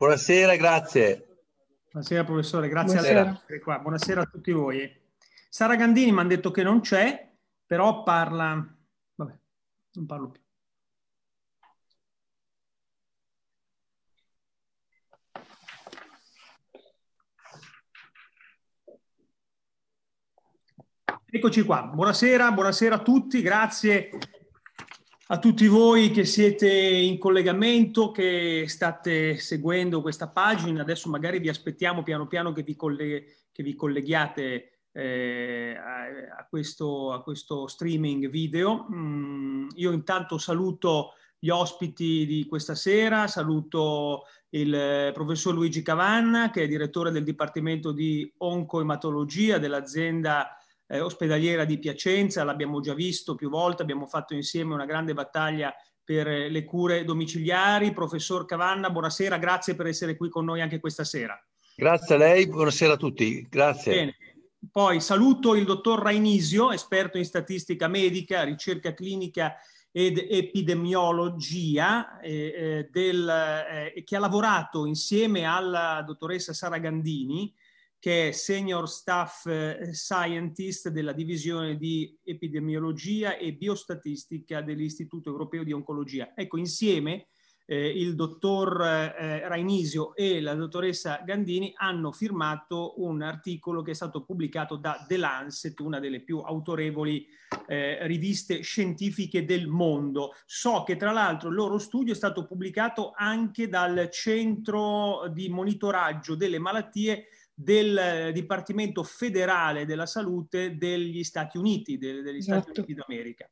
Buonasera, grazie. Buonasera professore, grazie Buonasera. a lei per essere qua. Buonasera a tutti voi. Sara Gandini mi hanno detto che non c'è, però parla... Vabbè, non parlo più. Eccoci qua, buonasera, buonasera a tutti, grazie a tutti voi che siete in collegamento, che state seguendo questa pagina. Adesso magari vi aspettiamo piano piano che vi, coll- che vi colleghiate eh, a, a, questo, a, questo, streaming video. Mm, io intanto saluto gli ospiti di questa sera, saluto il professor Luigi Cavanna, che è direttore del Dipartimento di Oncoematologia dell'azienda eh, ospedaliera di Piacenza, l'abbiamo già visto più volte, abbiamo fatto insieme una grande battaglia per eh, le cure domiciliari. Professor Cavanna, buonasera, grazie per essere qui con noi anche questa sera. Grazie a lei, buonasera a tutti, grazie. Bene. Poi saluto il dottor Rainisio, esperto in statistica medica, ricerca clinica ed epidemiologia, eh, eh del, eh, che ha lavorato insieme alla dottoressa Sara Gandini che è Senior Staff eh, Scientist della divisione di epidemiologia e biostatistica dell'Istituto Europeo di Oncologia. Ecco, insieme eh, il dottor eh, Rainisio e la dottoressa Gandini hanno firmato un articolo che è stato pubblicato da The Lancet, una delle più autorevoli eh, riviste scientifiche del mondo. So che tra l'altro il loro studio è stato pubblicato anche dal Centro di Monitoraggio delle Malattie del eh, Dipartimento federale della salute degli Stati Uniti, de, degli Stati esatto. Uniti d'America.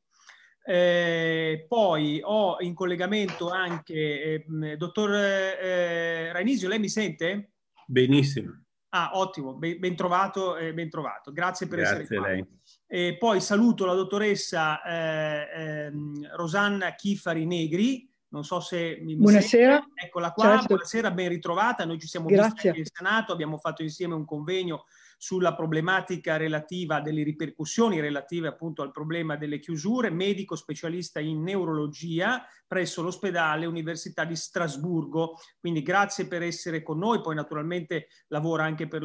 Eh, poi ho in collegamento anche eh, dottor eh, Rainisio, lei mi sente? Benissimo. Ah, ottimo, ben, ben trovato, eh, ben trovato. Grazie per Grazie essere qua. Lei. E poi saluto la dottoressa eh, ehm, Rosanna Chifari Negri, non so se mi, Buonasera. Sente. Eccola qua, certo. buonasera, ben ritrovata. Noi ci siamo Grazie. visti in Senato, abbiamo fatto insieme un convegno sulla problematica relativa delle ripercussioni relative appunto al problema delle chiusure, medico specialista in neurologia presso l'ospedale Università di Strasburgo. Quindi grazie per essere con noi, poi naturalmente lavora anche per,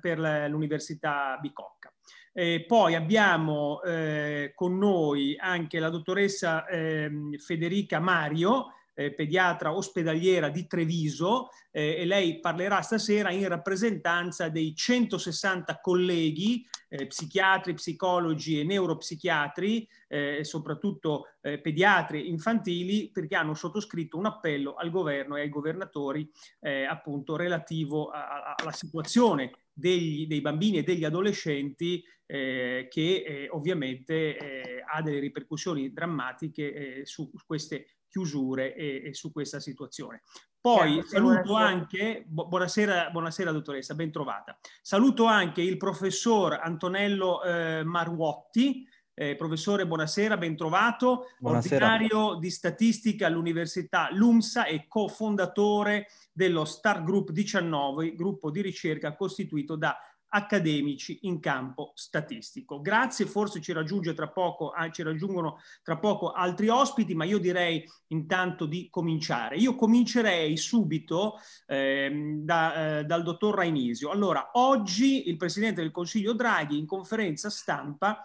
per l'Università Bicocca. Eh, poi abbiamo eh, con noi anche la dottoressa eh, Federica Mario, eh, pediatra ospedaliera di Treviso eh, e lei parlerà stasera in rappresentanza dei 160 colleghi eh, psichiatri, psicologi e neuropsichiatri, eh, soprattutto eh, pediatri infantili, perché hanno sottoscritto un appello al governo e ai governatori eh, appunto relativo alla situazione degli, dei bambini e degli adolescenti eh, che eh, ovviamente eh, ha delle ripercussioni drammatiche eh, su queste chiusure e, e, su questa situazione. Poi Grazie, saluto buonasera. anche, buonasera, buonasera dottoressa, ben trovata. Saluto anche il professor Antonello eh, Marwotti, eh, professore, buonasera, ben trovato, buonasera. ordinario di statistica all'Università LUMSA e cofondatore dello Star Group 19, gruppo di ricerca costituito da accademici in campo statistico. Grazie, forse ci, raggiunge tra poco, ah, ci raggiungono tra poco altri ospiti, ma io direi intanto di cominciare. Io comincerei subito eh, da, eh, dal dottor Rainisio. Allora, oggi il Presidente del Consiglio Draghi in conferenza stampa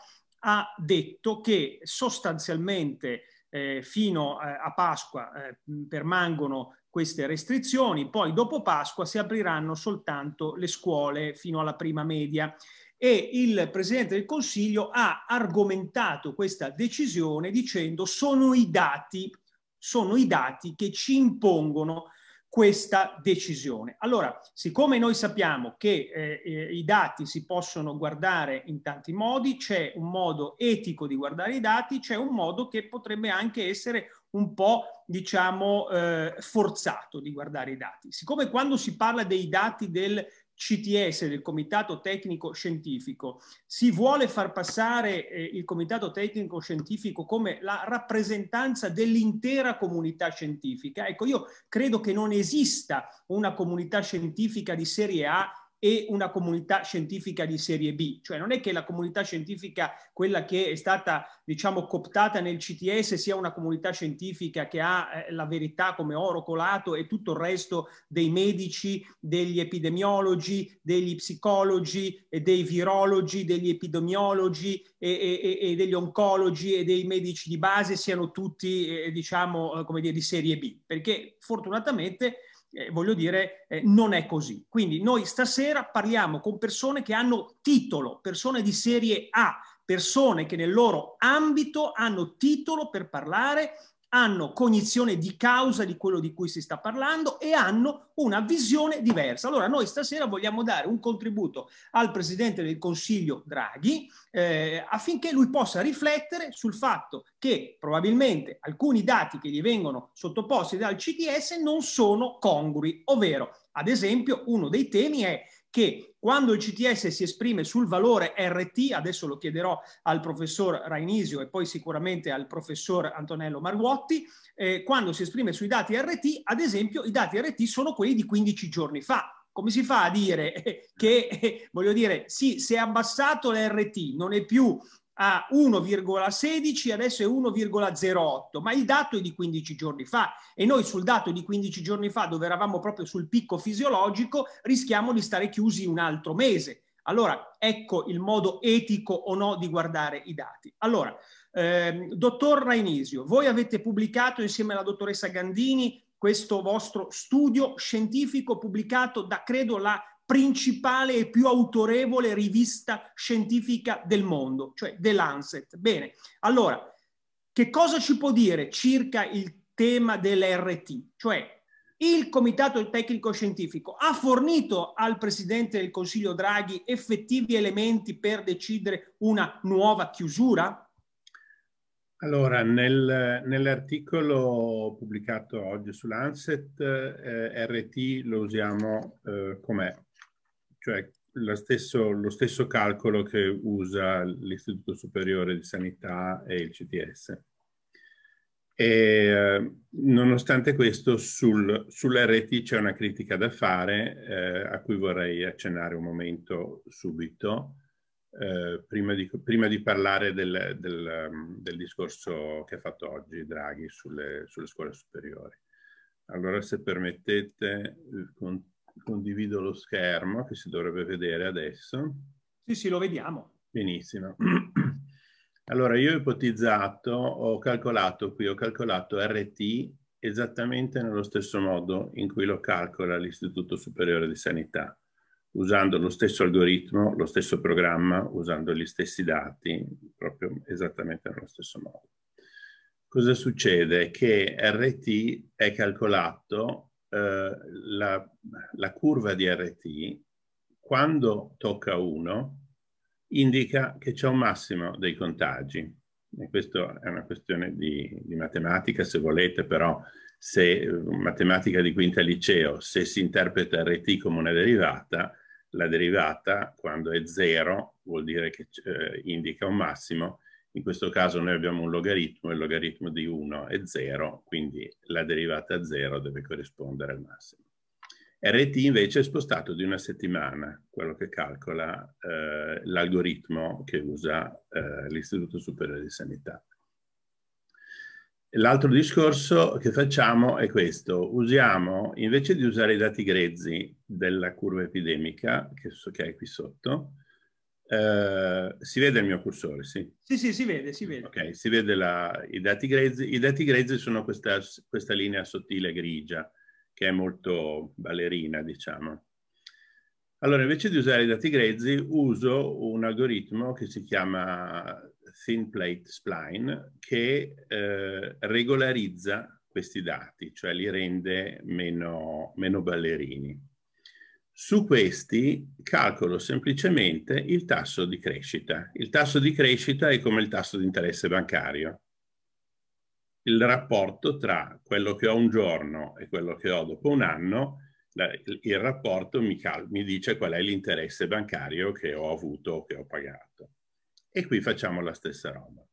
ha detto che sostanzialmente eh, fino eh, a Pasqua eh, permangono queste restrizioni, poi dopo Pasqua si apriranno soltanto le scuole fino alla prima media. E il Presidente del Consiglio ha argomentato questa decisione dicendo sono i dati, sono i dati che ci impongono questa decisione. Allora, siccome noi sappiamo che eh, eh, i dati si possono guardare in tanti modi, c'è un modo etico di guardare i dati, c'è un modo che potrebbe anche essere un po', diciamo, eh, forzato di guardare i dati. Siccome quando si parla dei dati del CTS, del Comitato Tecnico Scientifico, si vuole far passare eh, il Comitato Tecnico Scientifico come la rappresentanza dell'intera comunità scientifica. Ecco, io credo che non esista una comunità scientifica di serie A e una comunità scientifica di serie B, cioè non è che la comunità scientifica, quella che è stata diciamo cooptata nel CTS, sia una comunità scientifica che ha eh, la verità come oro colato e tutto il resto dei medici, degli epidemiologi, degli psicologi, e dei virologi, degli epidemiologi e, e, e, degli oncologi e dei medici di base siano tutti eh, diciamo come dire di serie B, perché fortunatamente eh, voglio dire, eh, non è così. Quindi noi stasera parliamo con persone che hanno titolo, persone di serie A, persone che nel loro ambito hanno titolo per parlare hanno cognizione di causa di quello di cui si sta parlando e hanno una visione diversa. Allora noi stasera vogliamo dare un contributo al Presidente del Consiglio Draghi eh, affinché lui possa riflettere sul fatto che probabilmente alcuni dati che gli vengono sottoposti dal CTS non sono congrui, ovvero ad esempio uno dei temi è che quando il CTS si esprime sul valore RT, adesso lo chiederò al professor Rainisio e poi sicuramente al professor Antonello Marguotti, eh, quando si esprime sui dati RT, ad esempio i dati RT sono quelli di 15 giorni fa. Come si fa a dire che, eh, voglio dire, sì, se è abbassato l'RT, non è più a 1,16 adesso è 1,08, ma il dato è di 15 giorni fa e noi sul dato di 15 giorni fa, dove eravamo proprio sul picco fisiologico, rischiamo di stare chiusi un altro mese. Allora, ecco il modo etico o no di guardare i dati. Allora, ehm, dottor Rainisio, voi avete pubblicato insieme alla dottoressa Gandini questo vostro studio scientifico pubblicato da, credo, la principale e più autorevole rivista scientifica del mondo, cioè The Lancet. Bene, allora, che cosa ci può dire circa il tema dell'RT? Cioè, il Comitato Tecnico Scientifico ha fornito al Presidente del Consiglio Draghi effettivi elementi per decidere una nuova chiusura? Allora, nel, nell'articolo pubblicato oggi su Lancet, eh, RT lo usiamo eh, com'è, cioè lo stesso, lo stesso calcolo che usa l'Istituto Superiore di Sanità e il CTS. E, eh, nonostante questo, sul, sull'RT c'è una critica da fare eh, a cui vorrei accennare un momento subito, eh, prima, di, prima, di, parlare del, del, del, discorso che ha fatto oggi Draghi sulle, sulle scuole superiori. Allora, se permettete, con, condivido lo schermo che si dovrebbe vedere adesso. Sì, sì, lo vediamo. Benissimo. Allora, io ho ipotizzato, ho calcolato qui, ho calcolato RT esattamente nello stesso modo in cui lo calcola l'Istituto Superiore di Sanità, usando lo stesso algoritmo, lo stesso programma, usando gli stessi dati, proprio esattamente nello stesso modo. Cosa succede? Che RT è calcolato eh, la, la, curva di RT, quando tocca 1, indica che c'è un massimo dei contagi. E questa è una questione di, di matematica, se volete, però se matematica di quinta liceo, se si interpreta RT come una derivata, la derivata quando è 0 vuol dire che eh, indica un massimo in questo caso noi abbiamo un logaritmo, il logaritmo di 1 è 0, quindi la derivata 0 deve corrispondere al massimo. RT invece è spostato di una settimana, quello che calcola eh, l'algoritmo che usa eh, l'Istituto Superiore di Sanità. L'altro discorso che facciamo è questo, usiamo, invece di usare i dati grezzi della curva epidemica, che, che è qui sotto, Uh, si vede il mio cursore, sì? Sì, sì, si vede, si vede. Ok, si vede la, i dati grezzi. I dati grezzi sono questa, questa, linea sottile grigia, che è molto ballerina, diciamo. Allora, invece di usare i dati grezzi, uso un algoritmo che si chiama Thin Plate Spline, che eh, regolarizza questi dati, cioè li rende meno, meno ballerini. Su questi calcolo semplicemente il tasso di crescita. Il tasso di crescita è come il tasso di interesse bancario. Il rapporto tra quello che ho un giorno e quello che ho dopo un anno, il rapporto mi, mi dice qual è l'interesse bancario che ho avuto o che ho pagato. E qui facciamo la stessa roba.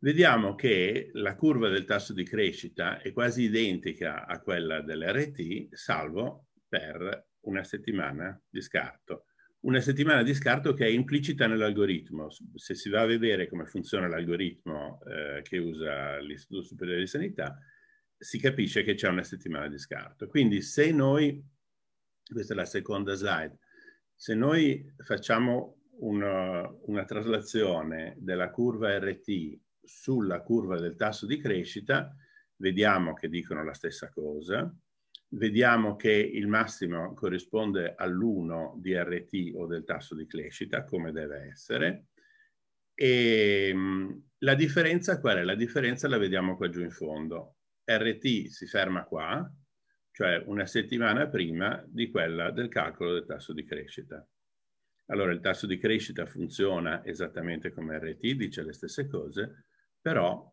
Vediamo che la curva del tasso di crescita è quasi identica a quella dell'RT, salvo per una settimana di scarto. Una settimana di scarto che è implicita nell'algoritmo. Se si va a vedere come funziona l'algoritmo eh, che usa l'Istituto Superiore di Sanità, si capisce che c'è una settimana di scarto. Quindi se noi, questa è la seconda slide, se noi facciamo una, una traslazione della curva RT sulla curva del tasso di crescita, vediamo che dicono la stessa cosa, vediamo che il massimo corrisponde all'1 di RT o del tasso di crescita, come deve essere, e la differenza qual è? La differenza la vediamo qua giù in fondo. RT si ferma qua, cioè una settimana prima di quella del calcolo del tasso di crescita. Allora il tasso di crescita funziona esattamente come RT, dice le stesse cose, però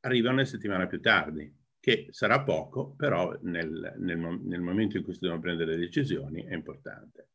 arriva una settimana più tardi, che sarà poco, però nel, nel, nel momento in cui si devono prendere le decisioni è importante.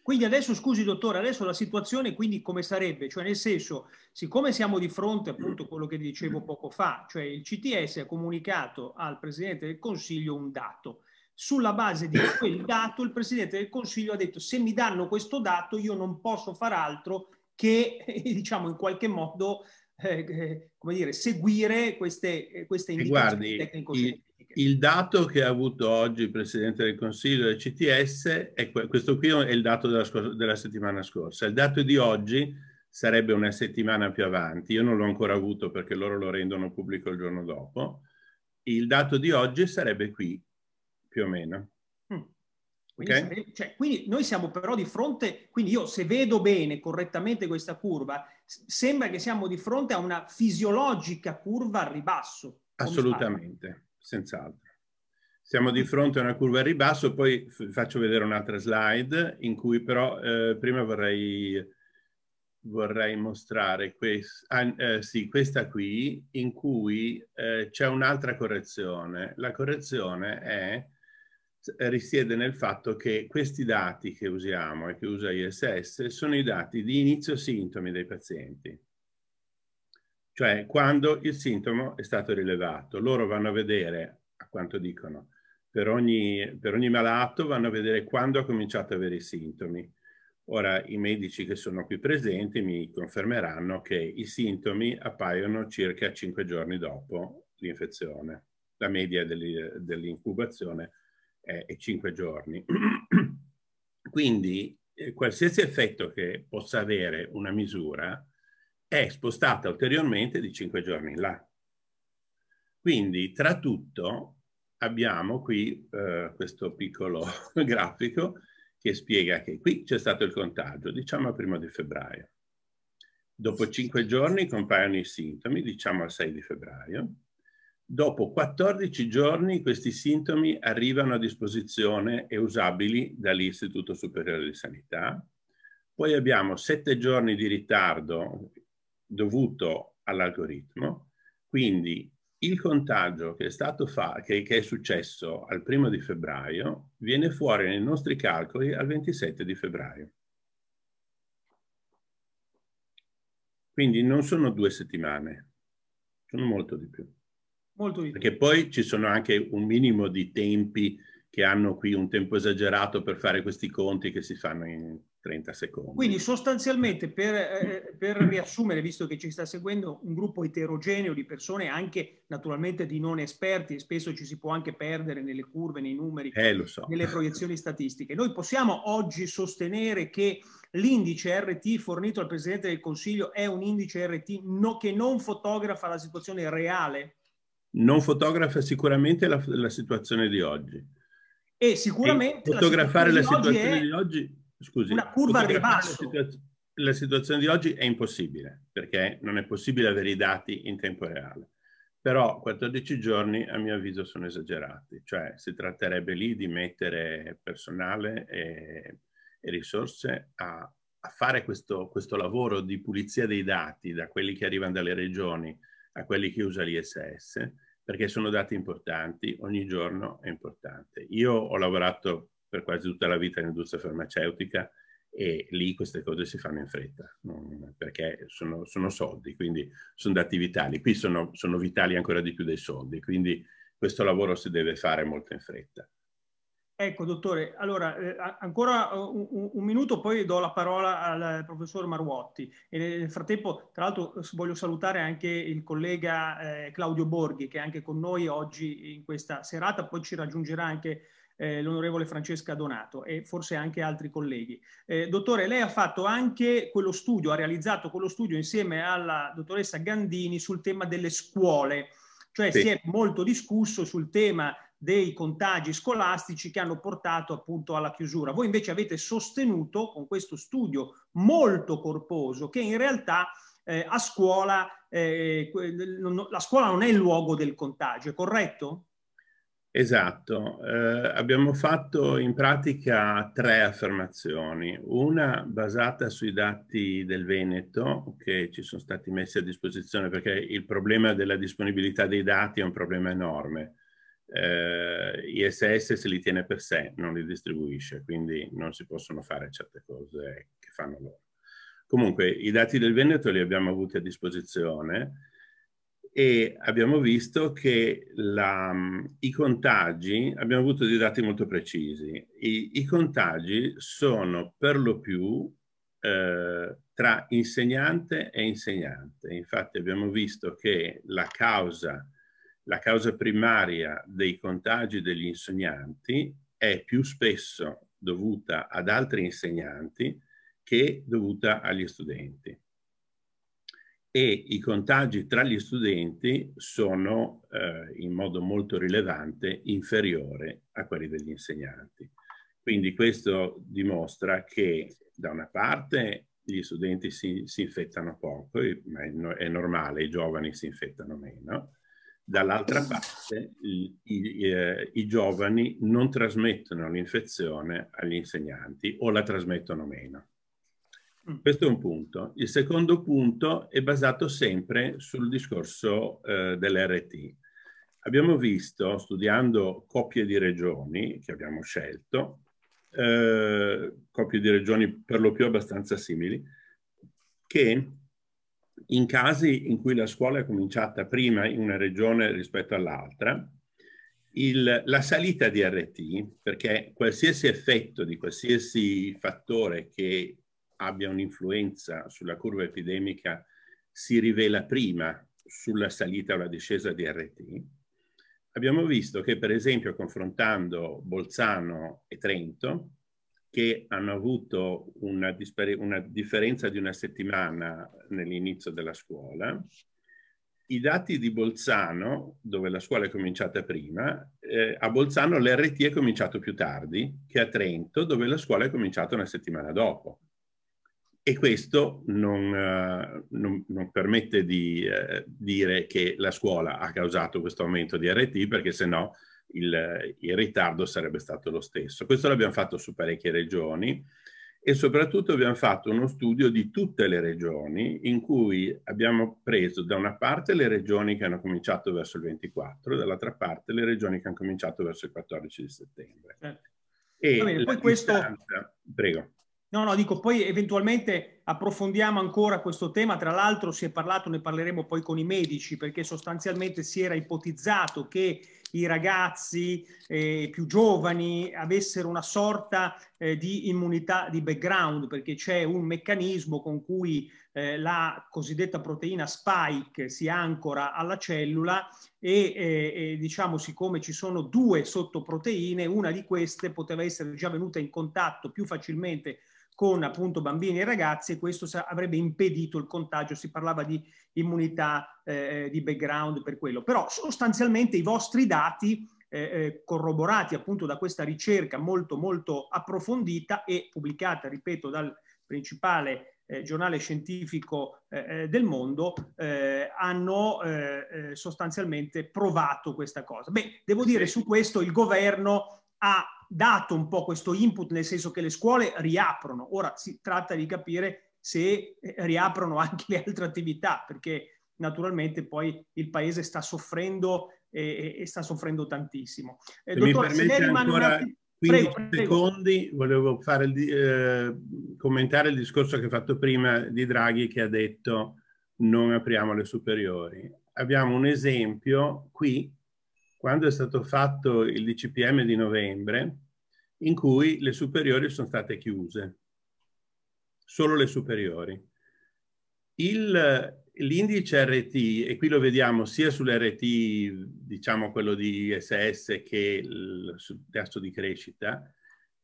Quindi adesso, scusi dottore, adesso la situazione quindi come sarebbe? Cioè nel senso, siccome siamo di fronte appunto a quello che dicevo poco fa, cioè il CTS ha comunicato al Presidente del Consiglio un dato. Sulla base di quel dato il Presidente del Consiglio ha detto se mi danno questo dato io non posso far altro che diciamo in qualche modo eh, eh, come dire, seguire queste, queste indicazioni tecnico-scientifiche. Il, dato che ha avuto oggi il Presidente del Consiglio del CTS, è questo qui è il dato della, della settimana scorsa. Il dato di oggi sarebbe una settimana più avanti. Io non l'ho ancora avuto perché loro lo rendono pubblico il giorno dopo. Il dato di oggi sarebbe qui, più o meno. Quindi, okay. sare- cioè, quindi, noi siamo però di fronte, quindi io se vedo bene correttamente questa curva, sembra che siamo di fronte a una fisiologica curva al ribasso. Assolutamente, senz'altro. Siamo di fronte a una curva al ribasso, poi f- faccio vedere un'altra slide in cui però eh, prima vorrei, vorrei mostrare quest- ah, eh, sì, questa qui in cui eh, c'è un'altra correzione. La correzione è risiede nel fatto che questi dati che usiamo e che usa ISS sono i dati di inizio sintomi dei pazienti. Cioè quando il sintomo è stato rilevato. Loro vanno a vedere, a quanto dicono, per ogni, per ogni malato vanno a vedere quando ha cominciato ad avere i sintomi. Ora i medici che sono qui presenti mi confermeranno che i sintomi appaiono circa 5 giorni dopo l'infezione. La media dell'incubazione eh, e 5 giorni. Quindi eh, qualsiasi effetto che possa avere una misura è spostata ulteriormente di 5 giorni in là. Quindi tra tutto abbiamo qui eh, questo piccolo grafico che spiega che qui c'è stato il contagio, diciamo al primo di febbraio. Dopo cinque giorni compaiono i sintomi, diciamo al 6 di febbraio. Dopo 14 giorni questi sintomi arrivano a disposizione e usabili dall'Istituto Superiore di Sanità. Poi abbiamo 7 giorni di ritardo dovuto all'algoritmo, quindi il contagio che è, stato fa- che, che è successo al primo di febbraio viene fuori nei nostri calcoli al 27 di febbraio. Quindi non sono due settimane, sono molto di più. Molto di Perché poi ci sono anche un minimo di tempi che hanno qui un tempo esagerato per fare questi conti che si fanno in 30 secondi. Quindi sostanzialmente per, eh, per, riassumere, visto che ci sta seguendo un gruppo eterogeneo di persone, anche naturalmente di non esperti, e spesso ci si può anche perdere nelle curve, nei numeri, eh, so. nelle proiezioni statistiche. Noi possiamo oggi sostenere che l'indice RT fornito al Presidente del Consiglio è un indice RT no, che non fotografa la situazione reale non fotografa sicuramente la, la situazione di oggi. E sicuramente e fotografare la situazione, di, oggi, di oggi, scusi, una curva ribasso. La, situa- la situazione di oggi è impossibile perché non è possibile avere i dati in tempo reale. Però 14 giorni a mio avviso sono esagerati, cioè si tratterebbe lì di mettere personale e, e risorse a, a fare questo, questo lavoro di pulizia dei dati da quelli che arrivano dalle regioni a quelli che usa l'ISS, perché sono dati importanti, ogni giorno è importante. Io ho lavorato per quasi tutta la vita nell'industria farmaceutica e lì queste cose si fanno in fretta, perché sono, sono, soldi, quindi sono dati vitali. Qui sono, sono vitali ancora di più dei soldi, quindi questo lavoro si deve fare molto in fretta. Ecco, dottore, allora eh, ancora un, un, minuto, poi do la parola al professor Marwotti. E nel frattempo, tra l'altro, voglio salutare anche il collega eh, Claudio Borghi, che è anche con noi oggi in questa serata, poi ci raggiungerà anche eh, l'onorevole Francesca Donato e forse anche altri colleghi. Eh, dottore, lei ha fatto anche quello studio, ha realizzato quello studio insieme alla dottoressa Gandini sul tema delle scuole, cioè sì. si è molto discusso sul tema dei contagi scolastici che hanno portato appunto alla chiusura. Voi invece avete sostenuto con questo studio molto corposo che in realtà eh, a scuola eh, la scuola non è il luogo del contagio, è corretto? Esatto, eh, abbiamo fatto in pratica tre affermazioni, una basata sui dati del Veneto che ci sono stati messi a disposizione perché il problema della disponibilità dei dati è un problema enorme eh, ISS se li tiene per sé, non li distribuisce, quindi non si possono fare certe cose che fanno loro. Comunque i dati del Veneto li abbiamo avuti a disposizione e abbiamo visto che la, i contagi, abbiamo avuto dei dati molto precisi, i, i contagi sono per lo più eh, tra insegnante e insegnante. Infatti abbiamo visto che la causa la causa primaria dei contagi degli insegnanti è più spesso dovuta ad altri insegnanti che dovuta agli studenti. E i contagi tra gli studenti sono eh, in modo molto rilevante inferiore a quelli degli insegnanti. Quindi questo dimostra che da una parte gli studenti si, si infettano poco, ma è, è normale, i giovani si infettano meno, Dall'altra parte i, i, eh, i, giovani non trasmettono l'infezione agli insegnanti o la trasmettono meno. Mm. Questo è un punto. Il secondo punto è basato sempre sul discorso eh, dell'RT. Abbiamo visto, studiando coppie di regioni che abbiamo scelto, eh, coppie di regioni per lo più abbastanza simili, che in casi in cui la scuola è cominciata prima in una regione rispetto all'altra, il, la salita di RT, perché qualsiasi effetto di qualsiasi fattore che abbia un'influenza sulla curva epidemica si rivela prima sulla salita o la discesa di RT, abbiamo visto che per esempio confrontando Bolzano e Trento, che hanno avuto una, una differenza di una settimana nell'inizio della scuola. I dati di Bolzano, dove la scuola è cominciata prima, eh, a Bolzano l'RT è cominciato più tardi che a Trento, dove la scuola è cominciata una settimana dopo. E questo non, uh, non, non permette di uh, dire che la scuola ha causato questo aumento di RT, perché se no il, il ritardo sarebbe stato lo stesso. Questo l'abbiamo fatto su parecchie regioni e soprattutto abbiamo fatto uno studio di tutte le regioni in cui abbiamo preso da una parte le regioni che hanno cominciato verso il 24 e dall'altra parte le regioni che hanno cominciato verso il 14 di settembre. Certo. E bene, poi questo... Prego. No, no, dico, poi eventualmente approfondiamo ancora questo tema. Tra l'altro si è parlato, ne parleremo poi con i medici, perché sostanzialmente si era ipotizzato che i ragazzi eh, più giovani avessero una sorta eh, di immunità di background, perché c'è un meccanismo con cui eh, la cosiddetta proteina spike si ancora alla cellula e, e, diciamo siccome ci sono due sottoproteine, una di queste poteva essere già venuta in contatto più facilmente con appunto bambini e ragazzi e questo avrebbe impedito il contagio, si parlava di immunità eh, di background per quello. Però sostanzialmente i vostri dati eh, eh, corroborati appunto da questa ricerca molto molto approfondita e pubblicata, ripeto, dal principale eh, giornale scientifico eh, eh del mondo, eh, hanno eh, sostanzialmente provato questa cosa. Beh, devo dire su questo il governo ha dato un po' questo input, nel senso che le scuole riaprono. Ora si tratta di capire se eh, riaprono anche le altre attività, perché naturalmente poi il paese sta soffrendo e, e sta soffrendo tantissimo. Eh, dottore, se lei rimane ancora... un attimo... 15 prego, secondi, prego. volevo fare il, eh, commentare il discorso che ho fatto prima di Draghi che ha detto non apriamo le superiori. Abbiamo un esempio qui quando è stato fatto il DCPM di novembre, in cui le superiori sono state chiuse, solo le superiori. L'indice RT, e qui lo vediamo sia sull'RT, diciamo quello di SS, che il, tasso di crescita,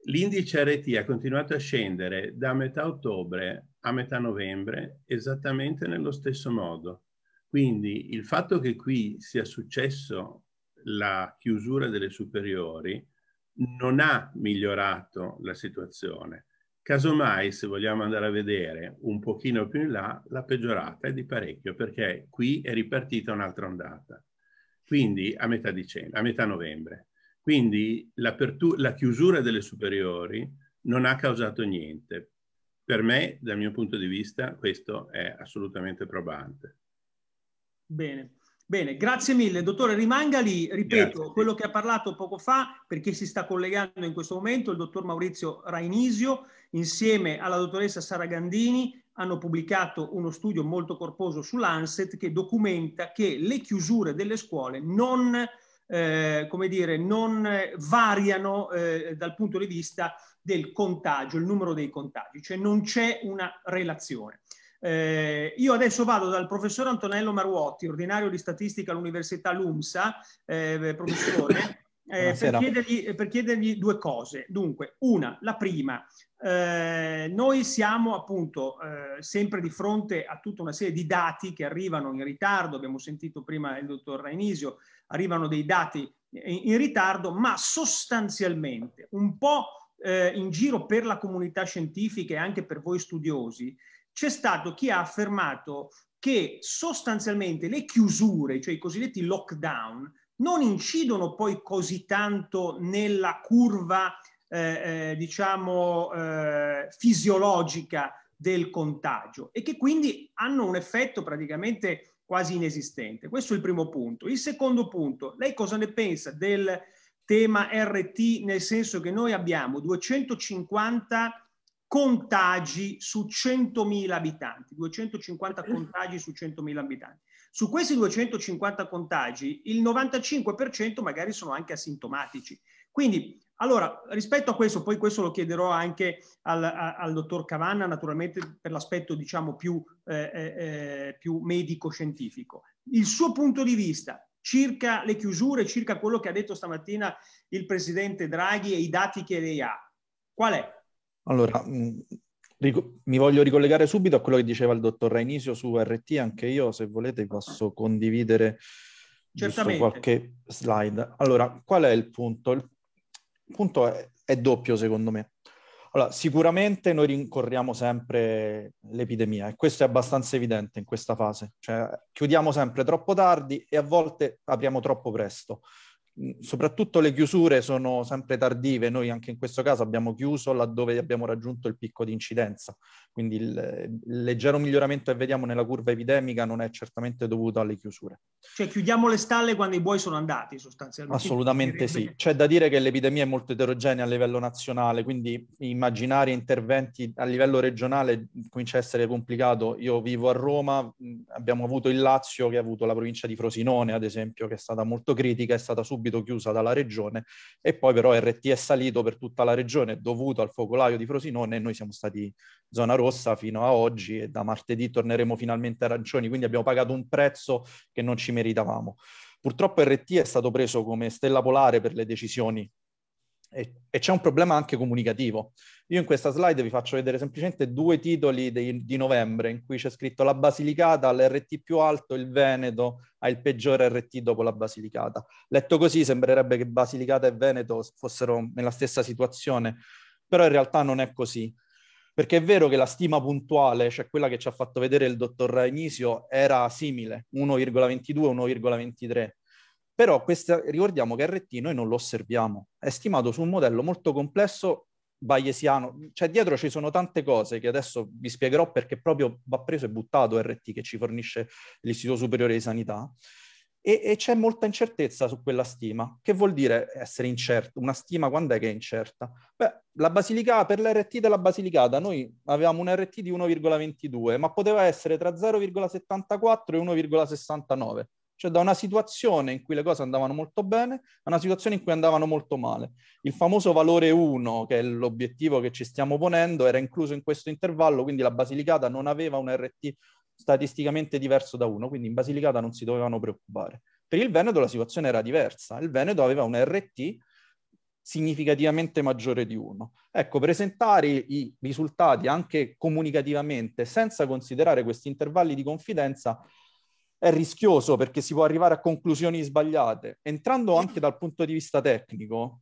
l'indice RT ha continuato a scendere da metà ottobre a metà novembre esattamente nello stesso modo. Quindi il fatto che qui sia successo la chiusura delle superiori non ha migliorato la situazione. Casomai, se vogliamo andare a vedere un pochino più in là, la peggiorata è di parecchio, perché qui è ripartita un'altra ondata. Quindi a metà dicembre, a metà novembre. Quindi la chiusura delle superiori non ha causato niente. Per me, dal mio punto di vista, questo è assolutamente probante. Bene. Bene, grazie mille. Dottore, rimanga lì, ripeto, grazie. quello che ha parlato poco fa, perché si sta collegando in questo momento, il dottor Maurizio Rainisio, insieme alla dottoressa Sara Gandini, hanno pubblicato uno studio molto corposo sull'ANSET che documenta che le chiusure delle scuole non, eh, come dire, non variano eh, dal punto di vista del contagio, il numero dei contagi, cioè non c'è una relazione. Eh, io adesso vado dal professor Antonello Maruotti, ordinario di statistica all'Università LUMSA, eh, professore, eh, per, chiedergli, per, chiedergli, due cose. Dunque, una, la prima, eh, noi siamo appunto eh, sempre di fronte a tutta una serie di dati che arrivano in ritardo, abbiamo sentito prima il dottor Rainisio, arrivano dei dati in, in ritardo, ma sostanzialmente un po' eh, in giro per la comunità scientifica e anche per voi studiosi, c'è stato chi ha affermato che sostanzialmente le chiusure, cioè i cosiddetti lockdown, non incidono poi così tanto nella curva, eh, eh, diciamo, eh, fisiologica del contagio e che quindi hanno un effetto praticamente quasi inesistente. Questo è il primo punto. Il secondo punto, lei cosa ne pensa del tema RT nel senso che noi abbiamo 250 contagi su 100.000 abitanti, 250 contagi su 100.000 abitanti. Su questi 250 contagi il 95% magari sono anche asintomatici. Quindi, allora, rispetto a questo, poi questo lo chiederò anche al, a, al dottor Cavanna, naturalmente per l'aspetto diciamo più, eh, eh, eh, più medico-scientifico. Il suo punto di vista circa le chiusure, circa quello che ha detto stamattina il presidente Draghi e i dati che lei ha, qual è? Allora, mm, mi voglio ricollegare subito a quello che diceva il dottor Rainisio su RT, anche io se volete posso condividere qualche slide. Allora, qual è il punto? Il punto è, è doppio secondo me. Allora, sicuramente noi rincorriamo sempre l'epidemia e questo è abbastanza evidente in questa fase, cioè chiudiamo sempre troppo tardi e a volte apriamo troppo presto soprattutto le chiusure sono sempre tardive, noi anche in questo caso abbiamo chiuso laddove abbiamo raggiunto il picco di incidenza, quindi il, il, leggero miglioramento che vediamo nella curva epidemica non è certamente dovuto alle chiusure. Cioè chiudiamo le stalle quando i buoi sono andati sostanzialmente? Assolutamente sì, c'è da dire che l'epidemia è molto eterogenea a livello nazionale, quindi immaginare interventi a livello regionale comincia a essere complicato. Io vivo a Roma, abbiamo avuto il Lazio che ha avuto la provincia di Frosinone ad esempio che è stata molto critica, è stata subito subito chiusa dalla regione e poi però RT è salito per tutta la regione dovuto al focolaio di Frosinone e noi siamo stati zona rossa fino a oggi e da martedì torneremo finalmente arancioni, quindi abbiamo pagato un prezzo che non ci meritavamo. Purtroppo RT è stato preso come stella polare per le decisioni e, e, c'è un problema anche comunicativo. Io in questa slide vi faccio vedere semplicemente due titoli dei, di novembre in cui c'è scritto la Basilicata all'RT più alto, il Veneto ha il peggiore RT dopo la Basilicata. Letto così sembrerebbe che Basilicata e Veneto fossero nella stessa situazione, però in realtà non è così. Perché è vero che la stima puntuale, cioè quella che ci ha fatto vedere il dottor Rainisio, era simile, 1,22-1,23 però questa, ricordiamo che RT noi non lo osserviamo, è stimato su un modello molto complesso bayesiano, cioè dietro ci sono tante cose che adesso vi spiegherò perché proprio va preso e buttato RT che ci fornisce l'Istituto Superiore di Sanità e, e c'è molta incertezza su quella stima. Che vuol dire essere incerta? Una stima quando è che è incerta? Beh, la Basilicata, per l'RT della Basilicata noi avevamo un RT di 1,22, ma poteva essere tra 0,74 e 1,69 cioè da una situazione in cui le cose andavano molto bene a una situazione in cui andavano molto male. Il famoso valore 1, che è l'obiettivo che ci stiamo ponendo, era incluso in questo intervallo, quindi la Basilicata non aveva un RT statisticamente diverso da 1, quindi in Basilicata non si dovevano preoccupare. Per il Veneto la situazione era diversa, il Veneto aveva un RT significativamente maggiore di 1. Ecco, presentare i risultati anche comunicativamente senza considerare questi intervalli di confidenza è rischioso perché si può arrivare a conclusioni sbagliate. Entrando anche dal punto di vista tecnico,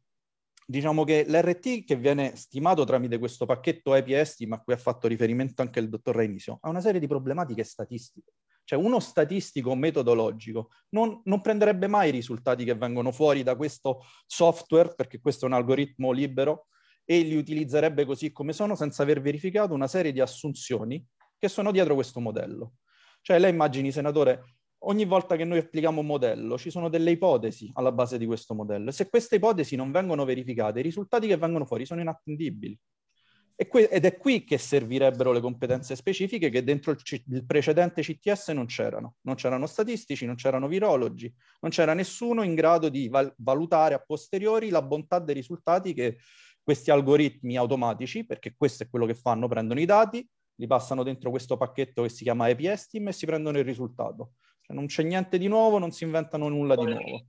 diciamo che l'RT che viene stimato tramite questo pacchetto EPS, ma a cui ha fatto riferimento anche il dottor Reinisio, ha una serie di problematiche statistiche. Cioè uno statistico metodologico non, non, prenderebbe mai i risultati che vengono fuori da questo software, perché questo è un algoritmo libero, e li utilizzerebbe così come sono senza aver verificato una serie di assunzioni che sono dietro questo modello. Cioè lei immagini, senatore, ogni volta che noi applichiamo un modello ci sono delle ipotesi alla base di questo modello e se queste ipotesi non vengono verificate, i risultati che vengono fuori sono inattendibili. Que- ed è qui che servirebbero le competenze specifiche che dentro il, C- il, precedente CTS non c'erano. Non c'erano statistici, non c'erano virologi, non c'era nessuno in grado di val- valutare a posteriori la bontà dei risultati che questi algoritmi automatici, perché questo è quello che fanno, prendono i dati, li passano dentro questo pacchetto che si chiama EPSTIM e si prendono il risultato. Cioè non c'è niente di nuovo, non si inventano nulla di nuovo.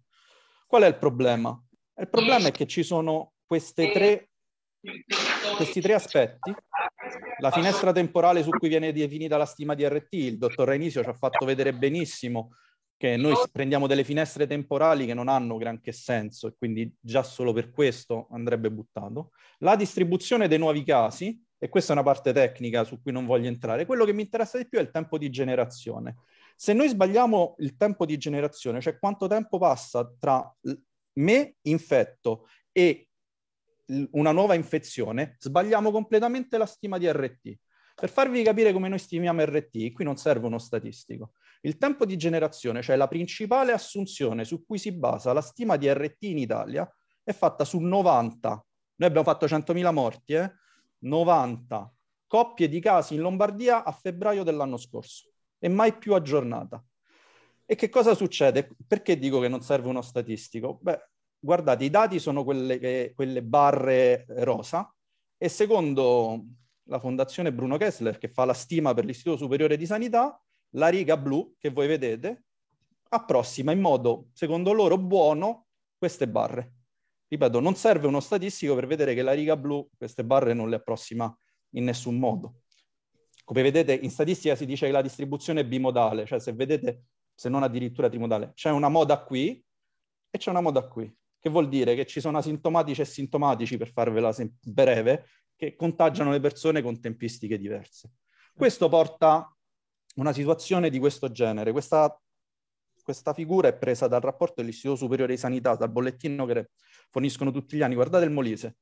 Qual è il problema? Il problema è che ci sono tre, questi tre aspetti. La finestra temporale su cui viene definita la stima di RT, il dottor Renisio ci ha fatto vedere benissimo che noi prendiamo delle finestre temporali che non hanno granché senso e quindi già solo per questo andrebbe buttato. La distribuzione dei nuovi casi, e questa è una parte tecnica su cui non voglio entrare, quello che mi interessa di più è il tempo di generazione. Se noi sbagliamo il tempo di generazione, cioè quanto tempo passa tra me infetto e una nuova infezione, sbagliamo completamente la stima di RT. Per farvi capire come noi stimiamo RT, qui non serve uno statistico. Il tempo di generazione, cioè la principale assunzione su cui si basa la stima di RT in Italia, è fatta su 90. Noi abbiamo fatto 100.000 morti, eh? 90 coppie di casi in Lombardia a febbraio dell'anno scorso e mai più aggiornata. E che cosa succede? Perché dico che non serve uno statistico? Beh, guardate, i dati sono quelle, quelle barre rosa e secondo la Fondazione Bruno Kessler, che fa la stima per l'Istituto Superiore di Sanità, la riga blu che voi vedete approssima in modo, secondo loro, buono queste barre. Ripeto, non serve uno statistico per vedere che la riga blu queste barre non le approssima in nessun modo. Come vedete, in statistica si dice che la distribuzione è bimodale, cioè se vedete, se non addirittura trimodale, c'è una moda qui e c'è una moda qui, che vuol dire che ci sono asintomatici e sintomatici, per farvela breve, che contagiano le persone con tempistiche diverse. Questo porta a una situazione di questo genere. Questa, questa figura è presa dal rapporto dell'Istituto Superiore di Sanità, dal bollettino che forniscono tutti gli anni. Guardate il Molise.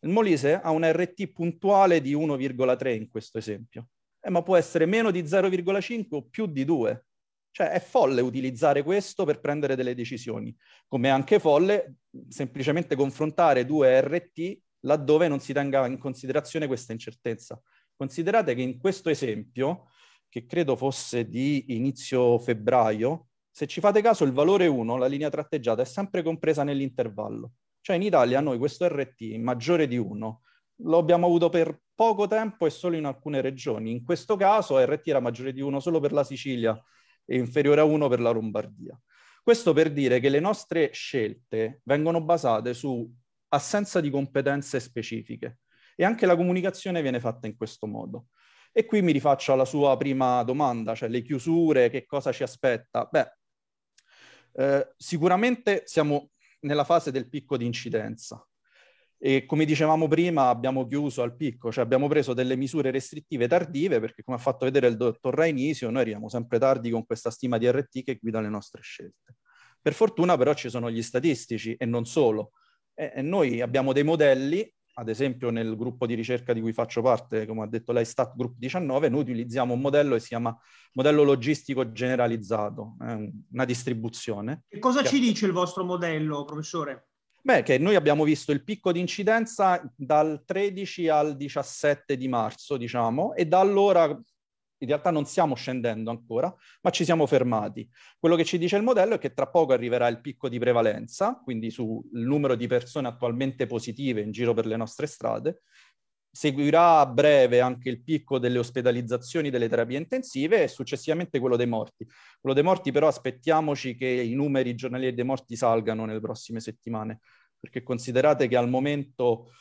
Il Molise ha un RT puntuale di 1,3 in questo esempio, eh, ma può essere meno di 0,5 o più di 2. Cioè è folle utilizzare questo per prendere delle decisioni, come è anche folle semplicemente confrontare due RT laddove non si tenga in considerazione questa incertezza. Considerate che in questo esempio, che credo fosse di inizio febbraio, se ci fate caso il valore 1, la linea tratteggiata, è sempre compresa nell'intervallo. Cioè in Italia noi questo RT maggiore di 1 lo abbiamo avuto per poco tempo e solo in alcune regioni. In questo caso RT era maggiore di 1 solo per la Sicilia e inferiore a 1 per la Lombardia. Questo per dire che le nostre scelte vengono basate su assenza di competenze specifiche e anche la comunicazione viene fatta in questo modo. E qui mi rifaccio alla sua prima domanda, cioè le chiusure, che cosa ci aspetta? Beh, eh, sicuramente siamo nella fase del picco di incidenza. E come dicevamo prima, abbiamo chiuso al picco, cioè abbiamo preso delle misure restrittive tardive, perché come ha fatto vedere il dottor Rainisio, noi arriviamo sempre tardi con questa stima di RT che guida le nostre scelte. Per fortuna però ci sono gli statistici e non solo. E, noi abbiamo dei modelli, ad esempio nel gruppo di ricerca di cui faccio parte, come ha detto lei, Stat Group 19, noi utilizziamo un modello che si chiama modello logistico generalizzato, una distribuzione. Che cosa ci dice il vostro modello, professore? Beh, che noi abbiamo visto il picco di incidenza dal 13 al 17 di marzo, diciamo, e da allora in realtà non stiamo scendendo ancora, ma ci siamo fermati. Quello che ci dice il modello è che tra poco arriverà il picco di prevalenza, quindi sul numero di persone attualmente positive in giro per le nostre strade, seguirà a breve anche il picco delle ospedalizzazioni delle terapie intensive e successivamente quello dei morti. Quello dei morti però aspettiamoci che i numeri giornalieri dei morti salgano nelle prossime settimane, perché considerate che al momento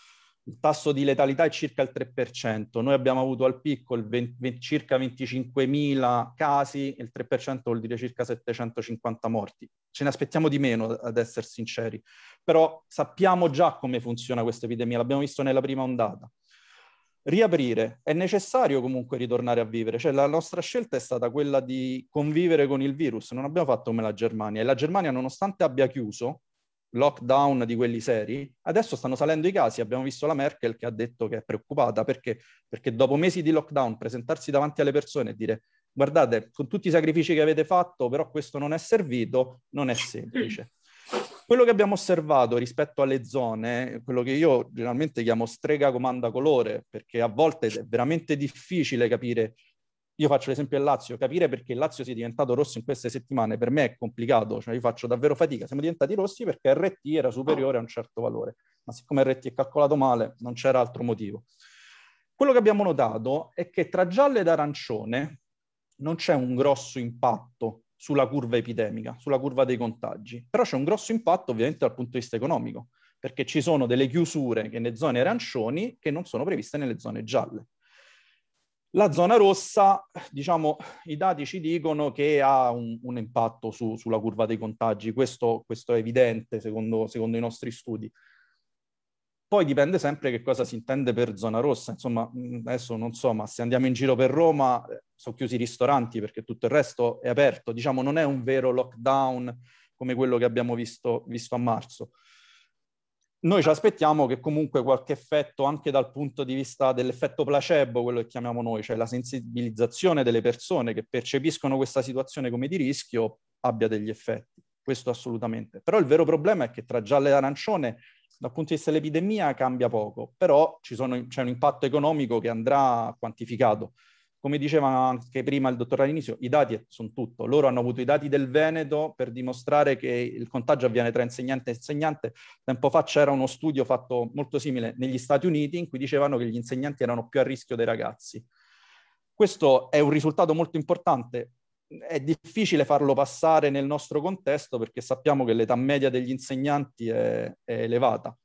il tasso di letalità è circa il 3%, noi abbiamo avuto al picco 20, 20, circa 25.000 casi, il 3% vuol dire circa 750 morti. Ce ne aspettiamo di meno, ad essere sinceri, però sappiamo già come funziona questa epidemia, l'abbiamo visto nella prima ondata. Riaprire, è necessario comunque ritornare a vivere, cioè la nostra scelta è stata quella di convivere con il virus, non abbiamo fatto come la Germania. E la Germania nonostante abbia chiuso, lockdown di quelli seri, adesso stanno salendo i casi. Abbiamo visto la Merkel che ha detto che è preoccupata perché, perché dopo mesi di lockdown presentarsi davanti alle persone e dire guardate, con tutti i sacrifici che avete fatto, però questo non è servito, non è semplice. Quello che abbiamo osservato rispetto alle zone, quello che io generalmente chiamo strega comanda colore, perché a volte è veramente difficile capire io faccio l'esempio del Lazio, capire perché il Lazio sia diventato rosso in queste settimane per me è complicato, cioè io faccio davvero fatica, siamo diventati rossi perché RT era superiore a un certo valore, ma siccome RT è calcolato male non c'era altro motivo. Quello che abbiamo notato è che tra giallo ed arancione non c'è un grosso impatto sulla curva epidemica, sulla curva dei contagi, però c'è un grosso impatto ovviamente dal punto di vista economico, perché ci sono delle chiusure che nelle zone arancioni che non sono previste nelle zone gialle. La zona rossa, diciamo, i dati ci dicono che ha un, un impatto su, sulla curva dei contagi, questo, questo è evidente secondo, secondo, i nostri studi. Poi dipende sempre che cosa si intende per zona rossa, insomma, adesso non so, ma se andiamo in giro per Roma, eh, sono chiusi i ristoranti perché tutto il resto è aperto, diciamo, non è un vero lockdown come quello che abbiamo visto, visto a marzo. Noi ci aspettiamo che comunque qualche effetto, anche dal punto di vista dell'effetto placebo, quello che chiamiamo noi, cioè la sensibilizzazione delle persone che percepiscono questa situazione come di rischio, abbia degli effetti. Questo assolutamente. Però il vero problema è che tra giallo e arancione, dal punto di vista dell'epidemia, cambia poco, però sono, c'è un impatto economico che andrà quantificato. Come diceva anche prima il dottor Alinisio, i dati sono tutto. Loro hanno avuto i dati del Veneto per dimostrare che il contagio avviene tra insegnante e insegnante. Tempo fa c'era uno studio fatto molto simile negli Stati Uniti in cui dicevano che gli insegnanti erano più a rischio dei ragazzi. Questo è un risultato molto importante. È difficile farlo passare nel nostro contesto perché sappiamo che l'età media degli insegnanti è, è elevata.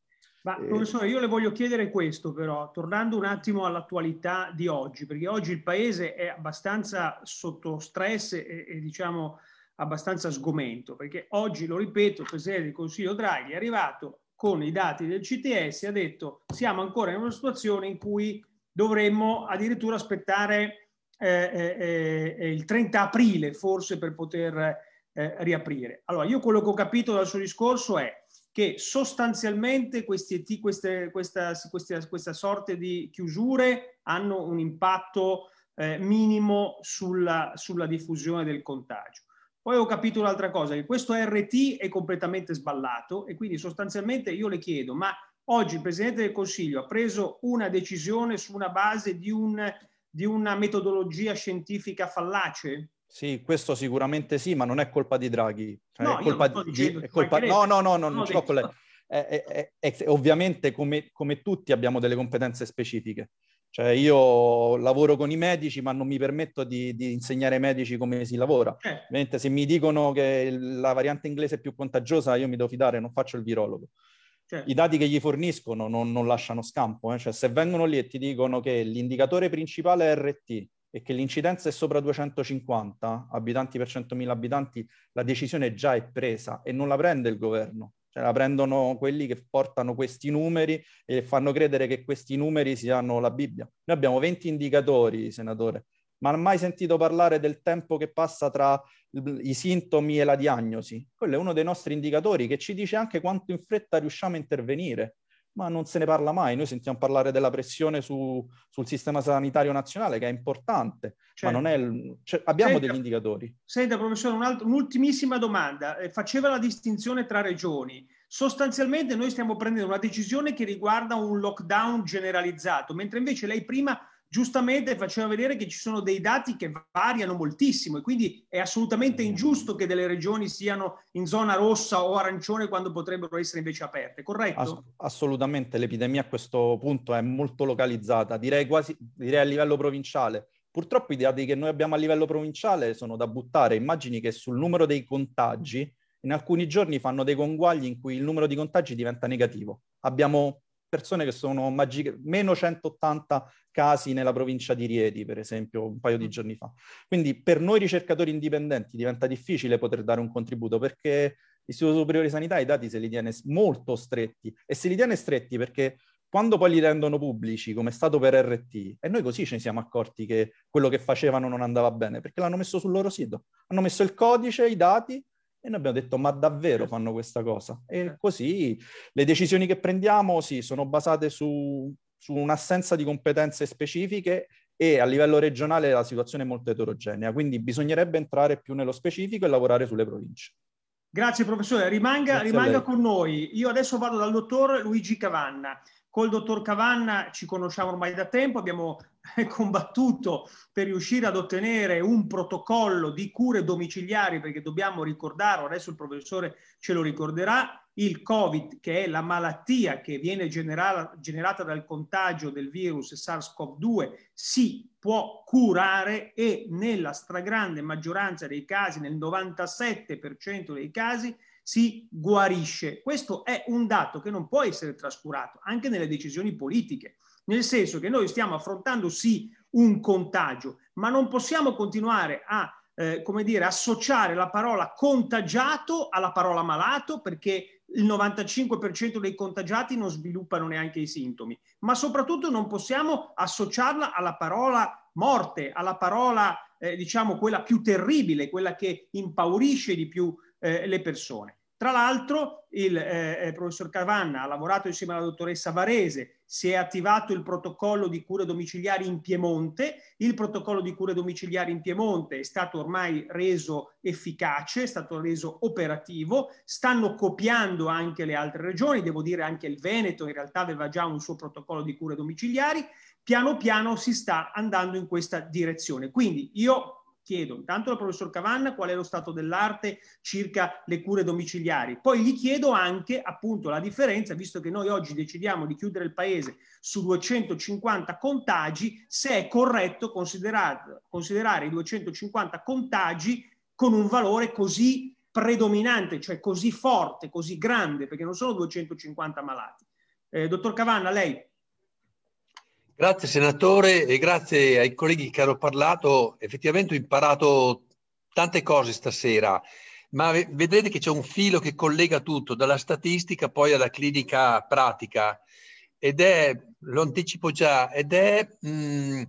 Ma eh, professore, io le voglio chiedere questo però, tornando un attimo all'attualità di oggi, perché oggi il Paese è abbastanza sotto stress e, e diciamo abbastanza sgomento, perché oggi, lo ripeto, il Presidente del Consiglio Draghi è arrivato con i dati del CTS e ha detto siamo ancora in una situazione in cui dovremmo addirittura aspettare eh, eh, eh il 30 aprile forse per poter eh, riaprire. Allora, io quello che ho capito dal suo discorso è che sostanzialmente questi, queste, questa, questa, questa, sorte di chiusure hanno un impatto eh, minimo sulla, sulla diffusione del contagio. Poi ho capito un'altra cosa, che questo RT è completamente sballato e quindi sostanzialmente io le chiedo, ma oggi il Presidente del Consiglio ha preso una decisione su una base di, un, di una metodologia scientifica fallace? Sì, questo sicuramente sì, ma non è colpa di Draghi. Cioè, no, è colpa di, è colpa... no, no, no, no, non ce l'ho con lei. È, è, ovviamente come, come, tutti abbiamo delle competenze specifiche. Cioè io lavoro con i medici, ma non mi permetto di, di insegnare ai medici come si lavora. Eh. Ovviamente se mi dicono che la variante inglese è più contagiosa, io mi devo fidare, non faccio il virologo. Certo. I dati che gli forniscono non, non lasciano scampo. Eh? Cioè, se vengono lì e ti dicono che l'indicatore principale è RT, e che l'incidenza è sopra 250 abitanti per 100.000 abitanti, la decisione già è presa e non la prende il governo. Cioè la prendono quelli che portano questi numeri e fanno credere che questi numeri siano la Bibbia. Noi abbiamo 20 indicatori, senatore, ma non mai sentito parlare del tempo che passa tra i sintomi e la diagnosi. Quello è uno dei nostri indicatori che ci dice anche quanto in fretta riusciamo a intervenire ma non se ne parla mai. Noi sentiamo parlare della pressione su, sul sistema sanitario nazionale, che è importante, certo. ma non è... Cioè, abbiamo senta, degli indicatori. Senta, professore, un un'ultimissima domanda. Eh, faceva la distinzione tra regioni. Sostanzialmente noi stiamo prendendo una decisione che riguarda un lockdown generalizzato, mentre invece lei prima giustamente faceva vedere che ci sono dei dati che variano moltissimo e quindi è assolutamente ingiusto che delle regioni siano in zona rossa o arancione quando potrebbero essere invece aperte, corretto? Ass- assolutamente, l'epidemia a questo punto è molto localizzata, direi quasi direi a livello provinciale. Purtroppo i dati che noi abbiamo a livello provinciale sono da buttare. Immagini che sul numero dei contagi in alcuni giorni fanno dei conguagli in cui il numero di contagi diventa negativo. Abbiamo persone che sono magiche, meno 180 casi nella provincia di Rieti, per esempio, un paio di mm. giorni fa. Quindi per noi ricercatori indipendenti diventa difficile poter dare un contributo perché l'Istituto Superiore di Sanità i dati se li tiene molto stretti e se li tiene stretti perché quando poi li rendono pubblici, come è stato per RT, e noi così ce ne siamo accorti che quello che facevano non andava bene, perché l'hanno messo sul loro sito. Hanno messo il codice, i dati, e noi abbiamo detto, ma davvero certo. fanno questa cosa? E certo. così le decisioni che prendiamo, sì, sono basate su, su un'assenza di competenze specifiche e a livello regionale la situazione è molto eterogenea, quindi bisognerebbe entrare più nello specifico e lavorare sulle province. Grazie professore, rimanga, rimanga con noi. Io adesso vado dal dottor Luigi Cavanna. Col dottor Cavanna ci conosciamo ormai da tempo, abbiamo combattuto per riuscire ad ottenere un protocollo di cure domiciliari, perché dobbiamo ricordarlo, adesso il professore ce lo ricorderà, il Covid, che è la malattia che viene generata, generata dal contagio del virus SARS-CoV-2, si può curare e nella stragrande maggioranza dei casi, nel 97% dei casi, si guarisce. Questo è un dato che non può essere trascurato anche nelle decisioni politiche nel senso che noi stiamo affrontando sì un contagio, ma non possiamo continuare a eh, come dire, associare la parola contagiato alla parola malato perché il 95% dei contagiati non sviluppano neanche i sintomi, ma soprattutto non possiamo associarla alla parola morte, alla parola, eh, diciamo, quella più terribile, quella che impaurisce di più eh, le persone. Tra l'altro il eh, eh, professor Cavanna ha lavorato insieme alla dottoressa Varese, si è attivato il protocollo di cure domiciliari in Piemonte, il protocollo di cure domiciliari in Piemonte è stato ormai reso efficace, è stato reso operativo, stanno copiando anche le altre regioni, devo dire anche il Veneto in realtà aveva già un suo protocollo di cure domiciliari, piano piano si sta andando in questa direzione. Quindi io chiedo intanto al professor Cavanna qual è lo stato dell'arte circa le cure domiciliari, poi gli chiedo anche appunto la differenza, visto che noi oggi decidiamo di chiudere il paese su 250 contagi, se è corretto considerare i 250 contagi con un valore così predominante, cioè così forte, così grande, perché non sono 250 malati. Eh, dottor Cavanna, lei Grazie senatore e grazie ai colleghi che hanno parlato. Effettivamente ho imparato tante cose stasera, ma vedrete che c'è un filo che collega tutto, dalla statistica poi alla clinica pratica. Ed è, lo anticipo già, ed è mh, mm,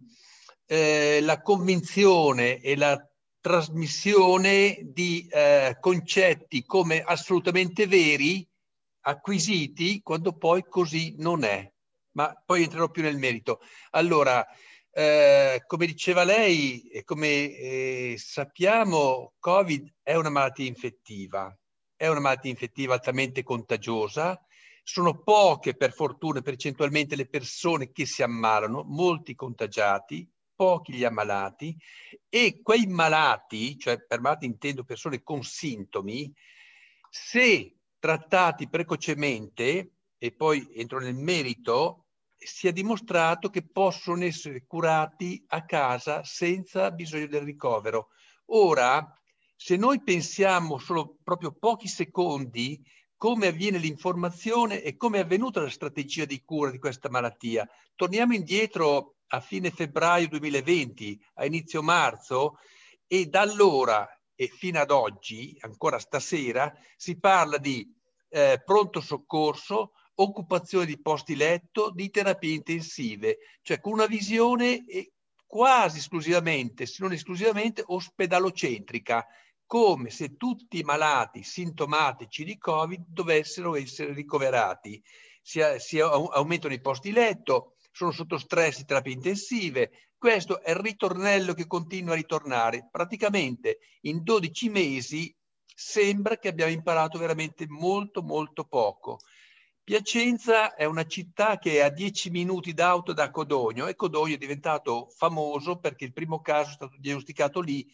eh, la convinzione e la trasmissione di eh, concetti come assolutamente veri, acquisiti, quando poi così non è ma poi entrerò più nel merito. Allora, eh, come diceva lei e come eh, sappiamo, Covid è una malattia infettiva, è una malattia infettiva altamente contagiosa. Sono poche, per fortuna, percentualmente le persone che si ammalano, molti contagiati, pochi gli ammalati e quei malati, cioè per malati intendo persone con sintomi, se trattati precocemente, e poi entro nel merito, si è dimostrato che possono essere curati a casa senza bisogno del ricovero. Ora, se noi pensiamo solo proprio pochi secondi come avviene l'informazione e come è avvenuta la strategia di cura di questa malattia, torniamo indietro a fine febbraio 2020, a inizio marzo, e da allora e fino ad oggi, ancora stasera, si parla di eh, pronto soccorso, occupazione di posti letto, di terapie intensive, cioè con una visione quasi esclusivamente, se non esclusivamente, ospedalocentrica, come se tutti i malati sintomatici di Covid dovessero essere ricoverati. Si, si aumentano i posti letto, sono sotto stress di terapie intensive. Questo è il ritornello che continua a ritornare. Praticamente in 12 mesi sembra che abbiamo imparato veramente molto, molto poco Piacenza è una città che è a 10 minuti d'auto da Codogno e Codogno è diventato famoso perché il primo caso è stato diagnosticato lì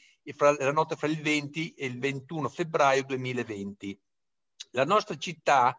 la notte fra il 20 e il 21 febbraio 2020. La nostra città,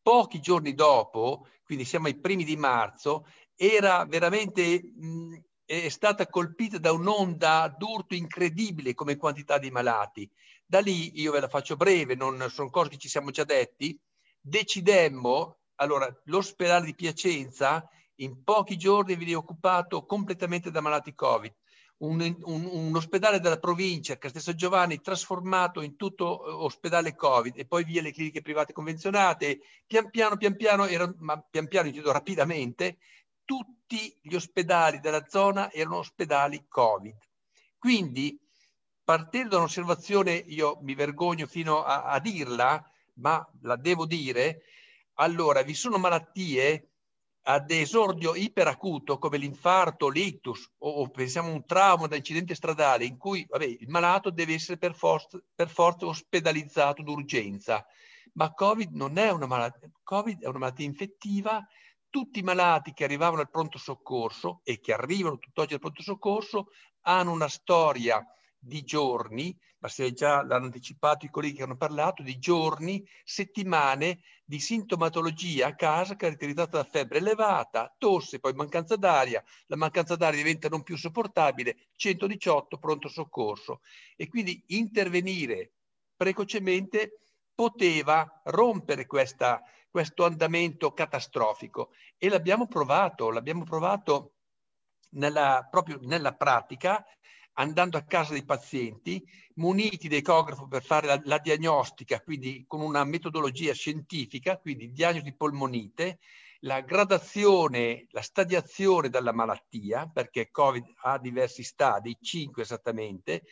pochi giorni dopo, quindi siamo ai primi di marzo, era veramente mh, è stata colpita da un'onda d'urto incredibile come quantità di malati. Da lì, io ve la faccio breve, non sono cose che ci siamo già detti, decidemmo, allora l'ospedale di Piacenza in pochi giorni veniva occupato completamente da malati Covid. Un, un, un, ospedale della provincia, Castel San Giovanni, trasformato in tutto eh, ospedale Covid e poi via le cliniche private convenzionate, pian piano, pian piano, erano, ma pian piano, intendo rapidamente, tutti gli ospedali della zona erano ospedali Covid. Quindi, partendo da un'osservazione, io mi vergogno fino a, a dirla, ma la devo dire, allora vi sono malattie ad esordio iperacuto come l'infarto, l'ictus o, o, pensiamo a un trauma da incidente stradale in cui vabbè, il malato deve essere per forza, per forza ospedalizzato d'urgenza. Ma Covid non è una malattia, Covid è una malattia infettiva. Tutti i malati che arrivavano al pronto soccorso e che arrivano tutt'oggi al pronto soccorso hanno una storia di giorni, ma se già l'hanno anticipato i colleghi che hanno parlato, di giorni, settimane di sintomatologia a casa caratterizzata da febbre elevata, tosse, poi mancanza d'aria, la mancanza d'aria diventa non più sopportabile, 118 pronto soccorso. E quindi intervenire precocemente poteva rompere questa, questo andamento catastrofico e l'abbiamo provato, l'abbiamo provato nella, proprio nella pratica andando a casa dei pazienti, muniti di ecografo per fare la, la, diagnostica, quindi con una metodologia scientifica, quindi diagnosi polmonite, la gradazione, la stadiazione della malattia, perché Covid ha diversi stadi, 5 esattamente,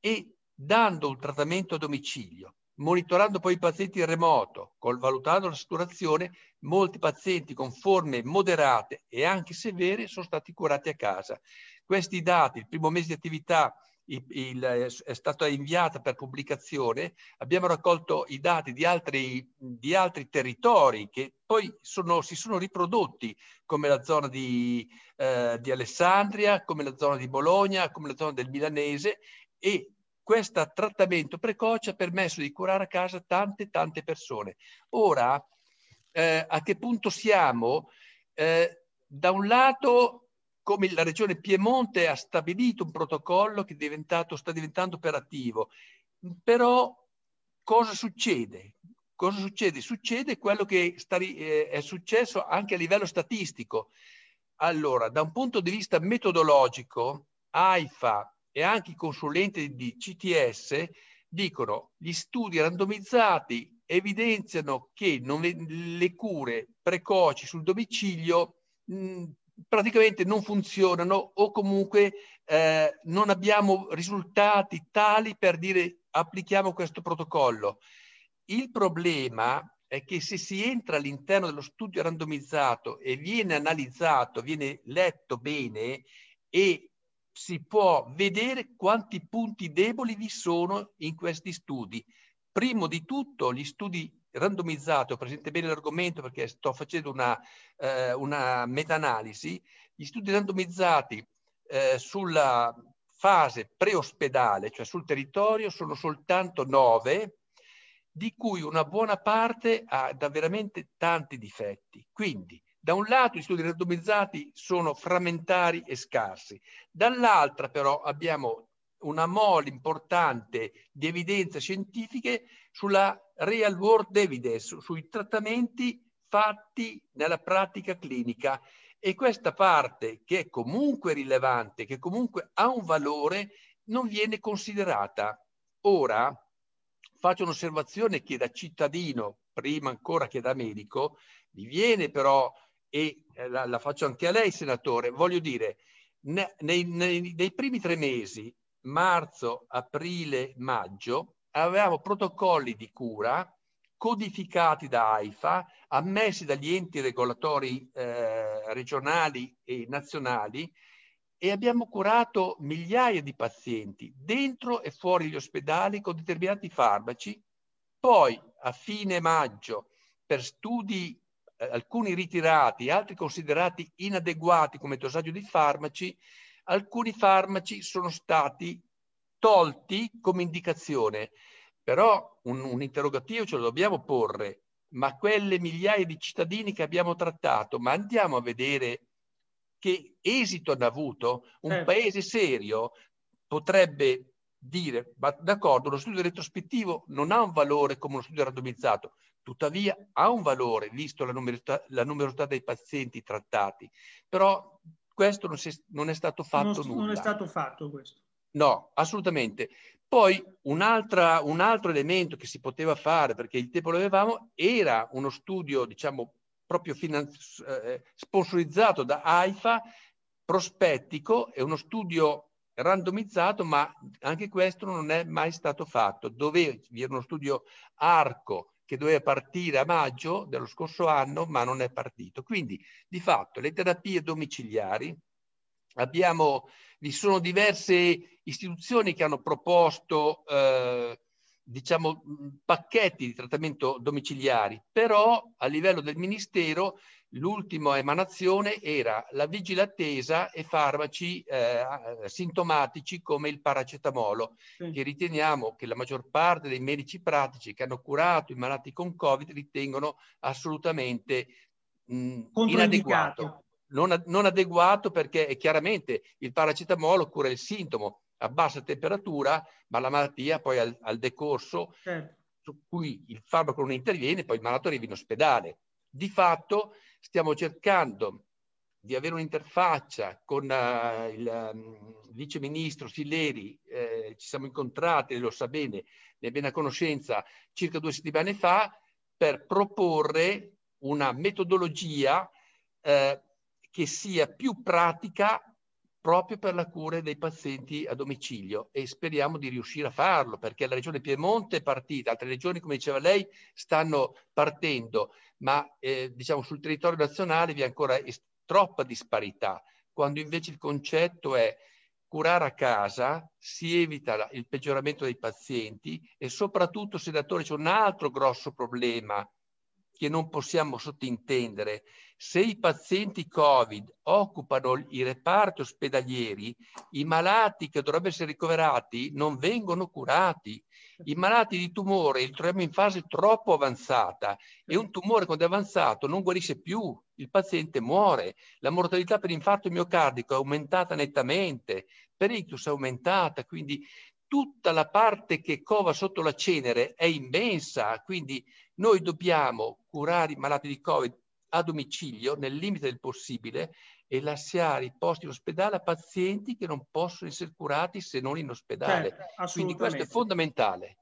e dando un trattamento a domicilio, monitorando poi i pazienti in remoto, col, valutando la saturazione, molti pazienti con forme moderate e anche severe sono stati curati a casa. Questi dati, il primo mese di attività il, il, è stata inviata per pubblicazione, abbiamo raccolto i dati di altri, di altri territori che poi sono, si sono riprodotti, come la zona di, eh, di, Alessandria, come la zona di Bologna, come la zona del Milanese e questo trattamento precoce ha permesso di curare a casa tante, tante persone. Ora, eh, a che punto siamo? Eh, da un lato come la regione Piemonte ha stabilito un protocollo che sta diventando operativo. Però cosa succede? Cosa succede? Succede quello che sta, eh, è successo anche a livello statistico. Allora, da un punto di vista metodologico, AIFA e anche i consulenti di CTS dicono gli studi randomizzati evidenziano che non, le cure precoci sul domicilio mh, praticamente non funzionano o comunque eh, non abbiamo risultati tali per dire applichiamo questo protocollo. Il problema è che se si entra all'interno dello studio randomizzato e viene analizzato, viene letto bene e si può vedere quanti punti deboli vi sono in questi studi. Primo di tutto, gli studi randomizzato, ho presente bene l'argomento perché sto facendo una, eh, una meta-analisi, gli studi randomizzati eh, sulla fase preospedale, cioè sul territorio, sono soltanto nove, di cui una buona parte ha da veramente tanti difetti. Quindi, da un lato gli studi randomizzati sono frammentari e scarsi, dall'altra però abbiamo una mole importante di evidenze scientifiche sulla real world evidence, sui trattamenti fatti nella pratica clinica e questa parte che è comunque rilevante, che comunque ha un valore, non viene considerata. Ora faccio un'osservazione che da cittadino, prima ancora che da medico, mi viene però, e eh, la, la faccio anche a lei senatore, voglio dire, nei, nei, nei primi tre mesi, marzo, aprile, maggio, avevamo protocolli di cura codificati da AIFA, ammessi dagli enti regolatori eh, regionali e nazionali e abbiamo curato migliaia di pazienti dentro e fuori gli ospedali con determinati farmaci. Poi a fine maggio, per studi alcuni ritirati, altri considerati inadeguati come dosaggio di farmaci, alcuni farmaci sono stati tolti come indicazione. Però un, un interrogativo ce lo dobbiamo porre, ma quelle migliaia di cittadini che abbiamo trattato, ma andiamo a vedere che esito hanno avuto? Un eh. paese serio potrebbe dire, ma d'accordo, lo studio retrospettivo non ha un valore come uno studio randomizzato, tuttavia ha un valore visto la numerosità, la numerosità dei pazienti trattati, però questo non, si, non è stato fatto non, nulla. Non è stato fatto questo. No, assolutamente. Poi un, un altro elemento che si poteva fare, perché il tempo lo avevamo, era uno studio, diciamo, proprio finanzi- eh, sponsorizzato da AIFA, prospettico, è uno studio randomizzato, ma anche questo non è mai stato fatto. Dove vi era uno studio arco che doveva partire a maggio dello scorso anno, ma non è partito. Quindi, di fatto, le terapie domiciliari, abbiamo, vi sono diverse istituzioni che hanno proposto eh, diciamo, pacchetti di trattamento domiciliari, però a livello del Ministero l'ultima emanazione era la vigile attesa e farmaci eh, sintomatici come il paracetamolo, sì. che riteniamo che la maggior parte dei medici pratici che hanno curato i malati con Covid ritengono assolutamente mh, inadeguato. Non, non adeguato perché chiaramente il paracetamolo cura il sintomo, a bassa temperatura, ma la malattia poi al, al decorso certo. su cui il farmaco non interviene, poi il malato arriva in ospedale. Di fatto stiamo cercando di avere un'interfaccia con uh, il um, vice ministro Silleri, eh, ci siamo incontrati, lo sa bene, ne è bene a conoscenza, circa due settimane fa, per proporre una metodologia eh, che sia più pratica proprio per la cura dei pazienti a domicilio e speriamo di riuscire a farlo perché la regione Piemonte è partita, altre regioni come diceva lei stanno partendo, ma eh, diciamo sul territorio nazionale vi è ancora troppa disparità, quando invece il concetto è curare a casa, si evita il peggioramento dei pazienti e soprattutto, senatore, c'è un altro grosso problema che non possiamo sottintendere. Se i pazienti Covid occupano i reparti ospedalieri, i malati che dovrebbero essere ricoverati non vengono curati. I malati di tumore li troviamo in fase troppo avanzata e un tumore quando è avanzato non guarisce più, il paziente muore. La mortalità per infarto miocardico è aumentata nettamente, per ictus è aumentata, quindi tutta la parte che cova sotto la cenere è immensa, quindi noi dobbiamo curare i malati di Covid a domicilio nel limite del possibile e lasciare i posti in ospedale a pazienti che non possono essere curati se non in ospedale. Certo, Quindi questo è fondamentale.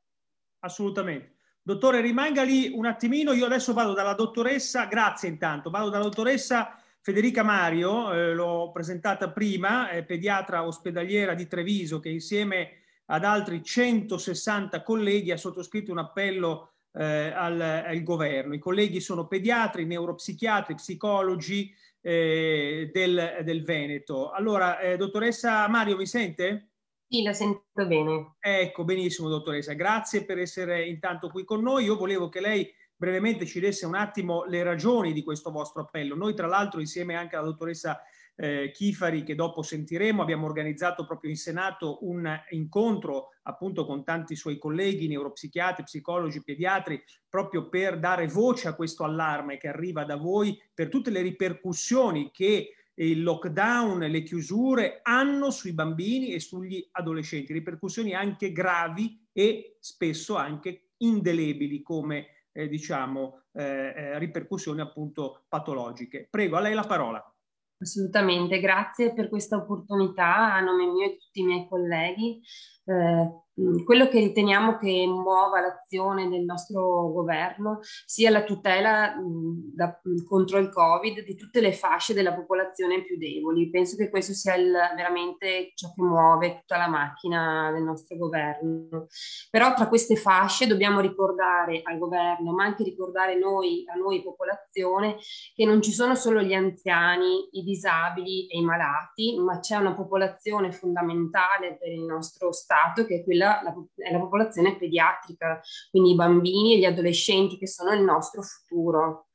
Assolutamente. Dottore, rimanga lì un attimino. Io adesso vado dalla dottoressa, grazie intanto, vado dalla dottoressa Federica Mario, eh, l'ho presentata prima, è pediatra ospedaliera di Treviso che insieme ad altri 160 colleghi ha sottoscritto un appello eh, al, al, governo. I colleghi sono pediatri, neuropsichiatri, psicologi eh, del, del, Veneto. Allora, eh, dottoressa Mario, mi sente? Sì, la sento bene. Ecco, benissimo, dottoressa. Grazie per essere intanto qui con noi. Io volevo che lei brevemente ci desse un attimo le ragioni di questo vostro appello. Noi, tra l'altro, insieme anche alla dottoressa eh, Chifari che dopo sentiremo. Abbiamo organizzato proprio in Senato un incontro appunto con tanti suoi colleghi, neuropsichiatri, psicologi, pediatri, proprio per dare voce a questo allarme che arriva da voi per tutte le ripercussioni che il lockdown, le chiusure hanno sui bambini e sugli adolescenti, ripercussioni anche gravi e spesso anche indelebili come eh, diciamo eh, eh ripercussioni appunto patologiche. Prego, a lei la parola. Assolutamente, grazie per questa opportunità a nome mio e di tutti i miei colleghi. Eh, quello che riteniamo che muova l'azione del nostro governo sia la tutela mh, da, contro il Covid di tutte le fasce della popolazione più deboli. Penso che questo sia il, veramente ciò che muove tutta la macchina del nostro governo. Però tra queste fasce dobbiamo ricordare al governo, ma anche ricordare noi, a noi popolazione, che non ci sono solo gli anziani, i disabili e i malati, ma c'è una popolazione fondamentale per il nostro Stato che è quella la, la, è la popolazione pediatrica, quindi i bambini e gli adolescenti che sono il nostro futuro.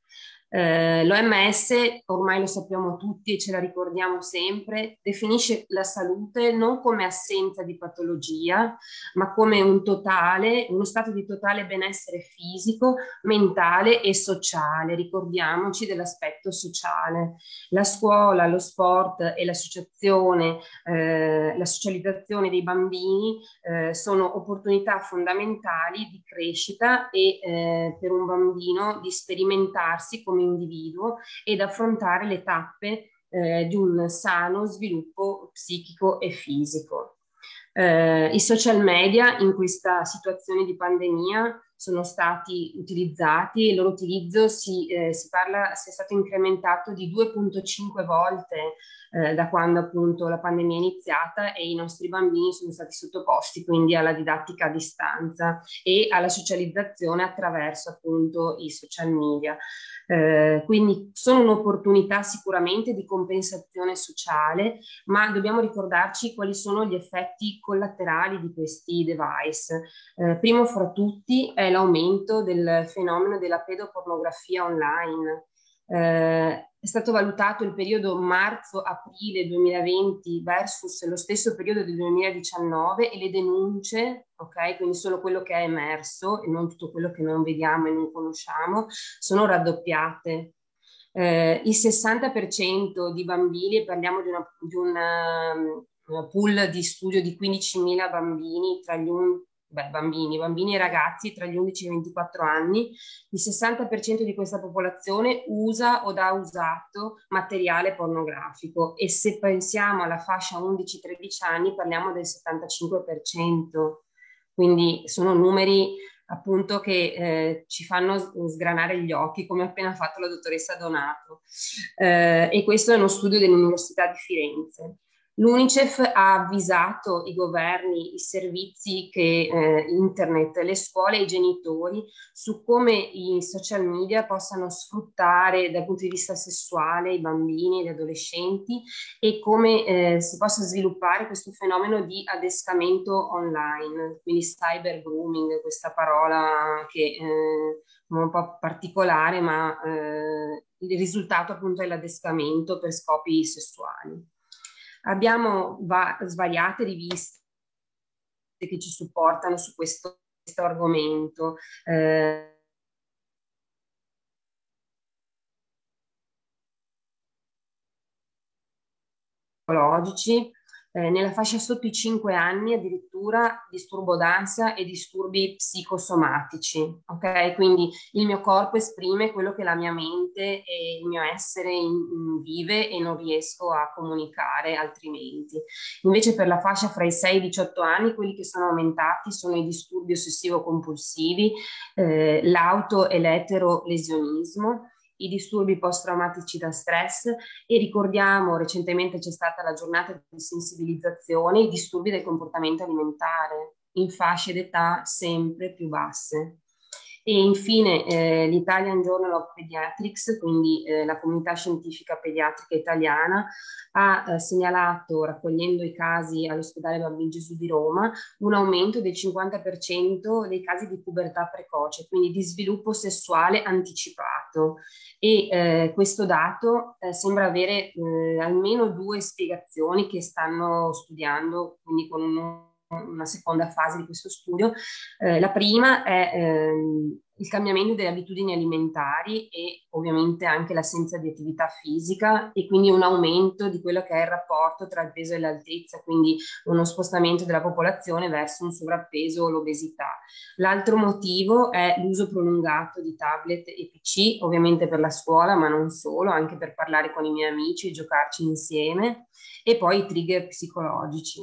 Eh, L'OMS, ormai lo sappiamo tutti e ce la ricordiamo sempre, definisce la salute non come assenza di patologia, ma come un totale, uno stato di totale benessere fisico, mentale e sociale. Ricordiamoci dell'aspetto sociale. La scuola, lo sport e l'associazione, eh, la socializzazione dei bambini eh, sono opportunità fondamentali di crescita e eh, per un bambino di sperimentarsi come individuo ed affrontare le tappe eh, di un sano sviluppo psichico e fisico. Eh, I social media in questa situazione di pandemia sono stati utilizzati il loro utilizzo si, eh, si parla sia stato incrementato di 2.5 volte eh, da quando appunto la pandemia è iniziata e i nostri bambini sono stati sottoposti quindi alla didattica a distanza e alla socializzazione attraverso appunto i social media. Eh, quindi sono un'opportunità sicuramente di compensazione sociale, ma dobbiamo ricordarci quali sono gli effetti collaterali di questi device. Eh, primo fra tutti è l'aumento del fenomeno della pedopornografia online. Eh, è stato valutato il periodo marzo-aprile 2020 versus lo stesso periodo del 2019 e le denunce, ok, quindi solo quello che è emerso e non tutto quello che non vediamo e non conosciamo, sono raddoppiate. Eh, il 60% di bambini, parliamo di una, di una, una pool di studio di 15.000 bambini tra gli, un, beh, bambini, bambini e ragazzi tra gli 11 e i 24 anni, il 60% di questa popolazione usa o ha usato materiale pornografico e se pensiamo alla fascia 11-13 anni parliamo del 75%, quindi sono numeri appunto che eh, ci fanno sgranare gli occhi, come appena fatto la dottoressa Donato. Eh, e questo è uno studio dell'Università di Firenze. L'UNICEF ha avvisato i governi, i servizi che eh, internet, le scuole e i genitori su come i social media possano sfruttare dal punto di vista sessuale i bambini e gli adolescenti e come eh, si possa sviluppare questo fenomeno di adescamento online, quindi cyber grooming, questa parola che è eh, un po' particolare, ma eh, il risultato appunto è l'adescamento per scopi sessuali. Abbiamo va- svariate riviste che ci supportano su questo, questo argomento. Eh, eh, nella fascia sotto i 5 anni addirittura disturbo d'ansia e disturbi psicosomatici, ok? Quindi il mio corpo esprime quello che la mia mente e il mio essere in, in vive e non riesco a comunicare altrimenti. Invece per la fascia fra i 6 e i 18 anni quelli che sono aumentati sono i disturbi ossessivo-compulsivi, eh, l'auto e l'eterolesionismo, i disturbi post-traumatici da stress e ricordiamo, recentemente c'è stata la giornata di sensibilizzazione, i disturbi del comportamento alimentare in fasce d'età sempre più basse. E infine eh, l'Italian Journal of Pediatrics, quindi eh, la comunità scientifica pediatrica italiana, ha eh, segnalato, raccogliendo i casi all'ospedale Bambino Gesù di Roma, un aumento del 50% dei casi di pubertà precoce, quindi di sviluppo sessuale anticipato. E eh, questo dato eh, sembra avere eh, almeno due spiegazioni che stanno studiando, quindi con un una seconda fase di questo studio. Eh, la prima è ehm, il cambiamento delle abitudini alimentari e ovviamente anche l'assenza di attività fisica e quindi un aumento di quello che è il rapporto tra il peso e l'altezza, quindi uno spostamento della popolazione verso un sovrappeso o l'obesità. L'altro motivo è l'uso prolungato di tablet e PC, ovviamente per la scuola, ma non solo, anche per parlare con i miei amici e giocarci insieme, e poi i trigger psicologici.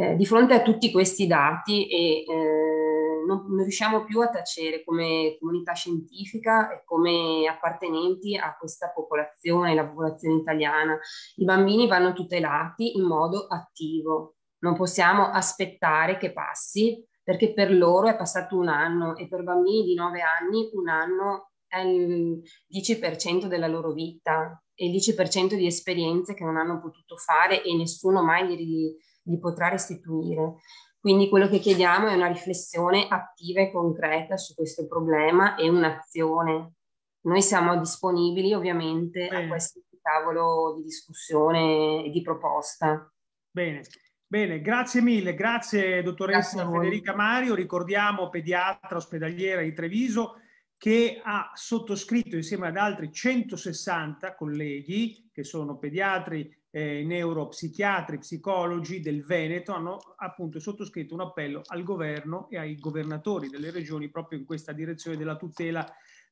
Eh, di fronte a tutti questi dati e eh, non, non, riusciamo più a tacere come comunità scientifica e come appartenenti a questa popolazione, la popolazione italiana. I bambini vanno tutelati in modo attivo. Non possiamo aspettare che passi perché per loro è passato un anno e per bambini di 9 anni un anno è il 10% della loro vita e il 10% di esperienze che non hanno potuto fare e nessuno mai li, li potrà restituire. Quindi quello che chiediamo è una riflessione attiva e concreta su questo problema e un'azione noi siamo disponibili ovviamente Bene. a questo tavolo di discussione e di proposta. Bene. Bene, grazie mille, grazie dottoressa grazie Federica Mario, ricordiamo pediatra ospedaliera di Treviso che ha sottoscritto insieme ad altri 160 colleghi che sono pediatri, eh, neuropsichiatri, psicologi del Veneto, hanno appunto sottoscritto un appello al governo e ai governatori delle regioni proprio in questa direzione della tutela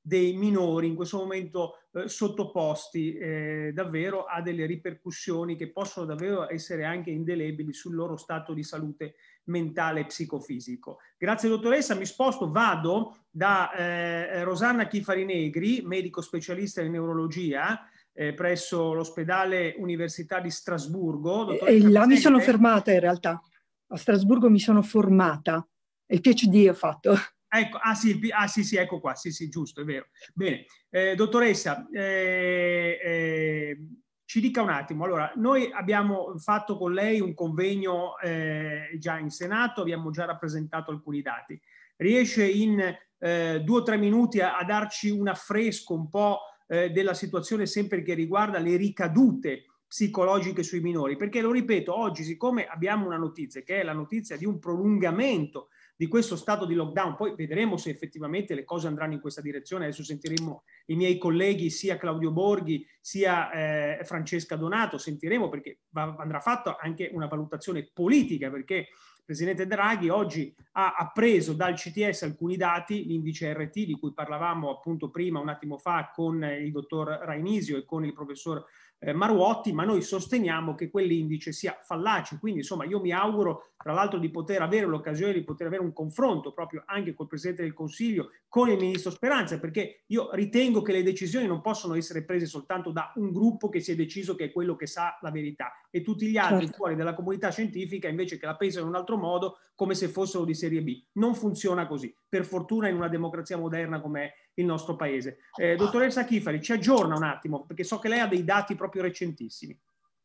dei minori in questo momento eh, sottoposti eh, davvero a delle ripercussioni che possono davvero essere anche indelebili sul loro stato di salute mentale e psicofisico. Grazie dottoressa, mi sposto, vado da eh, Rosanna Chifarinegri, medico specialista in neurologia, eh, presso l'ospedale Università di Strasburgo. E là mi sono fermata in realtà, a Strasburgo mi sono formata, il PhD ho fatto. Ecco, ah sì, ah sì, sì, ecco qua, sì, sì, giusto, è vero. Bene, eh, dottoressa, eh, eh, ci dica un attimo, allora, noi abbiamo fatto con lei un convegno eh, già in Senato, abbiamo già rappresentato alcuni dati. Riesce in eh, due o tre minuti a, a, darci un affresco un po' eh, della situazione sempre che riguarda le ricadute psicologiche sui minori? Perché, lo ripeto, oggi siccome abbiamo una notizia, che è la notizia di un prolungamento di questo stato di lockdown. Poi vedremo se effettivamente le cose andranno in questa direzione. Adesso sentiremo i miei colleghi, sia Claudio Borghi sia eh, Francesca Donato, sentiremo perché va, andrà fatta anche una valutazione politica, perché Presidente Draghi oggi ha appreso dal CTS alcuni dati, l'indice RT di cui parlavamo appunto prima un attimo fa con il dottor Rainisio e con il professor eh, Maruotti, ma noi sosteniamo che quell'indice sia fallace. Quindi, insomma, io mi auguro, tra l'altro, di poter avere l'occasione di poter avere un confronto proprio anche col Presidente del Consiglio, con il Ministro Speranza, perché io ritengo che le decisioni non possono essere prese soltanto da un gruppo che si è deciso che è quello che sa la verità e tutti gli altri certo. fuori dalla comunità scientifica invece che la pensano in un altro modo, come se fossero di serie B. Non funziona così. Per fortuna in una democrazia moderna come il nostro paese. Eh, dottoressa Chifari, ci aggiorna un attimo, perché so che lei ha dei dati proprio recentissimi.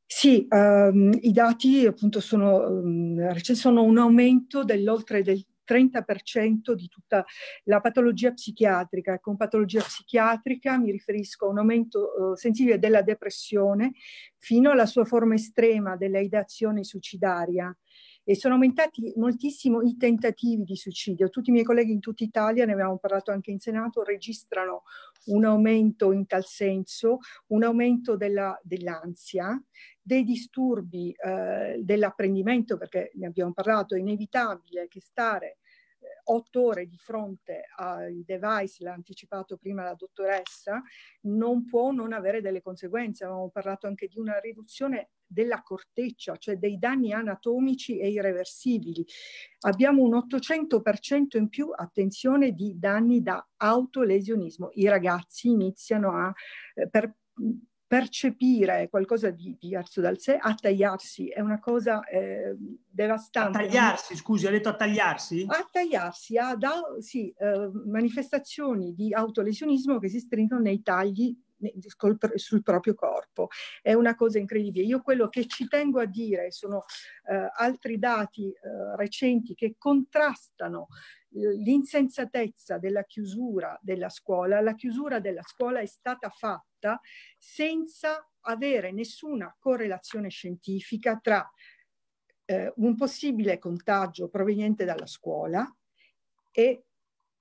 Sì, um, i dati appunto sono, um, sono un aumento dell'oltre del 30% di tutta la patologia psichiatrica. Con patologia psichiatrica mi riferisco a un aumento uh, sensibile della depressione fino alla sua forma estrema della ideazione suicidaria e sono aumentati moltissimo i tentativi di suicidio. Tutti i miei colleghi in tutta Italia, ne abbiamo parlato anche in Senato, registrano un aumento in tal senso, un aumento della, dell'ansia, dei disturbi eh, dell'apprendimento, perché ne abbiamo parlato, è inevitabile che stare otto ore di fronte ai device, l'ha anticipato prima la dottoressa, non può non avere delle conseguenze. Abbiamo parlato anche di una riduzione della corteccia, cioè dei danni anatomici e irreversibili. Abbiamo un 800% in più, attenzione, di danni da autolesionismo. I ragazzi iniziano a, eh, per percepire qualcosa di diverso dal sé, a tagliarsi, è una cosa eh, devastante. A tagliarsi, scusi, ha detto a tagliarsi? A tagliarsi, a da, sì, eh, manifestazioni di autolesionismo che si stringono nei tagli sul proprio corpo. È una cosa incredibile. Io quello che ci tengo a dire sono eh, altri dati eh, recenti che contrastano l'insensatezza della chiusura della scuola, la chiusura della scuola è stata fatta senza avere nessuna correlazione scientifica tra eh, un possibile contagio proveniente dalla scuola e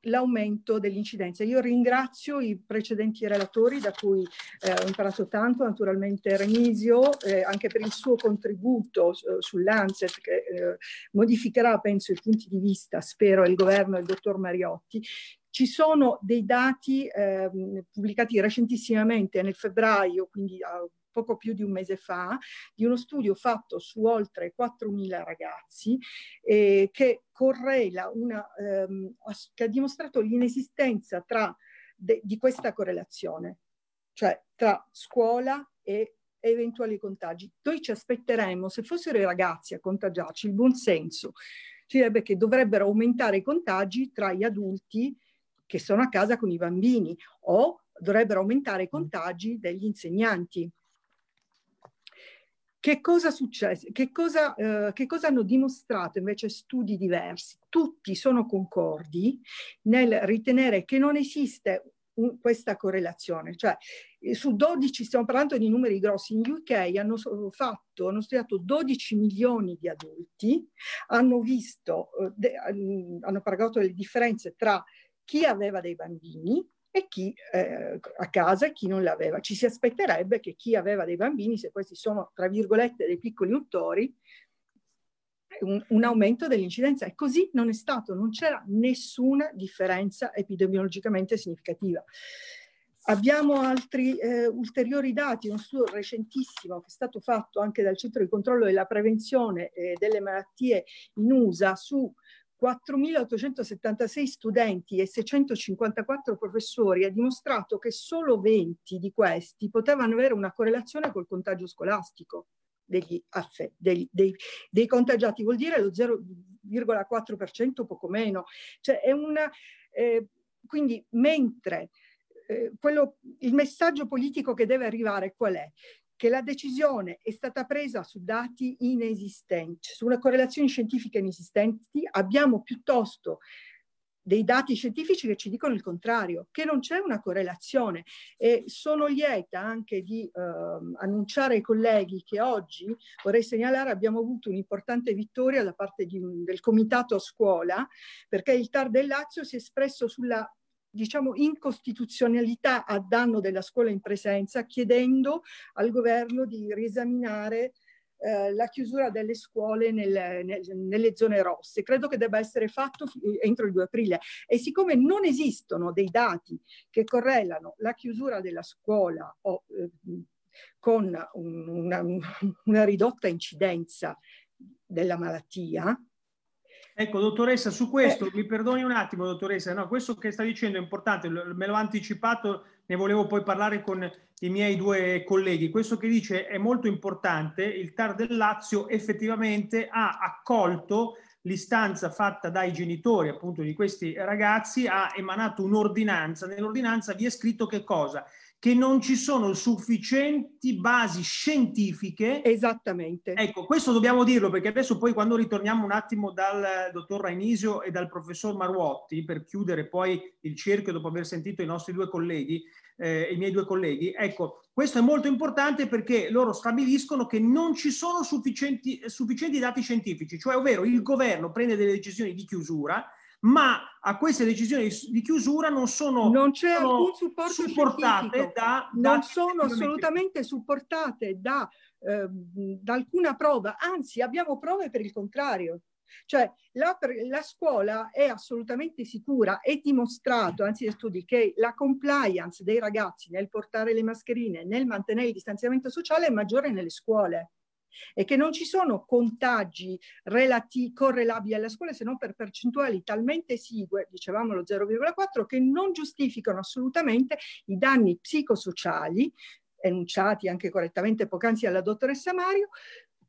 l'aumento dell'incidenza. Io ringrazio i precedenti relatori da cui eh, ho imparato tanto, naturalmente Remisio, eh, anche per il suo contributo eh, sull'Ancet che eh, modificherà, penso, i punti di vista, spero, il governo e il dottor Mariotti. Ci sono dei dati ehm, pubblicati recentissimamente nel febbraio, quindi a poco più di un mese fa, di uno studio fatto su oltre 4.000 ragazzi eh, che correla una, ehm, che ha dimostrato l'inesistenza tra de, di questa correlazione, cioè tra scuola e eventuali contagi. Noi ci aspetteremmo, se fossero i ragazzi a contagiarci, il buon senso ci direbbe che dovrebbero aumentare i contagi tra gli adulti che sono a casa con i bambini o dovrebbero aumentare i contagi degli insegnanti. Che cosa successe? Che cosa, eh, che cosa hanno dimostrato invece studi diversi? Tutti sono concordi nel ritenere che non esiste un, questa correlazione. Cioè, eh, su 12, stiamo parlando di numeri grossi, in UK hanno fatto, hanno studiato 12 milioni di adulti, hanno visto, eh, de, hanno paragonato le differenze tra chi aveva dei bambini e chi eh, a casa e chi non l'aveva. Ci si aspetterebbe che chi aveva dei bambini, se questi sono tra virgolette dei piccoli uttori, un, un, aumento dell'incidenza e così non è stato, non c'era nessuna differenza epidemiologicamente significativa. Abbiamo altri eh, ulteriori dati, uno studio recentissimo che è stato fatto anche dal Centro di Controllo della Prevenzione eh, delle Malattie in USA su 4.876 studenti e 654 professori ha dimostrato che solo 20 di questi potevano avere una correlazione col contagio scolastico degli dei, dei, dei, contagiati, vuol dire lo 0,4%, poco meno. Cioè è una, eh, quindi mentre eh, quello, il messaggio politico che deve arrivare qual è? Che la decisione è stata presa su dati inesistenti, su una correlazioni scientifiche inesistenti, abbiamo piuttosto dei dati scientifici che ci dicono il contrario, che non c'è una correlazione. E sono lieta anche di eh, annunciare ai colleghi che oggi, vorrei segnalare, abbiamo avuto un'importante vittoria da parte di, del comitato scuola, perché il TAR del Lazio si è espresso sulla diciamo, incostituzionalità a danno della scuola in presenza, chiedendo al governo di riesaminare eh, la chiusura delle scuole nel, nel, nelle zone rosse. Credo che debba essere fatto entro il 2 aprile e siccome non esistono dei dati che correlano la chiusura della scuola o, eh, con un, una, una ridotta incidenza della malattia, Ecco, dottoressa, su questo, eh. mi perdoni un attimo, dottoressa, no, questo che sta dicendo è importante, me l'ho anticipato, ne volevo poi parlare con i miei due colleghi. Questo che dice è molto importante, il TAR del Lazio effettivamente ha accolto l'istanza fatta dai genitori appunto di questi ragazzi, ha emanato un'ordinanza, nell'ordinanza vi è scritto che cosa? Che non ci sono sufficienti basi scientifiche. Esattamente. Ecco, questo dobbiamo dirlo perché adesso poi quando ritorniamo un attimo dal dottor Rainisio e dal professor Maruotti per chiudere poi il cerchio dopo aver sentito i nostri due colleghi, eh, i miei due colleghi, ecco, questo è molto importante perché loro stabiliscono che non ci sono sufficienti, sufficienti dati scientifici, cioè ovvero il governo prende delle decisioni di chiusura, ma a queste decisioni di chiusura non sono, non c'è sono alcun supporto supportate da, da, non sono assolutamente supportate da, eh, da alcuna prova, anzi abbiamo prove per il contrario. Cioè la, la, scuola è assolutamente sicura, è dimostrato, anzi da studi, che la compliance dei ragazzi nel portare le mascherine, nel mantenere il distanziamento sociale è maggiore nelle scuole e che non ci sono contagi relati- correlabili alla scuola se non per percentuali talmente esigue, dicevamo lo 0,4, che non giustificano assolutamente i danni psicosociali enunciati anche correttamente poc'anzi dalla dottoressa Mario,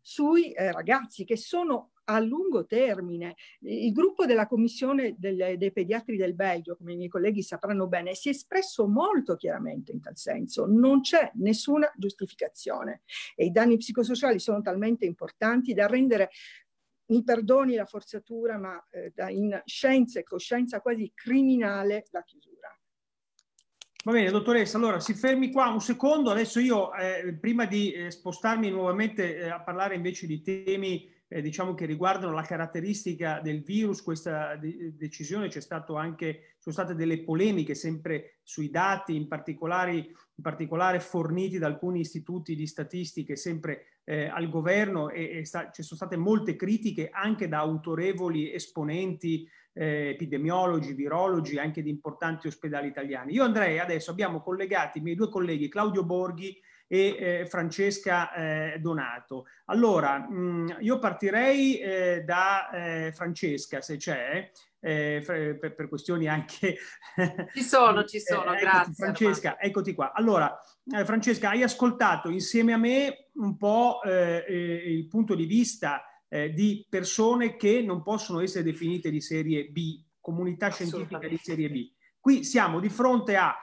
sui eh, ragazzi che sono a lungo termine. Il gruppo della Commissione del, dei pediatri del Belgio, come i miei colleghi sapranno bene, si è espresso molto chiaramente in tal senso. Non c'è nessuna giustificazione e i danni psicosociali sono talmente importanti da rendere mi perdoni la forzatura, ma eh, in scienza e coscienza quasi criminale la chiusura. Va bene, dottoressa, allora si fermi qua un secondo. Adesso io, eh, prima di eh, spostarmi nuovamente eh, a parlare invece di temi eh, diciamo che riguardano la caratteristica del virus, questa de- decisione c'è stato anche, sono state delle polemiche sempre sui dati, in in particolare forniti da alcuni istituti di statistiche sempre eh, al governo e, e sta- ci sono state molte critiche anche da autorevoli esponenti eh, epidemiologi, virologi, anche di importanti ospedali italiani. Io andrei adesso, abbiamo collegati i miei due colleghi Claudio Borghi e eh, Francesca eh, Donato. Allora, mh, mm, io partirei eh, da eh, Francesca, se c'è, eh, per, per, questioni anche... Ci sono, ci sono, grazie. Francesca, Armando. eccoti qua. Allora, Francesca, hai ascoltato insieme a me un po' il punto di vista di persone che non possono essere definite di serie B, comunità scientifica di serie B. Qui siamo di fronte a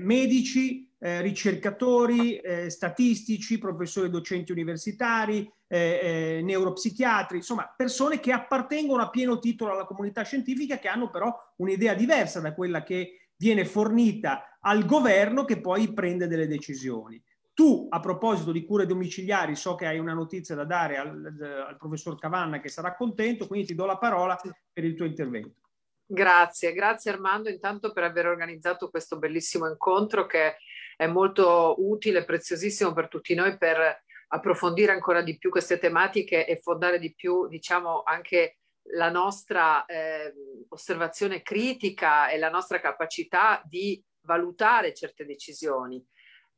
medici, eh, ricercatori, eh, statistici, professori docenti universitari, eh, eh, neuropsichiatri, insomma persone che appartengono a pieno titolo alla comunità scientifica che hanno però un'idea diversa da quella che viene fornita al governo che poi prende delle decisioni. Tu, a proposito di cure domiciliari, so che hai una notizia da dare al, al professor Cavanna che sarà contento, quindi ti do la parola per il tuo intervento. Grazie, grazie Armando intanto per aver organizzato questo bellissimo incontro che è molto utile, preziosissimo per tutti noi per approfondire ancora di più queste tematiche e fondare di più, diciamo, anche la nostra eh, osservazione critica e la nostra capacità di valutare certe decisioni.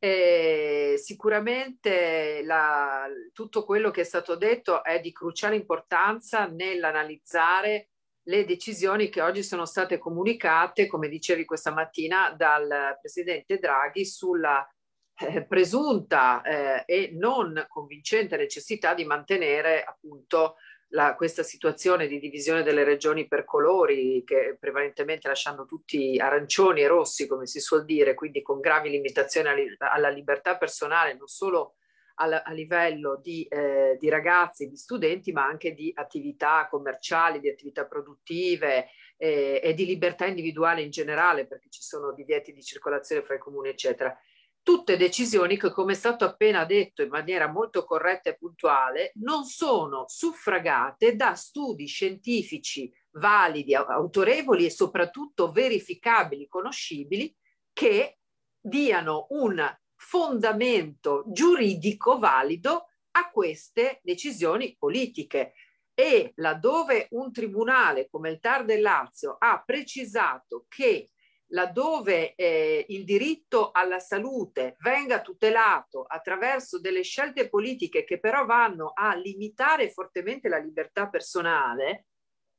E sicuramente la, tutto quello che è stato detto è di cruciale importanza nell'analizzare le decisioni che oggi sono state comunicate, come dicevi questa mattina, dal Presidente Draghi sulla eh, presunta eh, e non convincente necessità di mantenere appunto la, questa situazione di divisione delle regioni per colori, che prevalentemente lasciando tutti arancioni e rossi, come si suol dire, quindi con gravi limitazioni alla, libertà personale, non solo a, a livello di, eh, di, ragazzi, di studenti, ma anche di attività commerciali, di attività produttive eh, e di libertà individuale in generale, perché ci sono divieti di circolazione fra i comuni, eccetera. Tutte decisioni che, come è stato appena detto in maniera molto corretta e puntuale, non sono suffragate da studi scientifici validi, autorevoli e soprattutto verificabili, conoscibili, che diano un fondamento giuridico valido a queste decisioni politiche. E laddove un tribunale come il TAR del Lazio ha precisato che laddove eh, il diritto alla salute venga tutelato attraverso delle scelte politiche che però vanno a limitare fortemente la libertà personale,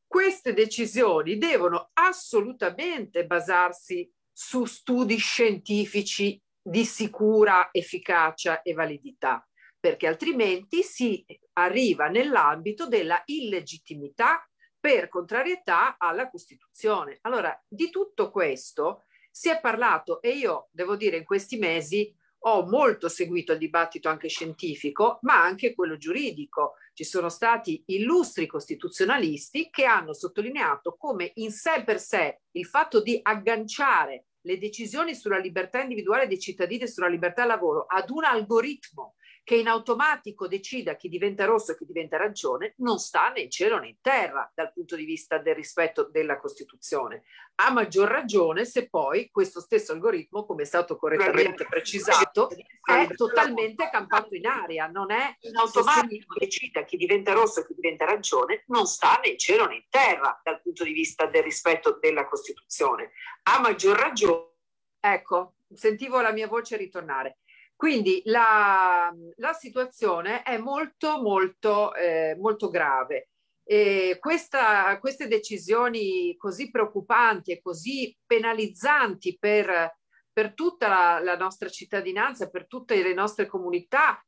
queste decisioni devono assolutamente basarsi su studi scientifici di sicura efficacia e validità, perché altrimenti si arriva nell'ambito della illegittimità per contrarietà alla Costituzione. Allora, di tutto questo si è parlato e io devo dire in questi mesi ho molto seguito il dibattito anche scientifico, ma anche quello giuridico. Ci sono stati illustri costituzionalisti che hanno sottolineato come in sé per sé il fatto di agganciare le decisioni sulla libertà individuale dei cittadini e sulla libertà al lavoro ad un algoritmo che in automatico decida chi diventa rosso e chi diventa arancione non sta né in cielo né in terra dal punto di vista del rispetto della Costituzione. A maggior ragione se poi questo stesso algoritmo, come è stato correttamente precisato, è totalmente campato in aria, non è in automatico decida chi diventa rosso e chi diventa arancione, non sta né in cielo né in terra dal punto di vista del rispetto della Costituzione. A maggior ragione, ecco, sentivo la mia voce ritornare quindi la, la situazione è molto, molto, eh, molto grave. E questa, queste decisioni così preoccupanti e così penalizzanti per, per tutta la, la, nostra cittadinanza, per tutte le nostre comunità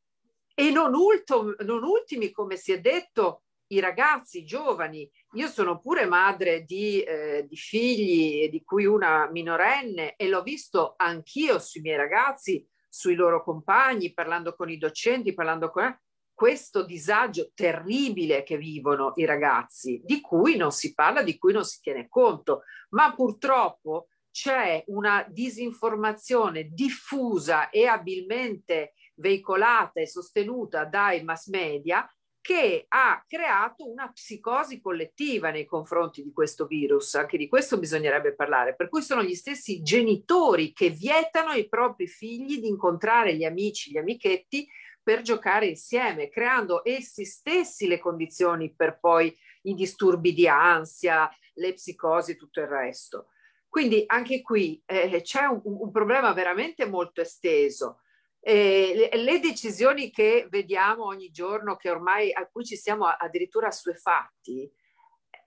e non, ultimo, non ultimi, come si è detto, i ragazzi, i giovani. Io sono pure madre di, eh, di figli, di cui una minorenne, e l'ho visto anch'io sui miei ragazzi sui loro compagni, parlando con i docenti, parlando con questo disagio terribile che vivono i ragazzi, di cui non si parla, di cui non si tiene conto, ma purtroppo c'è una disinformazione diffusa e abilmente veicolata e sostenuta dai mass media che ha creato una psicosi collettiva nei confronti di questo virus, anche di questo bisognerebbe parlare, per cui sono gli stessi genitori che vietano ai propri figli di incontrare gli amici, gli amichetti per giocare insieme, creando essi stessi le condizioni per poi i disturbi di ansia, le psicosi e tutto il resto. Quindi anche qui eh, c'è un, un problema veramente molto esteso eh, le, decisioni che vediamo ogni giorno, che ormai a cui ci siamo addirittura assuefatti,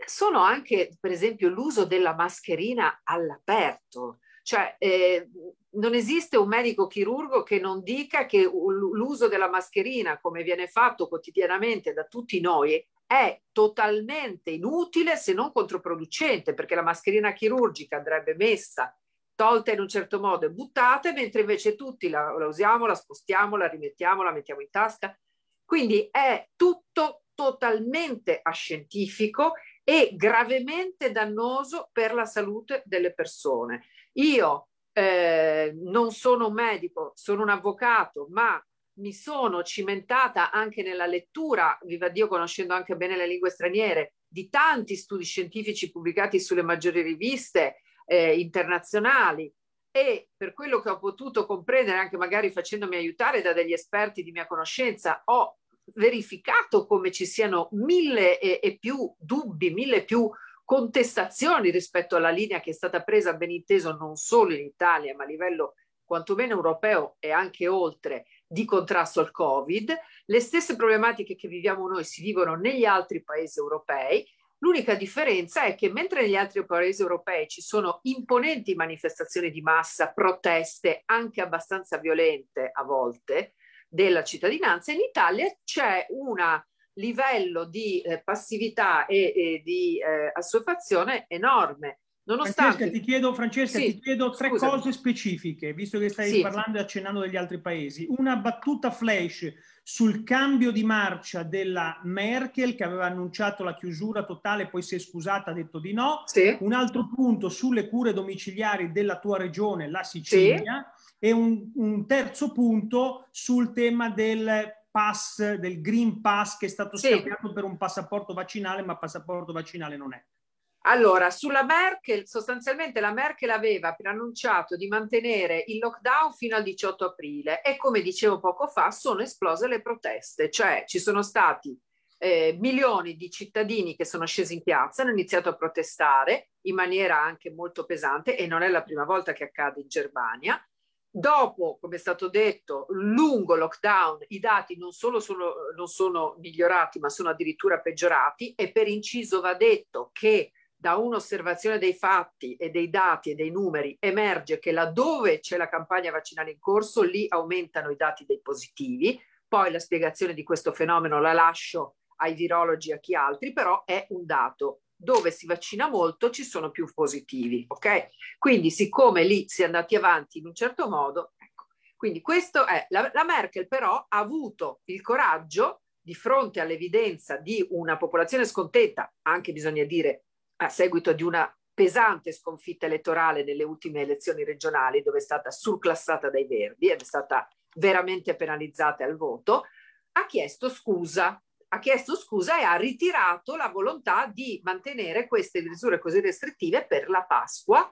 sono anche, per esempio, l'uso della mascherina all'aperto. Cioè, eh, non esiste un medico chirurgo che non dica che l'uso della mascherina, come viene fatto quotidianamente da tutti noi, è totalmente inutile se non controproducente, perché la mascherina chirurgica andrebbe messa tolta in un certo modo e buttate, mentre invece tutti la, la usiamo, la spostiamo, la rimettiamo, la mettiamo in tasca. Quindi è tutto totalmente ascientifico e gravemente dannoso per la salute delle persone. Io eh, non sono un medico, sono un avvocato, ma mi sono cimentata anche nella lettura, viva Dio conoscendo anche bene le lingue straniere, di tanti studi scientifici pubblicati sulle maggiori riviste eh, internazionali e per quello che ho potuto comprendere, anche magari facendomi aiutare da degli esperti di mia conoscenza, ho verificato come ci siano mille e, e più dubbi, mille più contestazioni rispetto alla linea che è stata presa, ben inteso, non solo in Italia, ma a livello quantomeno europeo e anche oltre, di contrasto al Covid. Le stesse problematiche che viviamo noi si vivono negli altri paesi europei. L'unica differenza è che mentre negli altri paesi europei ci sono imponenti manifestazioni di massa, proteste anche abbastanza violente a volte della cittadinanza, in Italia c'è un livello di eh, passività e, e di eh, assuefazione enorme. Nonostante... Francesca, ti chiedo, Francesca, sì, ti chiedo tre scusami. cose specifiche, visto che stai sì. parlando e accennando degli altri paesi. Una battuta flash sul cambio di marcia della Merkel che aveva annunciato la chiusura totale, poi si è scusata, ha detto di no. Sì. Un altro punto sulle cure domiciliari della tua regione, la Sicilia. E un, un terzo punto sul tema del pass, del Green Pass che è stato scambiato per un passaporto vaccinale, ma passaporto vaccinale non è. Allora, sulla Merkel, sostanzialmente la Merkel aveva preannunciato di mantenere il lockdown fino al 18 aprile e come dicevo poco fa sono esplose le proteste, cioè ci sono stati eh, milioni di cittadini che sono scesi in piazza, hanno iniziato a protestare in maniera anche molto pesante e non è la prima volta che accade in Germania. Dopo, come è stato detto, lungo lockdown, i dati non solo sono, non sono migliorati, ma sono addirittura peggiorati e per inciso va detto che da un'osservazione dei fatti e dei dati e dei numeri emerge che laddove c'è la campagna vaccinale in corso, lì aumentano i dati dei positivi. Poi la spiegazione di questo fenomeno la lascio ai virologi e a chi altri, però è un dato. Dove si vaccina molto ci sono più positivi, ok? Quindi siccome lì si è andati avanti in un certo modo, ecco. Quindi questo è, la, la Merkel però ha avuto il coraggio di fronte all'evidenza di una popolazione scontenta, anche bisogna dire a seguito di una pesante sconfitta elettorale nelle ultime elezioni regionali dove è stata surclassata dai Verdi ed è stata veramente penalizzata al voto, ha chiesto scusa. Ha chiesto scusa e ha ritirato la volontà di mantenere queste misure così restrittive per la Pasqua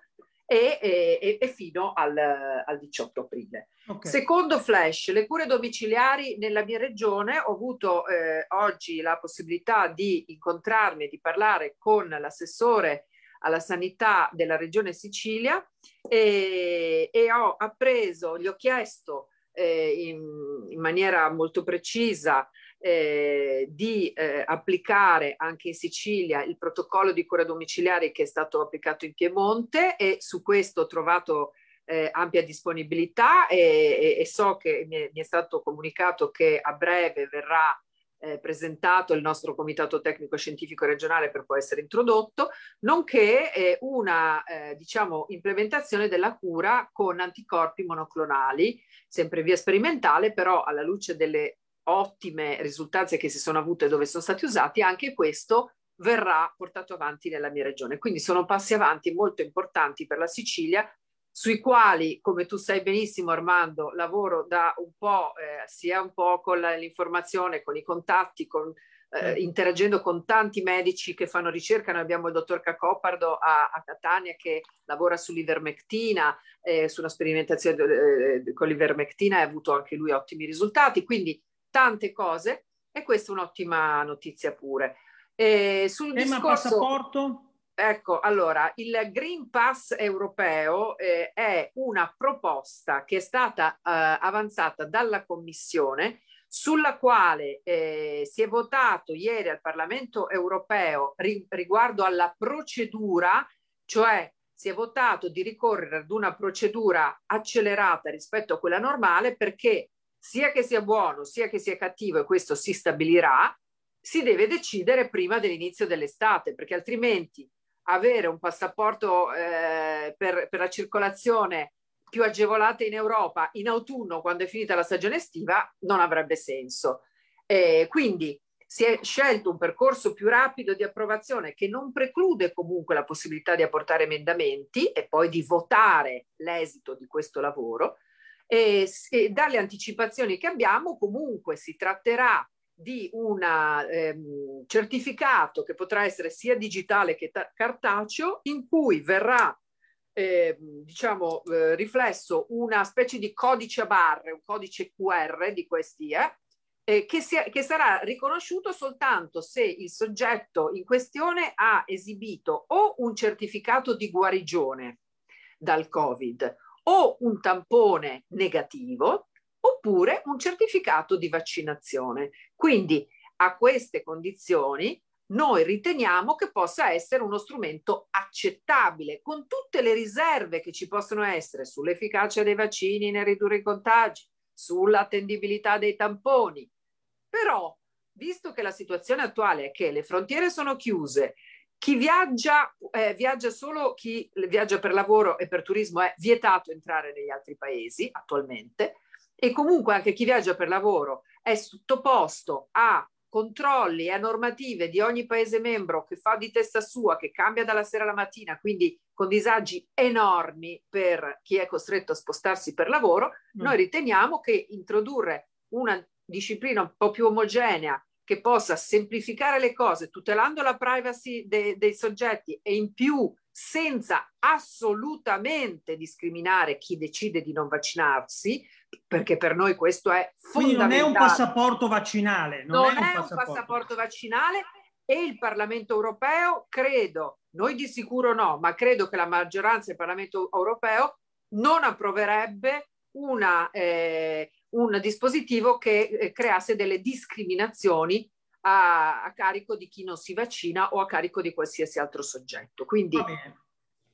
e, e, e fino al, al, 18 aprile. Okay. Secondo flash, le cure domiciliari nella mia regione, ho avuto eh, oggi la possibilità di incontrarmi e di parlare con l'assessore alla sanità della regione Sicilia e, e ho appreso, gli ho chiesto eh, in, in maniera molto precisa eh, di eh, applicare anche in Sicilia il protocollo di cura domiciliare che è stato applicato in Piemonte e su questo ho trovato eh, ampia disponibilità e, e, e so che mi è, mi è, stato comunicato che a breve verrà eh, presentato il nostro comitato tecnico scientifico regionale per poi essere introdotto, nonché eh, una diciamo, implementazione della cura con anticorpi monoclonali, sempre via sperimentale, però alla luce delle ottime risultanze che si sono avute dove sono stati usati, anche questo verrà portato avanti nella mia regione. Quindi sono passi avanti molto importanti per la Sicilia, sui quali, come tu sai benissimo Armando, lavoro da un po', eh, sia un po' con l'informazione, con i contatti, con, eh, interagendo con tanti medici che fanno ricerca. Noi abbiamo il dottor Cacopardo a, a Catania che lavora sull'ivermectina, eh, su una sperimentazione eh, con l'ivermectina e ha avuto anche lui ottimi risultati. Quindi tante cose e questa è un'ottima notizia pure. E sul Tema discorso... passaporto? Ecco, allora, il Green Pass europeo eh, è una proposta che è stata eh, avanzata dalla Commissione sulla quale eh, si è votato ieri al Parlamento europeo ri- riguardo alla procedura, cioè si è votato di ricorrere ad una procedura accelerata rispetto a quella normale perché sia che sia buono sia che sia cattivo, e questo si stabilirà, si deve decidere prima dell'inizio dell'estate, perché altrimenti avere un passaporto eh, per, per la circolazione più agevolata in Europa in autunno, quando è finita la stagione estiva, non avrebbe senso. Eh, quindi si è scelto un percorso più rapido di approvazione che non preclude comunque la possibilità di apportare emendamenti e poi di votare l'esito di questo lavoro. E, e dalle anticipazioni che abbiamo comunque si tratterà di un ehm, certificato che potrà essere sia digitale che cartaceo in cui verrà eh, diciamo eh, riflesso una specie di codice a barre, un codice QR di questi eh, eh, che, sia, che, sarà riconosciuto soltanto se il soggetto in questione ha esibito o un certificato di guarigione dal Covid o un tampone negativo oppure un certificato di vaccinazione. Quindi a queste condizioni noi riteniamo che possa essere uno strumento accettabile con tutte le riserve che ci possono essere sull'efficacia dei vaccini nel ridurre i contagi, sull'attendibilità dei tamponi. Però, visto che la situazione attuale è che le frontiere sono chiuse, chi viaggia, eh, viaggia solo chi viaggia per lavoro e per turismo è vietato entrare negli altri paesi attualmente e comunque anche chi viaggia per lavoro è sottoposto a controlli e a normative di ogni paese membro che fa di testa sua, che cambia dalla sera alla mattina, quindi con disagi enormi per chi è costretto a spostarsi per lavoro, mm. noi riteniamo che introdurre una disciplina un po' più omogenea che possa semplificare le cose, tutelando la privacy de- dei soggetti e in più senza assolutamente discriminare chi decide di non vaccinarsi, perché per noi questo è fondamentale. Quindi non è un passaporto vaccinale. Non, non è, un, è passaporto. un passaporto vaccinale e il Parlamento europeo, credo, noi di sicuro no, ma credo che la maggioranza del Parlamento europeo non approverebbe una, eh, un dispositivo che eh, creasse delle discriminazioni a, a, carico di chi non si vaccina o a carico di qualsiasi altro soggetto. Quindi Va bene.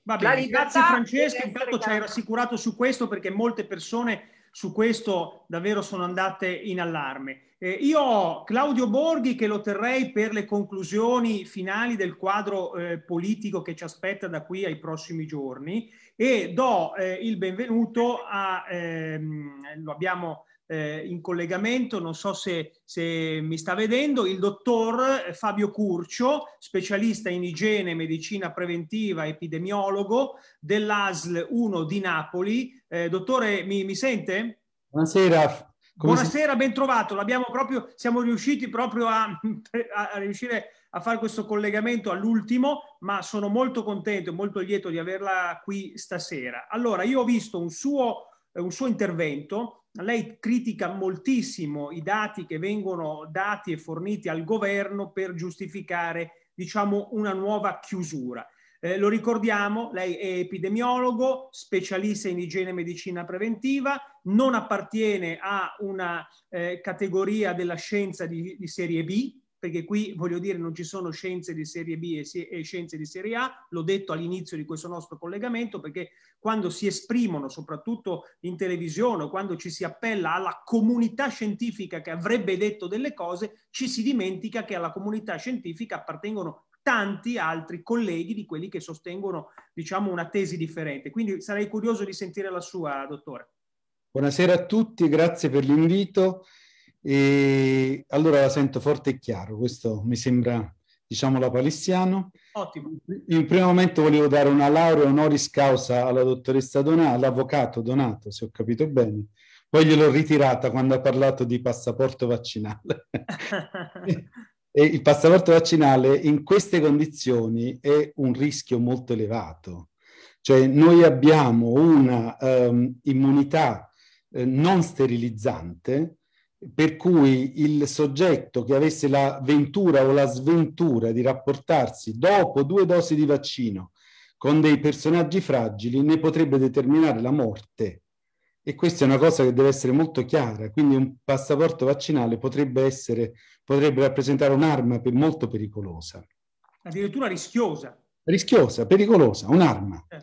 Va bene. Grazie Francesca, intanto ci hai rassicurato su questo perché molte persone su questo davvero sono andate in allarme. Eh, io ho Claudio Borghi che lo terrei per le conclusioni finali del quadro eh, politico che ci aspetta da qui ai prossimi giorni e do eh, il benvenuto a, ehm, lo abbiamo eh, in collegamento, non so se, se, mi sta vedendo, il dottor Fabio Curcio, specialista in igiene, medicina preventiva, epidemiologo dell'ASL 1 di Napoli. Eh, dottore, mi, mi sente? Buonasera. Come Buonasera, ben trovato. L'abbiamo proprio, siamo riusciti proprio a, a, a riuscire a fare questo collegamento all'ultimo, ma sono molto contento e molto lieto di averla qui stasera. Allora, io ho visto un suo, un suo intervento lei critica moltissimo i dati che vengono dati e forniti al governo per giustificare, diciamo, una nuova chiusura. Eh, lo ricordiamo, lei è epidemiologo, specialista in igiene e medicina preventiva, non appartiene a una eh, categoria della scienza di, di serie B, perché qui voglio dire non ci sono scienze di serie B e, scienze di serie A, l'ho detto all'inizio di questo nostro collegamento, perché quando si esprimono, soprattutto in televisione, quando ci si appella alla comunità scientifica che avrebbe detto delle cose, ci si dimentica che alla comunità scientifica appartengono tanti altri colleghi di quelli che sostengono, diciamo, una tesi differente. Quindi sarei curioso di sentire la sua, dottore. Buonasera a tutti, grazie per l'invito. E allora la sento forte e chiaro, questo mi sembra, diciamo, la palissiano. Ottimo. In primo momento volevo dare una laurea honoris causa alla dottoressa Donato, all'avvocato Donato, se ho capito bene. Poi gliel'ho ritirata quando ha parlato di passaporto vaccinale. e il passaporto vaccinale in queste condizioni è un rischio molto elevato. Cioè noi abbiamo una um, immunità eh, non sterilizzante per cui il soggetto che avesse la ventura o la sventura di rapportarsi dopo due dosi di vaccino con dei personaggi fragili ne potrebbe determinare la morte. E questa è una cosa che deve essere molto chiara, quindi un passaporto vaccinale potrebbe, essere, potrebbe rappresentare un'arma molto pericolosa. Addirittura rischiosa. Rischiosa, pericolosa, un'arma. Eh.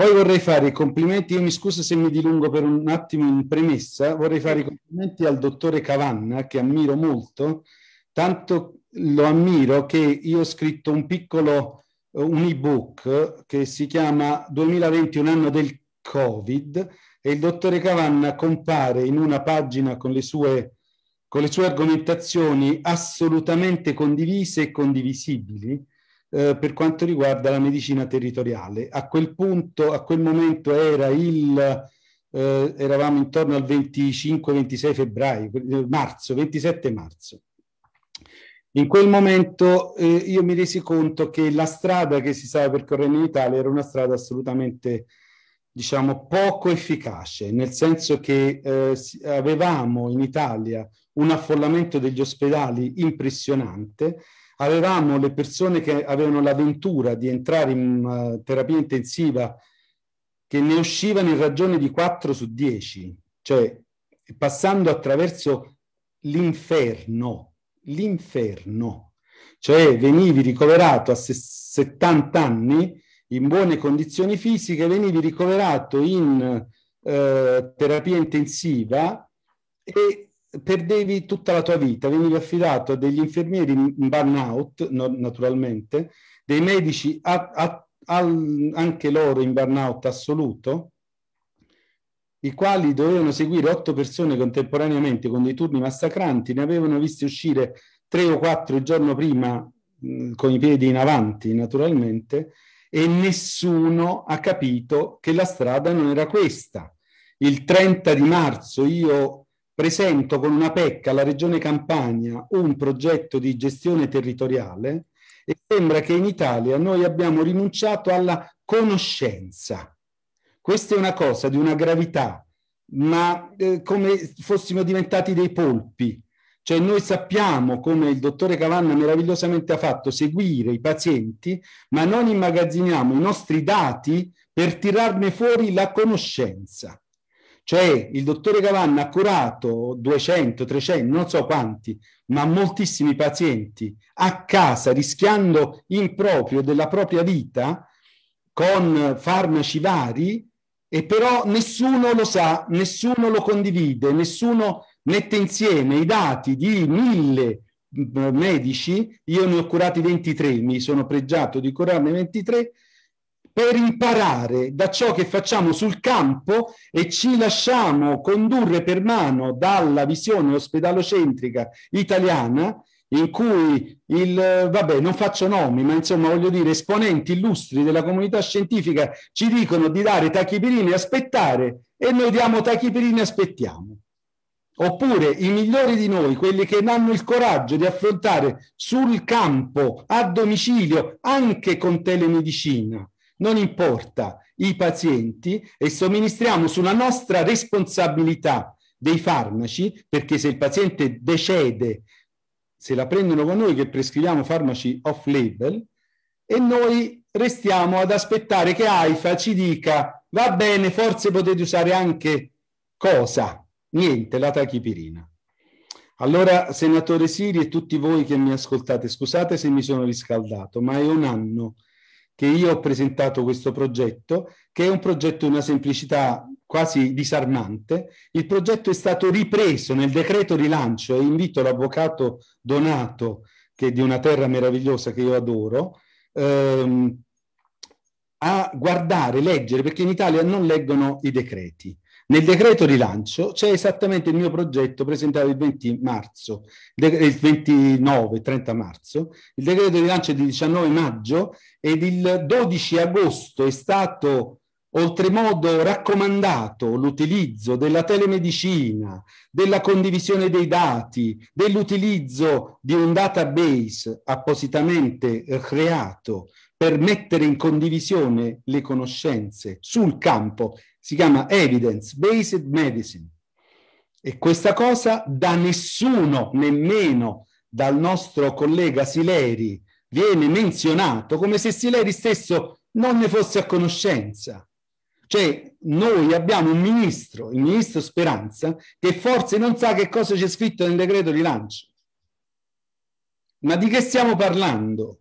Poi vorrei fare i complimenti, io mi scuso se mi dilungo per un attimo in premessa, vorrei fare i complimenti al dottore Cavanna, che ammiro molto, tanto lo ammiro che io ho scritto un piccolo, un ebook che si chiama 2020, un anno del Covid, e il dottore Cavanna compare in una pagina con le sue con le sue argomentazioni assolutamente condivise e condivisibili eh, per quanto riguarda la medicina territoriale. A quel punto, a quel momento era il, eh, eravamo intorno al 25-26 febbraio, eh, marzo, 27 marzo. In quel momento eh, io mi resi conto che la strada che si stava percorrendo in Italia era una strada assolutamente diciamo, poco efficace, nel senso che eh, avevamo in Italia un affollamento degli ospedali impressionante, avevamo le persone che avevano l'avventura di entrare in uh, terapia intensiva che ne uscivano in ragione di 4 su 10, cioè passando attraverso l'inferno, l'inferno, cioè venivi ricoverato a 70 anni in buone condizioni fisiche, venivi ricoverato in eh, terapia intensiva e perdevi tutta la tua vita, venivi affidato a degli infermieri in burnout, no, naturalmente, dei medici a, a, a, anche loro in burnout assoluto, i quali dovevano seguire otto persone contemporaneamente con dei turni massacranti, ne avevano viste uscire tre o quattro il giorno prima mh, con i piedi in avanti, naturalmente, e nessuno ha capito che la strada non era questa. Il 30 di marzo io presento con una PEC alla Regione Campania un progetto di gestione territoriale e sembra che in Italia noi abbiamo rinunciato alla conoscenza. Questa è una cosa di una gravità, ma eh, come fossimo diventati dei polpi. Cioè noi sappiamo, come il dottore Cavanna meravigliosamente ha fatto, seguire i pazienti, ma non immagazziniamo i nostri dati per tirarne fuori la conoscenza. Cioè il dottore Cavanna ha curato 200, 300, non so quanti, ma moltissimi pazienti a casa, rischiando in proprio della propria vita, con farmaci vari, e però nessuno lo sa, nessuno lo condivide, nessuno mette insieme i dati di mille medici, io ne ho curati 23, mi sono pregiato di curarne 23, per imparare da ciò che facciamo sul campo e ci lasciamo condurre per mano dalla visione ospedalocentrica italiana in cui il, vabbè, non faccio nomi, ma insomma voglio dire, esponenti illustri della comunità scientifica ci dicono di dare tachipirini e aspettare e noi diamo tachipirini e aspettiamo. Oppure i migliori di noi, quelli che hanno il coraggio di affrontare sul campo, a domicilio, anche con telemedicina, non importa, i pazienti e somministriamo sulla nostra responsabilità dei farmaci, perché se il paziente decede, se la prendono con noi che prescriviamo farmaci off-label, e noi restiamo ad aspettare che AIFA ci dica va bene, forse potete usare anche cosa? Niente, la tachipirina. Allora, senatore Siri e tutti voi che mi ascoltate, scusate se mi sono riscaldato, ma è un anno che io ho presentato questo progetto, che è un progetto di una semplicità quasi disarmante. Il progetto è stato ripreso nel decreto rilancio e invito l'avvocato Donato, che è di una terra meravigliosa che io adoro, ehm, a guardare, leggere, perché in Italia non leggono i decreti. Nel decreto rilancio c'è esattamente il mio progetto presentato il 20 marzo, il 29, 30 marzo, il decreto rilancio è di 19 maggio ed il 12 agosto è stato oltremodo raccomandato l'utilizzo della telemedicina, della condivisione dei dati, dell'utilizzo di un database appositamente creato per mettere in condivisione le conoscenze sul campo si chiama Evidence Based Medicine. E questa cosa da nessuno, nemmeno dal nostro collega Sileri, viene menzionato, come se Sileri stesso non ne fosse a conoscenza. Cioè, noi abbiamo un ministro, il ministro Speranza, che forse non sa che cosa c'è scritto nel decreto rilancio. Ma di che stiamo parlando?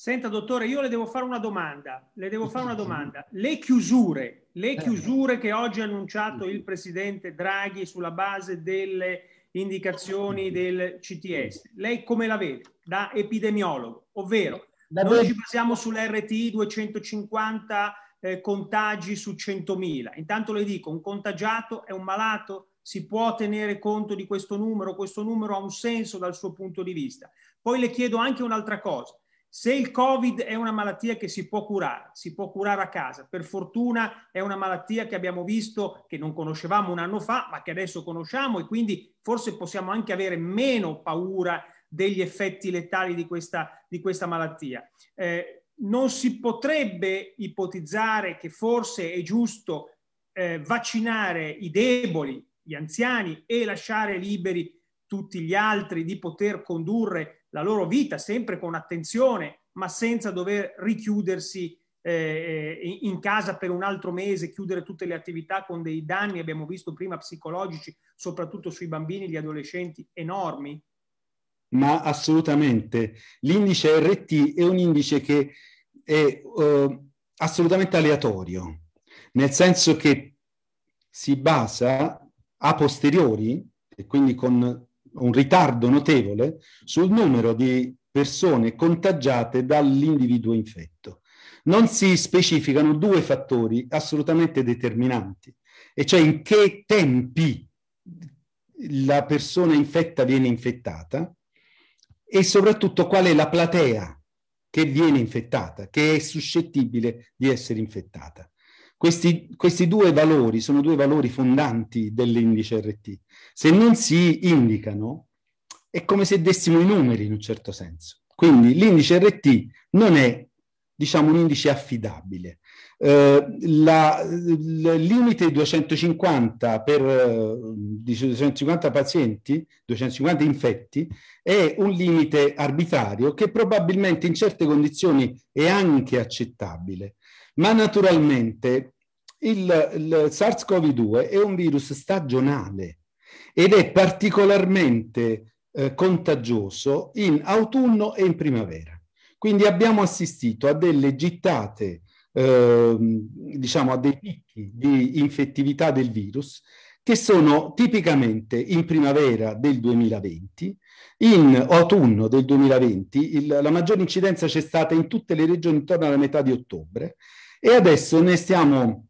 Senta, dottore, io le devo fare una domanda. Le devo fare una domanda. Le chiusure, le eh. chiusure che oggi ha annunciato il presidente Draghi sulla base delle indicazioni del CTS, lei come la vede da epidemiologo? Ovvero, noi ci basiamo sull'RT 250 eh, contagi su 100.000. Intanto le dico, un contagiato è un malato, si può tenere conto di questo numero, questo numero ha un senso dal suo punto di vista. Poi le chiedo anche un'altra cosa. Se il Covid è una malattia che si può curare, si può curare a casa. Per fortuna è una malattia che abbiamo visto, che non conoscevamo un anno fa, ma che adesso conosciamo e quindi forse possiamo anche avere meno paura degli effetti letali di questa, di questa malattia. Eh, non si potrebbe ipotizzare che forse è giusto eh, vaccinare i deboli, gli anziani e lasciare liberi tutti gli altri di poter condurre la loro vita sempre con attenzione, ma senza dover richiudersi eh, in casa per un altro mese, chiudere tutte le attività con dei danni, abbiamo visto prima psicologici, soprattutto sui bambini e gli adolescenti, enormi? Ma assolutamente. L'indice RT è un indice che è uh, assolutamente aleatorio, nel senso che si basa a posteriori, e quindi con un ritardo notevole, sul numero di persone contagiate dall'individuo infetto. Non si specificano due fattori assolutamente determinanti, e cioè in che tempi la persona infetta viene infettata e soprattutto qual è la platea che viene infettata, che è suscettibile di essere infettata. Questi, questi, due valori sono due valori fondanti dell'indice RT. Se non si indicano, è come se dessimo i numeri in un certo senso. Quindi l'indice RT non è, diciamo, un indice affidabile. Eh, il limite 250 per 250 pazienti, 250 infetti, è un limite arbitrario che probabilmente in certe condizioni è anche accettabile ma naturalmente il, il SARS-CoV-2 è un virus stagionale ed è particolarmente eh, contagioso in autunno e in primavera. Quindi abbiamo assistito a delle gittate, eh, diciamo a dei picchi di infettività del virus che sono tipicamente in primavera del 2020, in autunno del 2020 il, la maggiore incidenza c'è stata in tutte le regioni intorno alla metà di ottobre e adesso ne stiamo,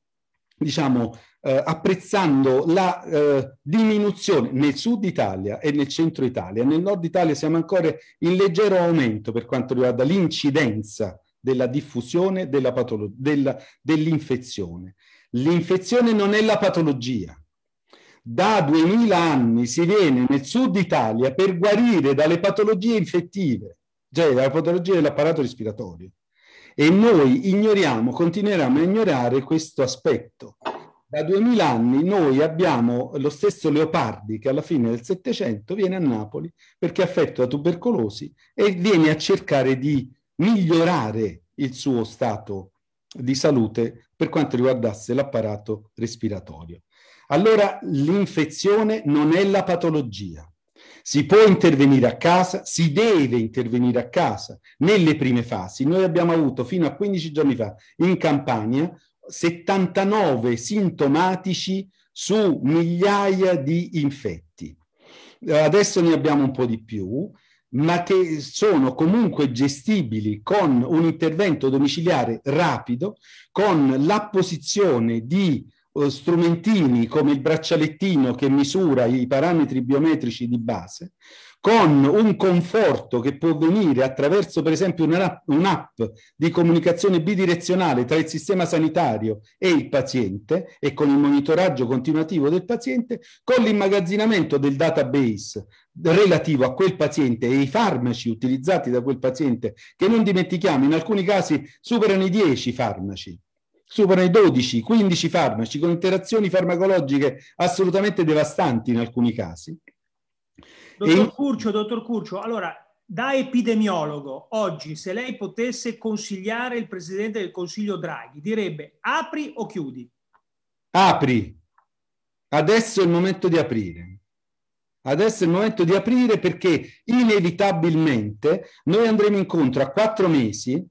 diciamo, eh, apprezzando la eh, diminuzione nel sud Italia e nel centro Italia. Nel nord Italia siamo ancora in leggero aumento per quanto riguarda l'incidenza della diffusione della patolo- della, dell'infezione. L'infezione non è la patologia. Da 2000 anni si viene nel sud Italia per guarire dalle patologie infettive, cioè dalle patologie dell'apparato respiratorio. E noi ignoriamo, continueremo a ignorare questo aspetto. Da 2000 anni noi abbiamo lo stesso Leopardi che alla fine del Settecento viene a Napoli perché è affetto da tubercolosi e viene a cercare di migliorare il suo stato di salute per quanto riguardasse l'apparato respiratorio. Allora l'infezione non è la patologia, si può intervenire a casa, si deve intervenire a casa nelle prime fasi. Noi abbiamo avuto fino a 15 giorni fa in Campania 79 sintomatici su migliaia di infetti. Adesso ne abbiamo un po' di più, ma che sono comunque gestibili con un intervento domiciliare rapido, con l'apposizione di eh, strumentini come il braccialettino che misura i parametri biometrici di base, con un conforto che può venire attraverso per esempio un'app di comunicazione bidirezionale tra il sistema sanitario e il paziente e con il monitoraggio continuativo del paziente, con l'immagazzinamento del database relativo a quel paziente e i farmaci utilizzati da quel paziente, che non dimentichiamo, in alcuni casi superano i 10 farmaci superano i 12, 15 farmaci con interazioni farmacologiche assolutamente devastanti in alcuni casi. Dottor e... Curcio, dottor Curcio, allora da epidemiologo, oggi se lei potesse consigliare il presidente del Consiglio Draghi, direbbe apri o chiudi? Apri. Adesso è il momento di aprire. Adesso è il momento di aprire perché inevitabilmente noi andremo incontro a quattro mesi,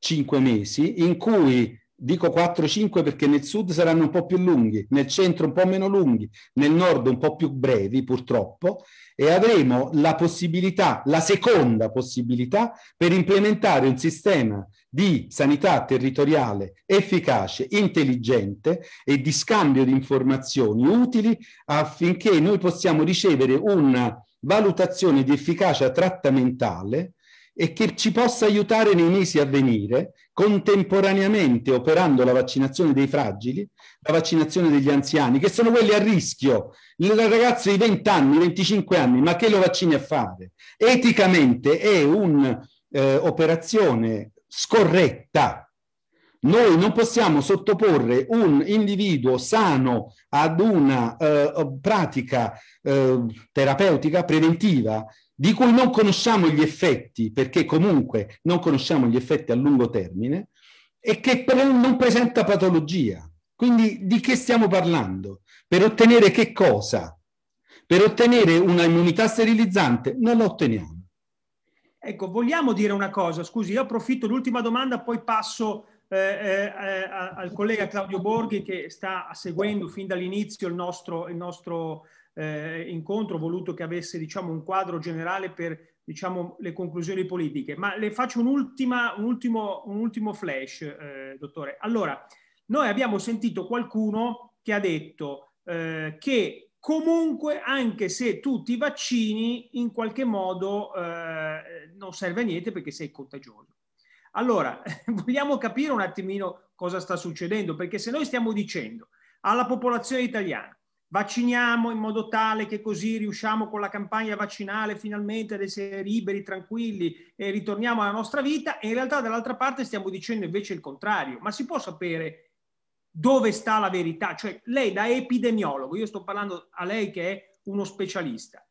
cinque mesi, in cui dico 4-5 perché nel sud saranno un po' più lunghi, nel centro un po' meno lunghi, nel nord un po' più brevi purtroppo, e avremo la possibilità, la seconda possibilità per implementare un sistema di sanità territoriale efficace, intelligente e di scambio di informazioni utili affinché noi possiamo ricevere una valutazione di efficacia trattamentale e che ci possa aiutare nei mesi a venire, contemporaneamente operando la vaccinazione dei fragili, la vaccinazione degli anziani, che sono quelli a rischio, il ragazzo di 20 anni, 25 anni, ma che lo vaccini a fare? Eticamente è un'operazione eh, scorretta. Noi non possiamo sottoporre un individuo sano ad una eh, pratica eh, terapeutica preventiva di cui non conosciamo gli effetti, perché comunque non conosciamo gli effetti a lungo termine, e che non presenta patologia. Quindi di che stiamo parlando? Per ottenere che cosa? Per ottenere una immunità sterilizzante? Non la otteniamo. Ecco, vogliamo dire una cosa, scusi, io approfitto l'ultima domanda, poi passo eh, eh, al collega Claudio Borghi che sta seguendo fin dall'inizio il nostro, il nostro eh, incontro, voluto che avesse diciamo, un quadro generale per diciamo, le conclusioni politiche. Ma le faccio un, ultimo, un ultimo flash, eh, dottore. Allora, noi abbiamo sentito qualcuno che ha detto eh, che comunque, anche se tu ti vaccini, in qualche modo eh, non serve a niente perché sei contagioso. Allora, vogliamo capire un attimino cosa sta succedendo, perché se noi stiamo dicendo alla popolazione italiana vacciniamo in modo tale che così riusciamo con la campagna vaccinale finalmente ad essere liberi, tranquilli e ritorniamo alla nostra vita e in realtà dall'altra parte stiamo dicendo invece il contrario. Ma si può sapere dove sta la verità? Cioè lei da epidemiologo, io sto parlando a lei che è uno specialista,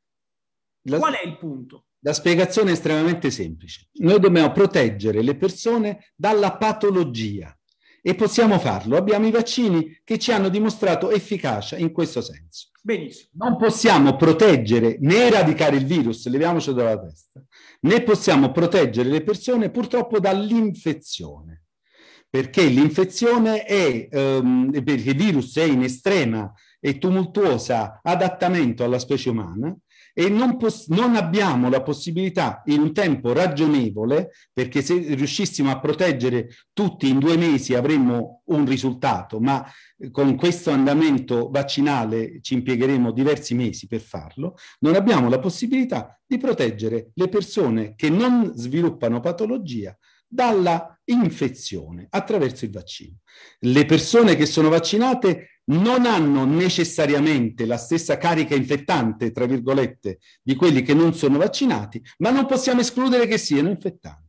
la, qual è il punto? La spiegazione è estremamente semplice. Noi dobbiamo proteggere le persone dalla patologia e possiamo farlo. Abbiamo i vaccini che ci hanno dimostrato efficacia in questo senso. Benissimo. Non possiamo proteggere né eradicare il virus, leviamocelo dalla testa, né possiamo proteggere le persone purtroppo dall'infezione. Perché l'infezione è, um, perché il virus è in estrema e tumultuosa adattamento alla specie umana e non, non, abbiamo la possibilità in un tempo ragionevole, perché se riuscissimo a proteggere tutti in due mesi avremmo un risultato, ma con questo andamento vaccinale ci impiegheremo diversi mesi per farlo, non abbiamo la possibilità di proteggere le persone che non sviluppano patologia dalla infezione attraverso il vaccino. Le persone che sono vaccinate non hanno necessariamente la stessa carica infettante, tra virgolette, di quelli che non sono vaccinati, ma non possiamo escludere che siano infettanti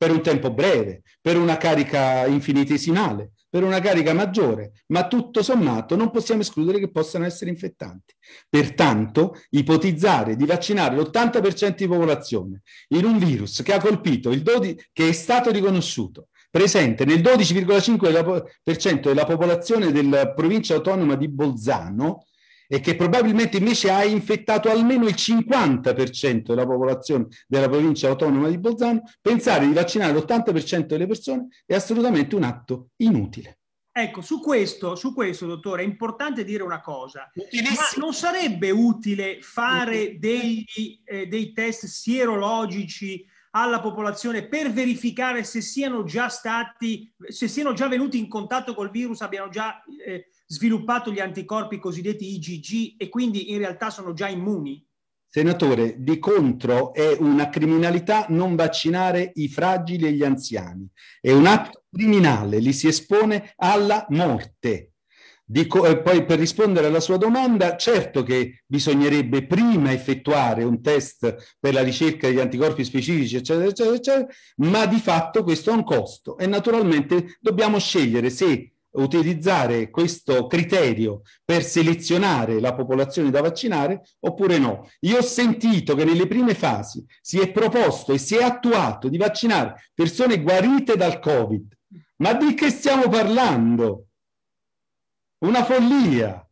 per un tempo breve, per una carica infinitesimale, per una carica maggiore, ma tutto sommato non possiamo escludere che possano essere infettanti. Pertanto, ipotizzare di vaccinare l'80% di popolazione in un virus che ha colpito il 12, che è stato riconosciuto presente nel 12,5% della popolazione della provincia autonoma di Bolzano e che probabilmente invece ha infettato almeno il 50% della popolazione della provincia autonoma di Bolzano, pensare di vaccinare l'80% delle persone è assolutamente un atto inutile. Ecco, su questo, su questo, dottore, è importante dire una cosa. Ma non sarebbe utile fare degli, eh, dei test sierologici alla popolazione per verificare se siano già stati, se siano già venuti in contatto col virus, abbiano già eh, sviluppato gli anticorpi cosiddetti IgG e quindi in realtà sono già immuni? Senatore, di contro è una criminalità non vaccinare i fragili e gli anziani. È un atto criminale, li si espone alla morte. Dico, eh, poi per rispondere alla sua domanda, certo che bisognerebbe prima effettuare un test per la ricerca degli anticorpi specifici, eccetera, eccetera, eccetera, ma di fatto questo ha un costo e naturalmente dobbiamo scegliere se utilizzare questo criterio per selezionare la popolazione da vaccinare oppure no. Io ho sentito che nelle prime fasi si è proposto e si è attuato di vaccinare persone guarite dal Covid. Ma di che stiamo parlando? Una follia.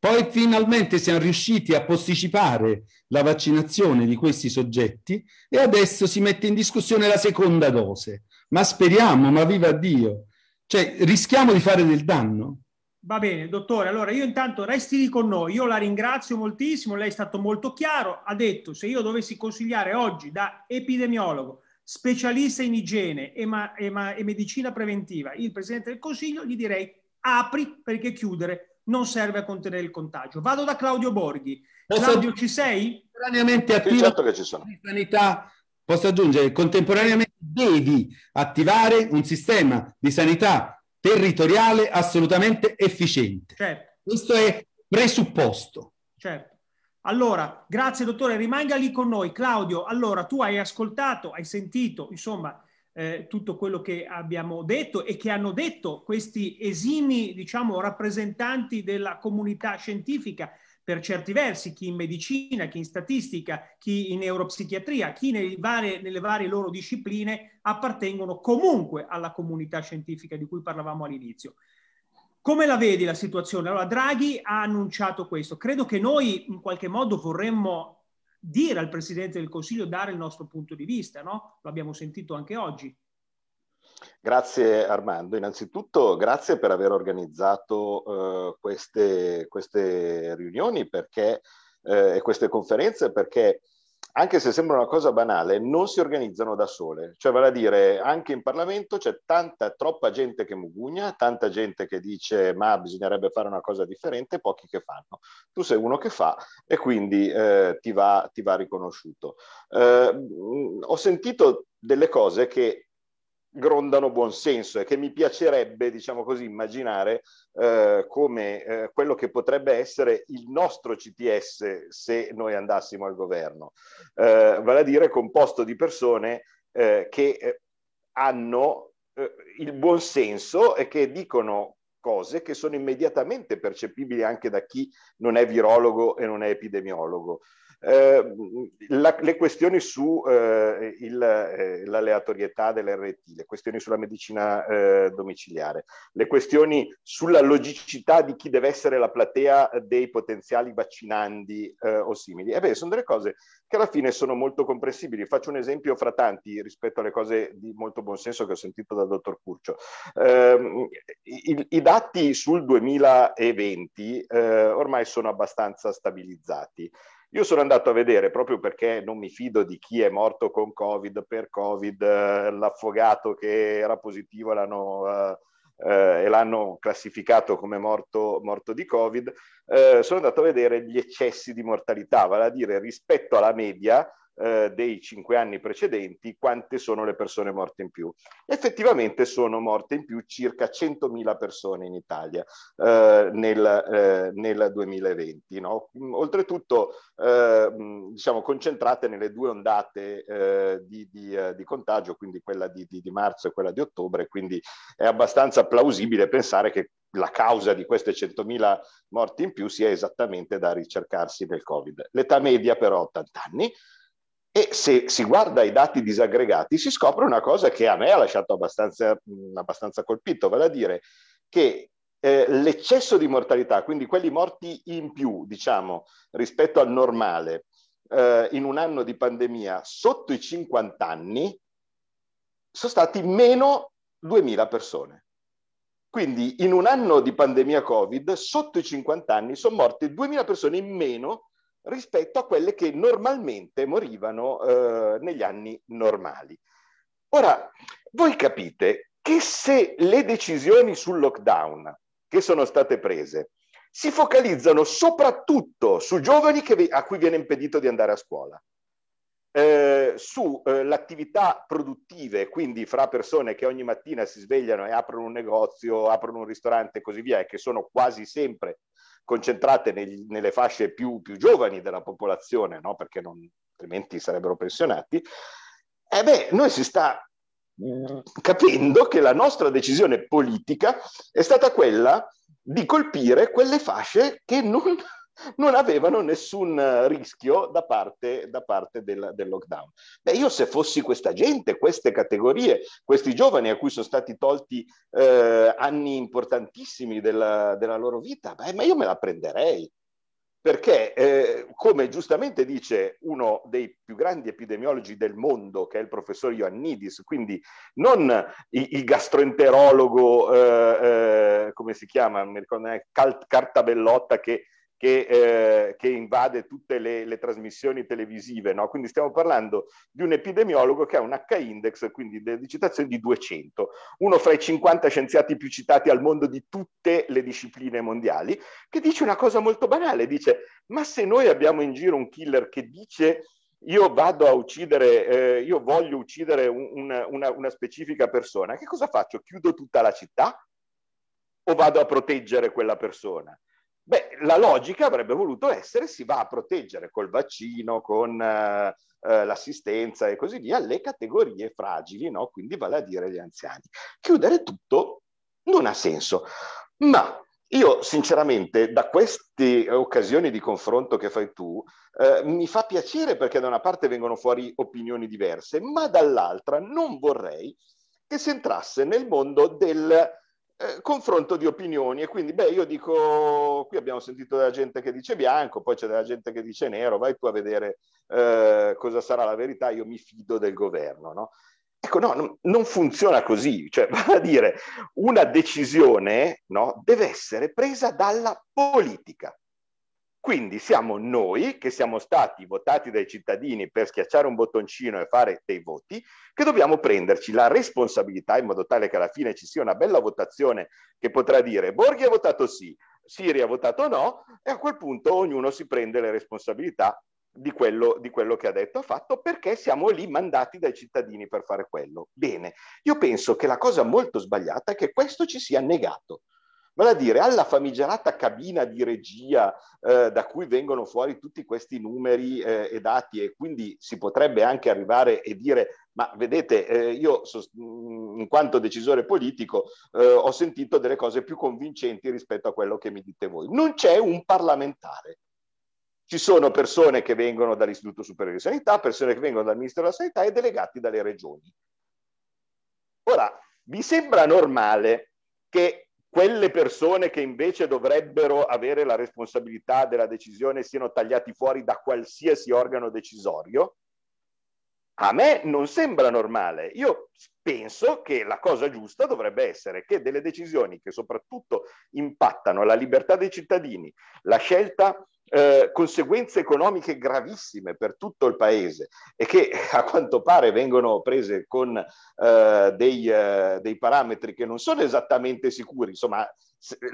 Poi finalmente siamo riusciti a posticipare la vaccinazione di questi soggetti e adesso si mette in discussione la seconda dose. Ma speriamo, ma viva Dio, Cioè, rischiamo di fare del danno. Va bene, dottore. Allora, io intanto resti lì con noi. Io la ringrazio moltissimo. Lei è stato molto chiaro. Ha detto, se io dovessi consigliare oggi da epidemiologo, specialista in igiene e, ma, e, ma, e medicina preventiva, il Presidente del Consiglio, gli direi apri perché chiudere non serve a contenere il contagio. Vado da Claudio Borghi. Claudio, ci sei? Contemporaneamente attiva sì, certo che ci sono. sanità. Posso aggiungere, contemporaneamente devi attivare un sistema di sanità territoriale assolutamente efficiente. Certo. Questo è presupposto. Certo. Allora, grazie dottore, rimanga lì con noi. Claudio, allora tu hai ascoltato, hai sentito, insomma, eh, tutto quello che abbiamo detto e che hanno detto questi esimi, diciamo, rappresentanti della comunità scientifica per certi versi, chi in medicina, chi in statistica, chi in neuropsichiatria, chi nelle varie, nelle varie loro discipline appartengono comunque alla comunità scientifica di cui parlavamo all'inizio. Come la vedi la situazione? Allora, Draghi ha annunciato questo. Credo che noi in qualche modo vorremmo dire al Presidente del Consiglio, dare il nostro punto di vista, no? Lo abbiamo sentito anche oggi. Grazie Armando, innanzitutto grazie per aver organizzato uh, queste, queste, riunioni perché, uh, e queste conferenze perché anche se sembra una cosa banale, non si organizzano da sole. Cioè, vale a dire, anche in Parlamento c'è tanta, troppa gente che mugugna, tanta gente che dice ma bisognerebbe fare una cosa differente, pochi che fanno. Tu sei uno che fa e quindi eh, ti, va, ti, va, riconosciuto. Eh, ho sentito delle cose che grondano buonsenso e che mi piacerebbe, diciamo così, immaginare eh, come eh, quello che potrebbe essere il nostro CTS se noi andassimo al governo, eh, vale a dire composto di persone eh, che eh, hanno eh, il buonsenso e che dicono cose che sono immediatamente percepibili anche da chi non è virologo e non è epidemiologo. Eh, la, le questioni sull'aleatorietà eh, dell'RT, le questioni sulla medicina eh, domiciliare, le questioni sulla logicità di chi deve essere la platea dei potenziali vaccinandi eh, o simili. E beh, sono delle cose che alla fine sono molto comprensibili. Faccio un esempio fra tanti rispetto alle cose di molto buonsenso che ho sentito dal dottor Curcio. Eh, i, i, dati sul 2020 eh, ormai sono abbastanza stabilizzati. Io sono andato a vedere proprio perché non mi fido di chi è morto con Covid, per Covid, eh, l'affogato che era positivo l'hanno, eh, eh, e l'hanno classificato come morto, morto di Covid. Eh, sono andato a vedere gli eccessi di mortalità, vale a dire rispetto alla media eh, dei cinque anni precedenti quante sono le persone morte in più. Effettivamente sono morte in più circa 100.000 persone in Italia eh, nel, eh, nel, 2020. No? Oltretutto, eh, diciamo, concentrate nelle due ondate eh, di, di, di, contagio, quindi quella di, di marzo e quella di ottobre, quindi è abbastanza plausibile pensare che la causa di queste 100.000 morti in più sia esattamente da ricercarsi nel Covid. L'età media però 80 anni, e se si guarda i dati disaggregati si scopre una cosa che a me ha lasciato abbastanza, abbastanza colpito, vale a dire che eh, l'eccesso di mortalità, quindi quelli morti in più, diciamo, rispetto al normale, eh, in un anno di pandemia sotto i 50 anni, sono stati meno 2000 persone. Quindi in un anno di pandemia Covid, sotto i 50 anni, sono morte 2000 persone in meno rispetto a quelle che normalmente morivano eh, negli anni normali. Ora, voi capite che se le decisioni sul lockdown che sono state prese si focalizzano soprattutto su giovani vi, a cui viene impedito di andare a scuola, eh, su eh, produttive, quindi fra persone che ogni mattina si svegliano e aprono un negozio, aprono un ristorante e così via, e che sono quasi sempre concentrate negli, nelle fasce più, più, giovani della popolazione, no? perché non, altrimenti sarebbero pensionati, e beh, noi si sta mm, capendo che la nostra decisione politica è stata quella di colpire quelle fasce che non non avevano nessun eh, rischio da parte, da parte del, del, lockdown. Beh, io se fossi questa gente, queste categorie, questi giovani a cui sono stati tolti eh, anni importantissimi della, della loro vita, beh, ma io me la prenderei. perché eh, come giustamente dice uno dei più grandi epidemiologi del mondo, che è il professor Ioannidis, quindi non il, gastroenterologo, eh, eh, come si chiama, mi ricordo, Cartabellotta che che, eh, che, invade tutte le, le trasmissioni televisive. No? Quindi stiamo parlando di un epidemiologo che ha un H-index, quindi di citazioni di 200, uno fra i 50 scienziati più citati al mondo di tutte le discipline mondiali, che dice una cosa molto banale, dice ma se noi abbiamo in giro un killer che dice io vado a uccidere, eh, io voglio uccidere un, una, una specifica persona, che cosa faccio? Chiudo tutta la città? O vado a proteggere quella persona? La logica avrebbe voluto essere si va a proteggere col vaccino, con eh, eh, l'assistenza e così via le categorie fragili, no? quindi vale a dire gli anziani. Chiudere tutto non ha senso, ma io sinceramente da queste occasioni di confronto che fai tu eh, mi fa piacere perché da una parte vengono fuori opinioni diverse, ma dall'altra non vorrei che si entrasse nel mondo del eh, confronto di opinioni e quindi beh io dico qui abbiamo sentito della gente che dice bianco poi c'è della gente che dice nero vai tu a vedere eh, cosa sarà la verità io mi fido del governo no? ecco no non, funziona così cioè va a dire una decisione no, deve essere presa dalla politica quindi siamo noi che siamo stati votati dai cittadini per schiacciare un bottoncino e fare dei voti, che dobbiamo prenderci la responsabilità in modo tale che alla fine ci sia una bella votazione che potrà dire Borghi ha votato sì, Siri ha votato no, e a quel punto ognuno si prende le responsabilità di quello, di quello che ha detto ha fatto perché siamo lì mandati dai cittadini per fare quello. Bene, io penso che la cosa molto sbagliata è che questo ci sia negato vale a dire alla famigerata cabina di regia eh, da cui vengono fuori tutti questi numeri eh, e dati e quindi si potrebbe anche arrivare e dire ma vedete eh, io in quanto decisore politico eh, ho sentito delle cose più convincenti rispetto a quello che mi dite voi. Non c'è un parlamentare. Ci sono persone che vengono dall'Istituto Superiore di Sanità, persone che vengono dal Ministero della Sanità e delegati dalle regioni. Ora, vi sembra normale che quelle persone che invece dovrebbero avere la responsabilità della decisione siano tagliati fuori da qualsiasi organo decisorio, a me non sembra normale. Io penso che la cosa giusta dovrebbe essere che delle decisioni che soprattutto impattano la libertà dei cittadini, la scelta eh, conseguenze economiche gravissime per tutto il paese e che a quanto pare vengono prese con eh, dei, eh, dei, parametri che non sono esattamente sicuri. Insomma,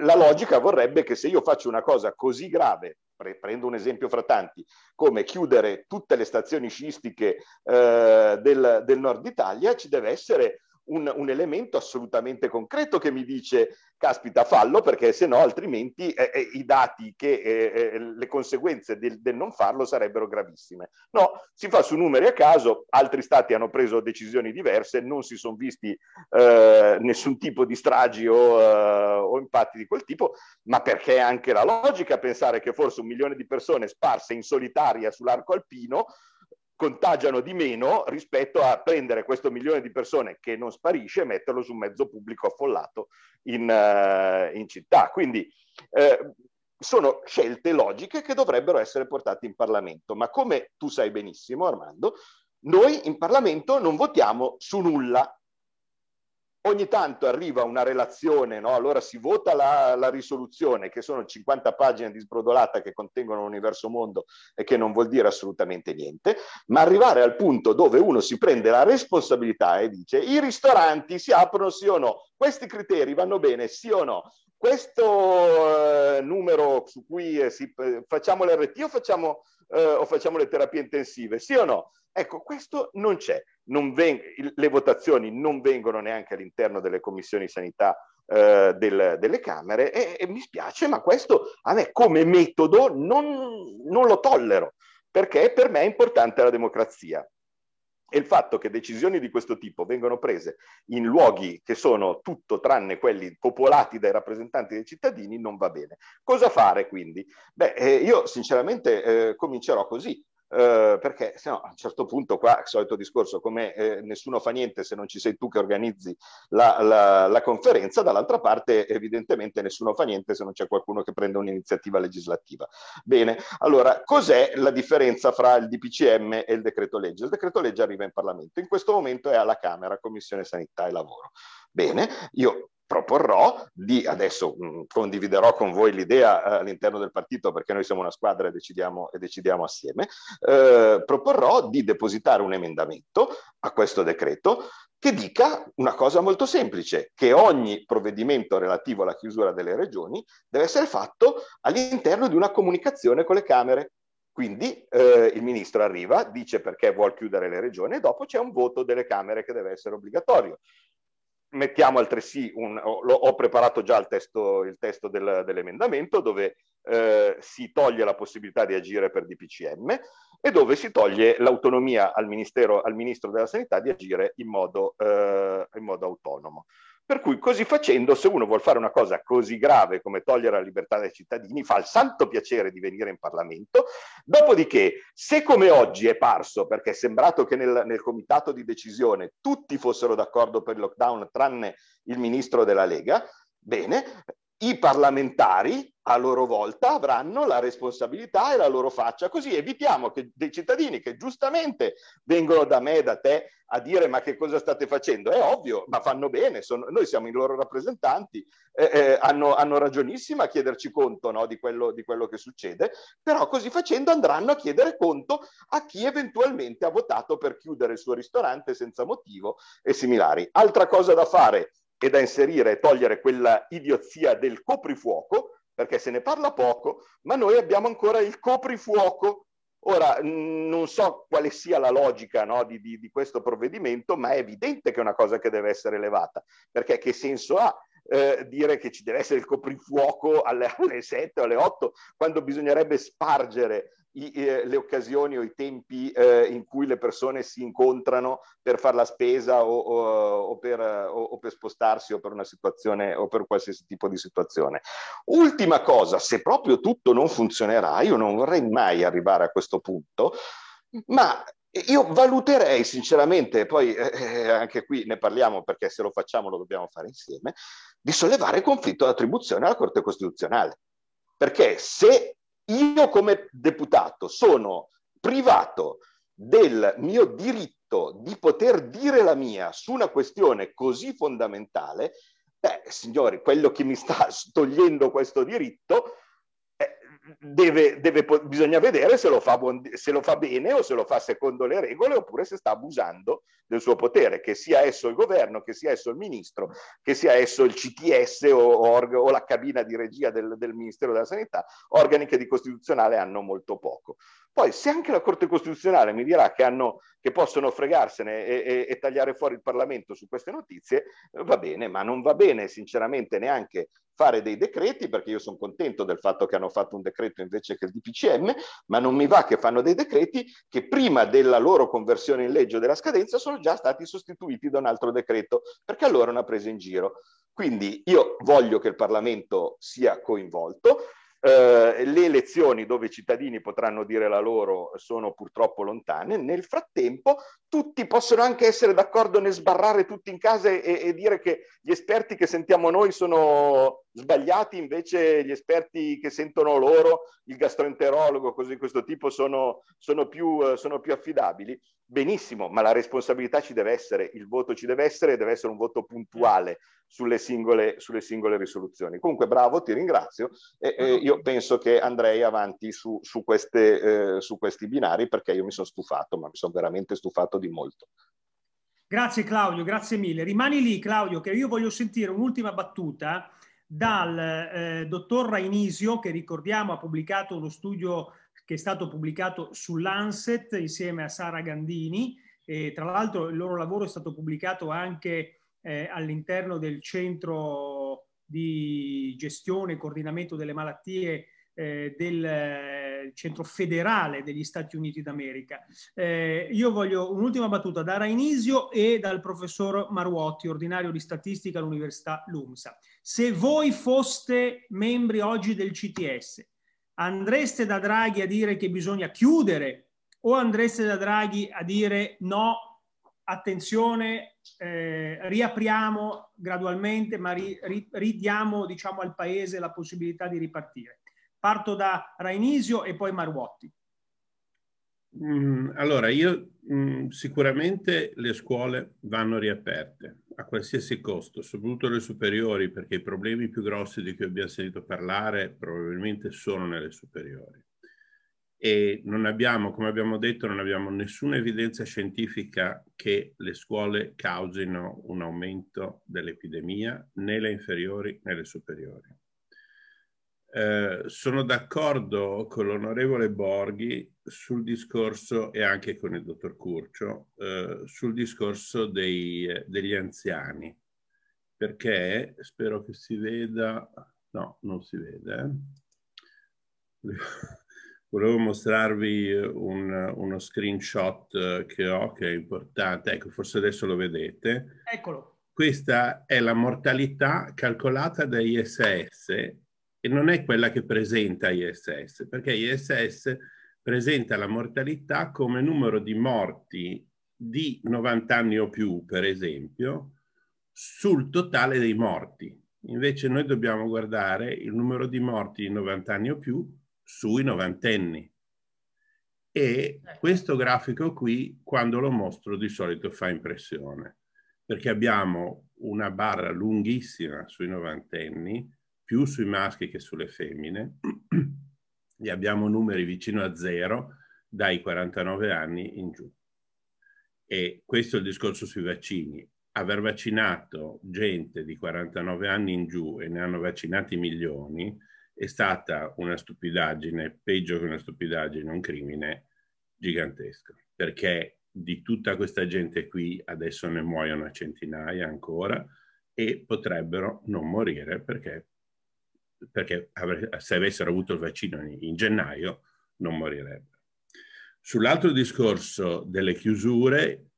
la logica vorrebbe che se io faccio una cosa così grave, pre- prendo un esempio fra tanti, come chiudere tutte le stazioni sciistiche eh, del, del nord Italia, ci deve essere un, un, elemento assolutamente concreto che mi dice caspita fallo perché se no altrimenti eh, eh, i dati che eh, eh, le conseguenze del, del, non farlo sarebbero gravissime. No, si fa su numeri a caso, altri stati hanno preso decisioni diverse, non si sono visti eh, nessun tipo di stragi o, eh, o impatti di quel tipo, ma perché anche la logica pensare che forse un milione di persone sparse in solitaria sull'arco alpino contagiano di meno rispetto a prendere questo milione di persone che non sparisce e metterlo su un mezzo pubblico affollato in, uh, in città. Quindi eh, sono scelte logiche che dovrebbero essere portate in Parlamento, ma come tu sai benissimo Armando, noi in Parlamento non votiamo su nulla, ogni tanto arriva una relazione, no? allora si vota la, la, risoluzione, che sono 50 pagine di sbrodolata che contengono l'universo mondo e che non vuol dire assolutamente niente, ma arrivare al punto dove uno si prende la responsabilità e dice i ristoranti si aprono sì o no, questi criteri vanno bene sì o no, questo eh, numero su cui eh, si, eh, facciamo l'RT o facciamo, eh, o facciamo le terapie intensive, sì o no? Ecco, questo non c'è. Non veng- le votazioni non vengono neanche all'interno delle commissioni sanità eh, del, delle Camere e, e, mi spiace, ma questo a me come metodo non, non lo tollero, perché per me è importante la democrazia. E il fatto che decisioni di questo tipo vengono prese in luoghi che sono tutto tranne quelli popolati dai rappresentanti dei cittadini non va bene. Cosa fare quindi? Beh, eh, io sinceramente eh, comincerò così eh, perché se no a un certo punto qua, solito discorso, come eh, nessuno fa niente se non ci sei tu che organizzi la, la, la conferenza, dall'altra parte evidentemente nessuno fa niente se non c'è qualcuno che prende un'iniziativa legislativa. Bene, allora cos'è la differenza fra il DPCM e il decreto legge? Il decreto legge arriva in Parlamento, in questo momento è alla Camera, Commissione Sanità e Lavoro. Bene, io proporrò di, adesso mh, condividerò con voi l'idea eh, all'interno del partito perché noi siamo una squadra e decidiamo, e decidiamo assieme, eh, proporrò di depositare un emendamento a questo decreto che dica una cosa molto semplice, che ogni provvedimento relativo alla chiusura delle regioni deve essere fatto all'interno di una comunicazione con le Camere. Quindi eh, il ministro arriva, dice perché vuole chiudere le regioni e dopo c'è un voto delle Camere che deve essere obbligatorio mettiamo altresì un, ho, ho preparato già il testo, il testo del, dell'emendamento dove eh, si toglie la possibilità di agire per DPCM e dove si toglie l'autonomia al, al Ministro della Sanità di agire in modo, eh, in modo autonomo. Per cui così facendo, se uno vuole fare una cosa così grave come togliere la libertà dai cittadini, fa il santo piacere di venire in Parlamento. Dopodiché, se come oggi è parso, perché è sembrato che nel, nel comitato di decisione tutti fossero d'accordo per il lockdown tranne il ministro della Lega, bene, i parlamentari a loro volta avranno la responsabilità e la loro faccia, così evitiamo che dei cittadini che giustamente vengono da me da te a dire ma che cosa state facendo? È ovvio, ma fanno bene, sono, noi siamo i loro rappresentanti, eh, eh, hanno, hanno, ragionissimo a chiederci conto no, di, quello, di quello che succede, però così facendo andranno a chiedere conto a chi eventualmente ha votato per chiudere il suo ristorante senza motivo e similari. Altra cosa da fare e da inserire e togliere quella idiozia del coprifuoco, perché se ne parla poco, ma noi abbiamo ancora il coprifuoco. Ora, non so quale sia la logica no, di, di, di, questo provvedimento, ma è evidente che è una cosa che deve essere levata, perché che senso ha eh, dire che ci deve essere il coprifuoco alle, alle 7 o alle 8, quando bisognerebbe spargere i, eh, le occasioni o i tempi eh, in cui le persone si incontrano per fare la spesa o, o, o, per, o, per, spostarsi o per una situazione o per qualsiasi tipo di situazione. Ultima cosa, se proprio tutto non funzionerà, io non vorrei mai arrivare a questo punto, ma io valuterei sinceramente, poi eh, eh anche qui ne parliamo perché se lo facciamo lo dobbiamo fare insieme, di sollevare conflitto d'attribuzione alla Corte Costituzionale. Perché se io come deputato sono privato del mio diritto di poter dire la mia su una questione così fondamentale, beh, signori, quello che mi sta togliendo questo diritto deve, deve, bisogna vedere se lo, fa buon, se lo, fa bene o se lo fa secondo le regole oppure se sta abusando del suo potere, che sia esso il governo, che sia esso il ministro, che sia esso il CTS o, o, o la cabina di regia del, del, Ministero della Sanità, organi che di costituzionale hanno molto poco. Poi se anche la Corte Costituzionale mi dirà che, hanno, che possono fregarsene e, e, e tagliare fuori il Parlamento su queste notizie, va bene, ma non va bene sinceramente neanche fare dei decreti, perché io sono contento del fatto che hanno fatto un decreto invece che il DPCM, ma non mi va che fanno dei decreti che prima della loro conversione in legge o della scadenza sono già stati sostituiti da un altro decreto, perché allora è una presa in giro. Quindi io voglio che il Parlamento sia coinvolto, eh, le elezioni dove i cittadini potranno dire la loro sono purtroppo lontane. Nel frattempo tutti possono anche essere d'accordo nel sbarrare tutti in casa e, e dire che gli esperti che sentiamo noi sono sbagliati, invece gli esperti che sentono loro, il gastroenterologo, cose di questo tipo, sono, sono, più, sono più affidabili. Benissimo, ma la responsabilità ci deve essere, il voto ci deve essere, deve essere un voto puntuale sulle singole, sulle singole risoluzioni. Comunque bravo, ti ringrazio e, e io penso che andrei avanti su, su, queste, eh, su questi binari perché io mi sono stufato, ma mi sono veramente stufato di molto. Grazie Claudio, grazie mille. Rimani lì Claudio che io voglio sentire un'ultima battuta dal eh, dottor Rainisio che ricordiamo ha pubblicato uno studio che è stato pubblicato sull'Anset insieme a Sara Gandini e tra l'altro il loro lavoro è stato pubblicato anche eh, all'interno del centro di gestione e coordinamento delle malattie eh, del eh, centro federale degli Stati Uniti d'America. Eh, io voglio un'ultima battuta da Rainisio e dal professor Maruotti, ordinario di statistica all'Università LUMSA. Se voi foste membri oggi del CTS, andreste da Draghi a dire che bisogna chiudere o andreste da Draghi a dire no, attenzione, eh, riapriamo gradualmente, ma ri, ri, ridiamo diciamo, al Paese la possibilità di ripartire. Parto da Rainisio e poi Marwotti. Mm, allora, io mm, sicuramente le scuole vanno riaperte a qualsiasi costo, soprattutto le superiori, perché i problemi più grossi di cui abbiamo sentito parlare probabilmente sono nelle superiori. E non abbiamo, come abbiamo detto, non abbiamo nessuna evidenza scientifica che le scuole causino un aumento dell'epidemia né le inferiori né le superiori. Eh, sono d'accordo con l'onorevole Borghi sul discorso e anche con il dottor Curcio eh, sul discorso dei, degli anziani perché spero che si veda no non si vede eh. Volevo mostrarvi un, uno screenshot che ho che è importante. Ecco forse adesso lo vedete. Eccolo. Questa è la mortalità calcolata da ISS e non è quella che presenta ISS, perché ISS presenta la mortalità come numero di morti di 90 anni o più, per esempio, sul totale dei morti. Invece noi dobbiamo guardare il numero di morti di 90 anni o più sui novantenni. E questo grafico qui, quando lo mostro, di solito fa impressione, perché abbiamo una barra lunghissima sui novantenni, più sui maschi che sulle femmine e abbiamo numeri vicino a zero dai 49 anni in giù. E questo è il discorso sui vaccini. Aver vaccinato gente di 49 anni in giù e ne hanno vaccinati milioni è stata una stupidaggine, peggio che una stupidaggine, un crimine gigantesco, perché di tutta questa gente qui adesso ne muoiono centinaia ancora e potrebbero non morire perché perché se avessero avuto il vaccino in, in gennaio non morirebbero. Sull'altro discorso delle chiusure,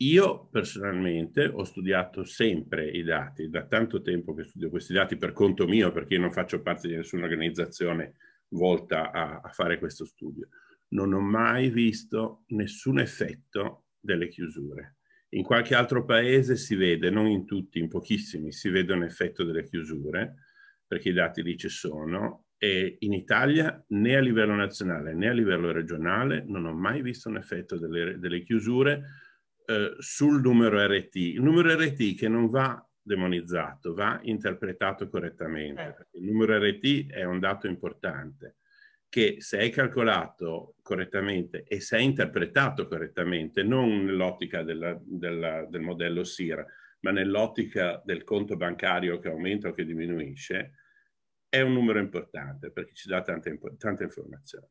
io personalmente ho studiato sempre i dati, da tanto tempo che studio questi dati per conto mio, perché io non faccio parte di nessuna organizzazione volta a, a fare questo studio. Non ho mai visto nessun effetto delle chiusure. In qualche altro paese si vede, non in tutti, in pochissimi, si vede un effetto delle chiusure, perché i dati lì ci sono, e in Italia né a livello nazionale né a livello regionale non ho mai visto un effetto delle, delle chiusure eh, sul numero RT. Il numero RT che non va demonizzato, va interpretato correttamente. Eh. Il numero RT è un dato importante che se è calcolato correttamente e se è interpretato correttamente, non nell'ottica della, della, del modello SIR, ma nell'ottica del conto bancario che aumenta o che diminuisce, è un numero importante perché ci dà tante, tante informazioni.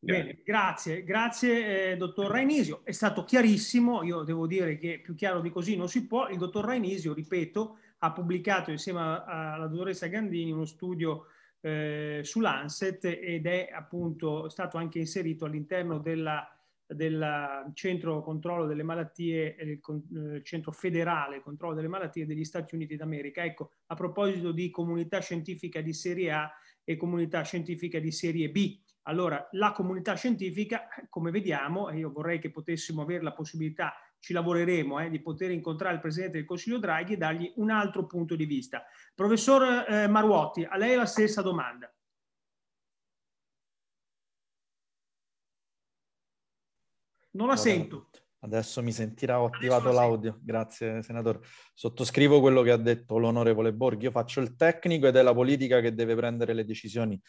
Bene, grazie, grazie eh, dottor Rainisio, è stato chiarissimo, io devo dire che più chiaro di così non si può, il dottor Rainisio, ripeto, ha pubblicato insieme alla dottoressa Gandini uno studio eh, su Lancet ed è appunto stato anche inserito all'interno della del centro controllo delle malattie, il, eh, centro federale controllo delle malattie degli Stati Uniti d'America. Ecco, a proposito di comunità scientifica di serie A e comunità scientifica di serie B. Allora, la comunità scientifica, come vediamo, e io vorrei che potessimo avere la possibilità, ci lavoreremo, eh, di poter incontrare il Presidente del Consiglio Draghi e dargli un altro punto di vista. Professor eh, Maruotti, a lei la stessa domanda. Non la sento. Adesso mi sentirà, ho attivato l'audio. Grazie, senatore. Sottoscrivo quello che ha detto l'onorevole Borghi. Io faccio il tecnico ed è la politica che deve prendere le decisioni.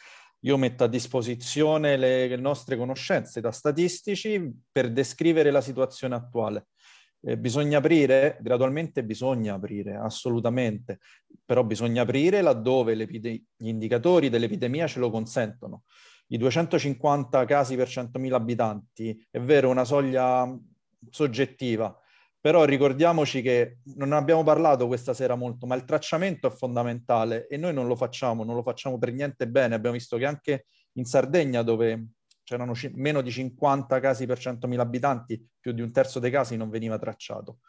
Io metto a disposizione le, nostre conoscenze da statistici per descrivere la situazione attuale. Eh, bisogna aprire, gradualmente bisogna aprire, assolutamente, però bisogna aprire laddove gli indicatori dell'epidemia ce lo consentono. I 250 casi per 100.000 abitanti, è vero, una soglia soggettiva, però ricordiamoci che non abbiamo parlato questa sera molto, ma il tracciamento è fondamentale e noi non lo facciamo, non lo facciamo per niente bene. Abbiamo visto che anche in Sardegna, dove c'erano meno di 50 casi per 100.000 abitanti, più di un terzo dei casi non veniva tracciato.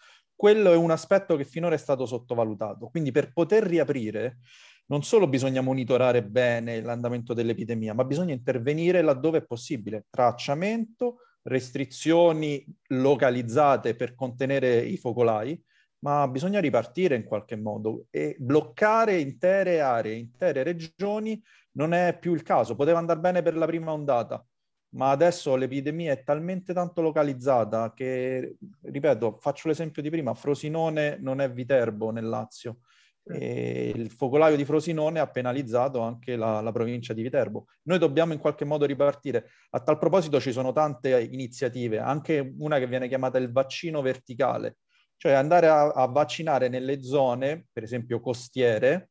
quello è un aspetto che finora è stato sottovalutato. Quindi per poter riaprire non solo bisogna monitorare bene l'andamento dell'epidemia, ma bisogna intervenire laddove è possibile. Tracciamento, restrizioni localizzate per contenere i focolai, ma bisogna ripartire in qualche modo e bloccare intere aree, intere regioni non è più il caso. Poteva andare bene per la prima ondata, ma adesso l'epidemia è talmente tanto localizzata che, ripeto, faccio l'esempio di prima, Frosinone non è Viterbo nel Lazio. E il focolaio di Frosinone ha penalizzato anche la, la, provincia di Viterbo. Noi dobbiamo in qualche modo ripartire. A tal proposito ci sono tante iniziative, anche una che viene chiamata il vaccino verticale, cioè andare a, a vaccinare nelle zone, per esempio costiere,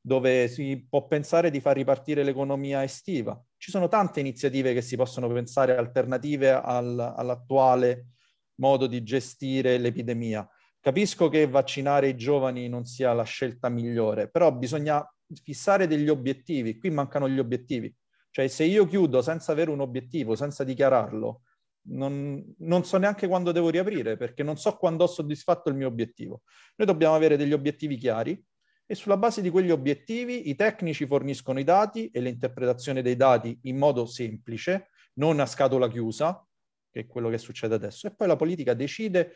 dove si può pensare di far ripartire l'economia estiva. Ci sono tante iniziative che si possono pensare alternative al, all'attuale modo di gestire l'epidemia. Capisco che vaccinare i giovani non sia la scelta migliore, però bisogna fissare degli obiettivi. Qui mancano gli obiettivi. Cioè se io chiudo senza avere un obiettivo, senza dichiararlo, non, non, so neanche quando devo riaprire perché non so quando ho soddisfatto il mio obiettivo. Noi dobbiamo avere degli obiettivi chiari e sulla base di quegli obiettivi i tecnici forniscono i dati e l'interpretazione dei dati in modo semplice, non a scatola chiusa, che è quello che succede adesso, e poi la politica decide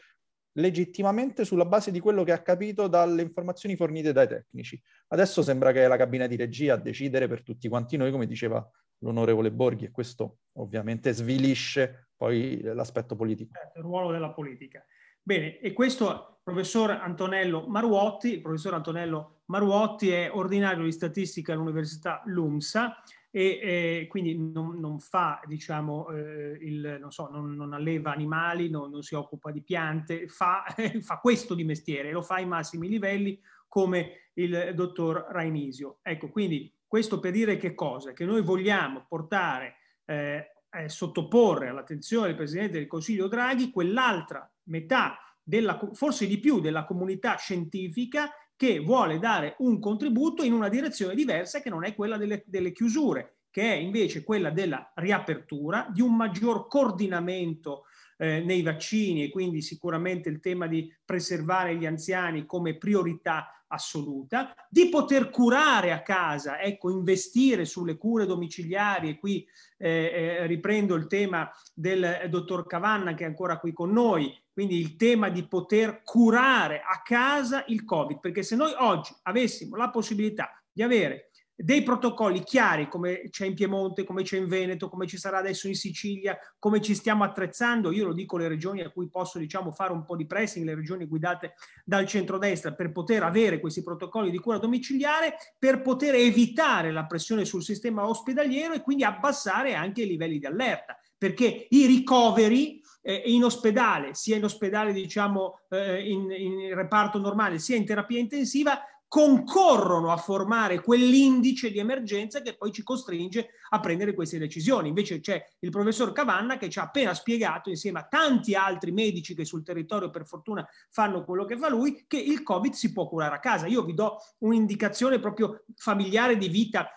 legittimamente sulla base di quello che ha capito dalle informazioni fornite dai tecnici. Adesso sembra che è la cabina di regia a decidere per tutti quanti noi, come diceva l'onorevole Borghi, e questo ovviamente svilisce poi l'aspetto politico. Certo, il ruolo della politica. Bene, e questo professor Antonello Maruotti, il professor Antonello Maruotti è ordinario di statistica all'Università LUMSA e eh, quindi non, non, fa, diciamo, eh, il, non, so, non, non alleva animali, non, si occupa di piante, fa, fa questo di mestiere, lo fa ai massimi livelli come il dottor Rainisio. Ecco, quindi questo per dire che cosa? Che noi vogliamo portare eh, eh, sottoporre all'attenzione del Presidente del Consiglio Draghi quell'altra metà, della, forse di più, della comunità scientifica che vuole dare un contributo in una direzione diversa che non è quella delle, delle chiusure, che è invece quella della riapertura, di un maggior coordinamento eh, nei vaccini e quindi sicuramente il tema di preservare gli anziani come priorità assoluta, di poter curare a casa, ecco, investire sulle cure domiciliari e qui eh, eh, riprendo il tema del dottor Cavanna che è ancora qui con noi, quindi il tema di poter curare a casa il Covid, perché se noi oggi avessimo la possibilità di avere dei protocolli chiari come c'è in Piemonte, come c'è in Veneto, come ci sarà adesso in Sicilia, come ci stiamo attrezzando. Io lo dico alle regioni a cui posso diciamo, fare un po' di pressing, le regioni guidate dal centrodestra, per poter avere questi protocolli di cura domiciliare, per poter evitare la pressione sul sistema ospedaliero e quindi abbassare anche i livelli di allerta. Perché i ricoveri eh, in ospedale, sia in ospedale diciamo eh, in, in reparto normale, sia in terapia intensiva, concorrono a formare quell'indice di emergenza che poi ci costringe a prendere queste decisioni. Invece c'è il professor Cavanna che ci ha appena spiegato, insieme a tanti altri medici che sul territorio per fortuna fanno quello che fa lui, che il Covid si può curare a casa. Io vi do un'indicazione proprio familiare di vita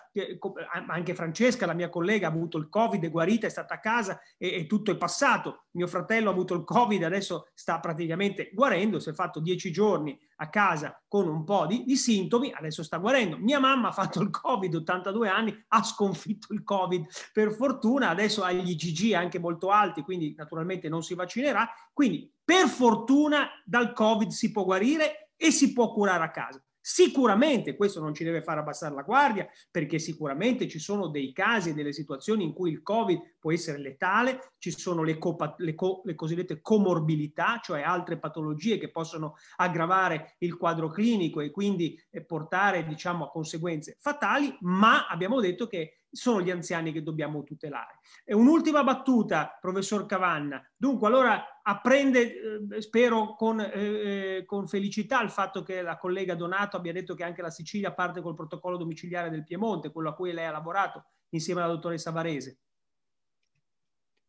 anche Francesca, la mia collega, ha avuto il Covid, è guarita, è stata a casa e, e, tutto è passato. Mio fratello ha avuto il Covid, adesso sta praticamente guarendo, si è fatto dieci giorni a casa con un po' di, di, sintomi, adesso sta guarendo. Mia mamma ha fatto il Covid, 82 anni, ha sconfitto il Covid per fortuna, adesso ha gli IgG anche molto alti, quindi naturalmente non si vaccinerà. Quindi per fortuna dal Covid si può guarire e si può curare a casa. Sicuramente questo non ci deve far abbassare la guardia perché sicuramente ci sono dei casi e delle situazioni in cui il Covid può essere letale, ci sono le, co- le, co- le cosiddette comorbilità, cioè altre patologie che possono aggravare il quadro clinico e quindi eh, portare diciamo, a conseguenze fatali, ma abbiamo detto che sono gli anziani che dobbiamo tutelare. E un'ultima battuta, professor Cavanna. Dunque, allora apprende, eh, spero con, eh, eh, con, felicità, il fatto che la collega Donato abbia detto che anche la Sicilia parte col protocollo domiciliare del Piemonte, quello a cui lei ha lavorato insieme alla dottoressa Varese.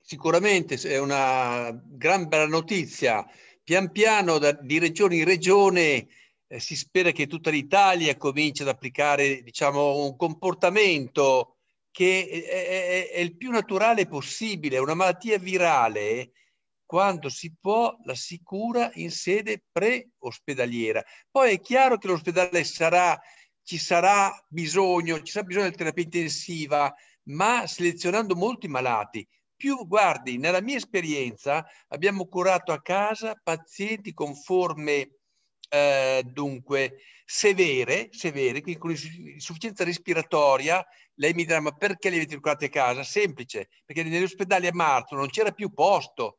Sicuramente è una gran bella notizia. Pian piano, da, di regione in regione, eh, si spera che tutta l'Italia cominci ad applicare diciamo, un comportamento che è, è, è, il più naturale possibile. Una malattia virale quando si può la si cura in sede pre-ospedaliera. Poi è chiaro che l'ospedale sarà, ci sarà bisogno, ci sarà bisogno di terapia intensiva, ma selezionando molti malati. Più, guardi, nella mia esperienza abbiamo curato a casa pazienti con forme eh, dunque severe, severe, quindi con insufficienza respiratoria, lei mi dirà ma perché li avete curati a casa? Semplice, perché negli ospedali a marzo non c'era più posto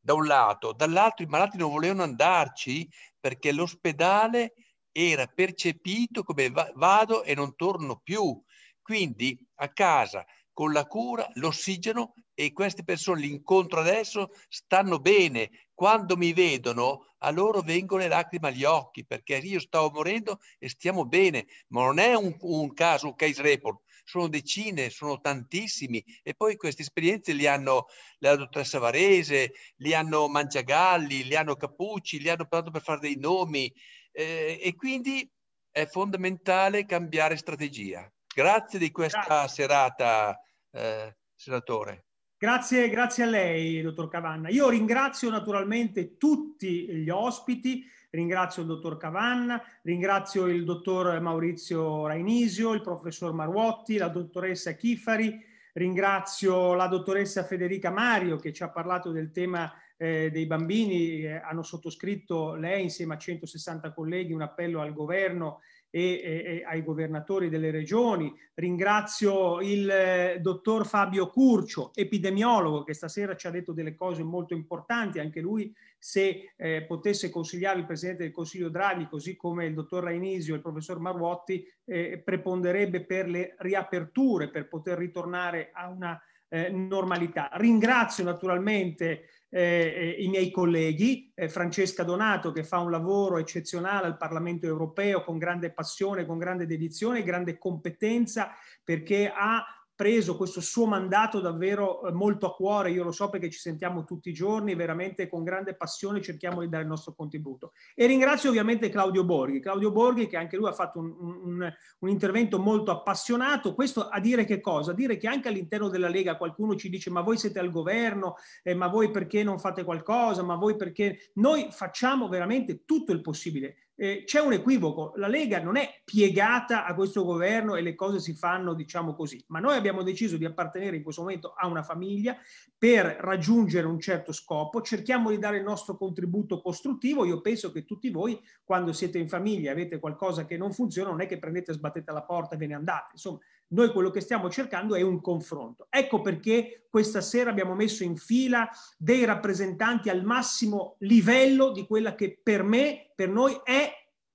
da un lato, dall'altro i malati non volevano andarci perché l'ospedale era percepito come vado e non torno più. Quindi a casa con la cura, l'ossigeno e queste persone li incontro adesso, stanno bene. Quando mi vedono, a loro vengono le lacrime agli occhi perché io stavo morendo e stiamo bene. Ma non è un, un caso, un case report, sono decine, sono tantissimi. E poi queste esperienze li hanno la dottoressa Varese, li hanno Mangiagalli, li hanno Capucci, li hanno parlato per fare dei nomi. Eh, e quindi è fondamentale cambiare strategia. Grazie di questa grazie. serata, eh, senatore. Grazie, grazie a lei, dottor Cavanna. Io ringrazio naturalmente tutti gli ospiti, ringrazio il dottor Cavanna, ringrazio il dottor Maurizio Rainisio, il professor Maruotti, la dottoressa Chifari, ringrazio la dottoressa Federica Mario che ci ha parlato del tema eh, dei bambini, eh, hanno sottoscritto lei insieme a 160 colleghi un appello al governo e, e, ai governatori delle regioni. Ringrazio il eh, dottor Fabio Curcio, epidemiologo, che stasera ci ha detto delle cose molto importanti. Anche lui, se eh, potesse consigliare il Presidente del Consiglio Draghi, così come il dottor Rainisio e il professor Marwotti, eh, preponderebbe per le riaperture, per poter ritornare a una eh, normalità. Ringrazio naturalmente eh, i miei colleghi, eh, Francesca Donato che fa un lavoro eccezionale al Parlamento europeo con grande passione, con grande dedizione, grande competenza perché ha preso questo suo mandato davvero eh, molto a cuore, io lo so perché ci sentiamo tutti i giorni, veramente con grande passione cerchiamo di dare il nostro contributo. E ringrazio ovviamente Claudio Borghi, Claudio Borghi che anche lui ha fatto un, un, un intervento molto appassionato, questo a dire che cosa? A dire che anche all'interno della Lega qualcuno ci dice ma voi siete al governo, eh, ma voi perché non fate qualcosa, ma voi perché... Noi facciamo veramente tutto il possibile eh, c'è un equivoco, la Lega non è piegata a questo governo e le cose si fanno diciamo così, ma noi abbiamo deciso di appartenere in questo momento a una famiglia per raggiungere un certo scopo, cerchiamo di dare il nostro contributo costruttivo, io penso che tutti voi quando siete in famiglia e avete qualcosa che non funziona non è che prendete, sbattete la porta e ve ne andate, insomma noi quello che stiamo cercando è un confronto. Ecco perché questa sera abbiamo messo in fila dei rappresentanti al massimo livello di quella che per me, per noi è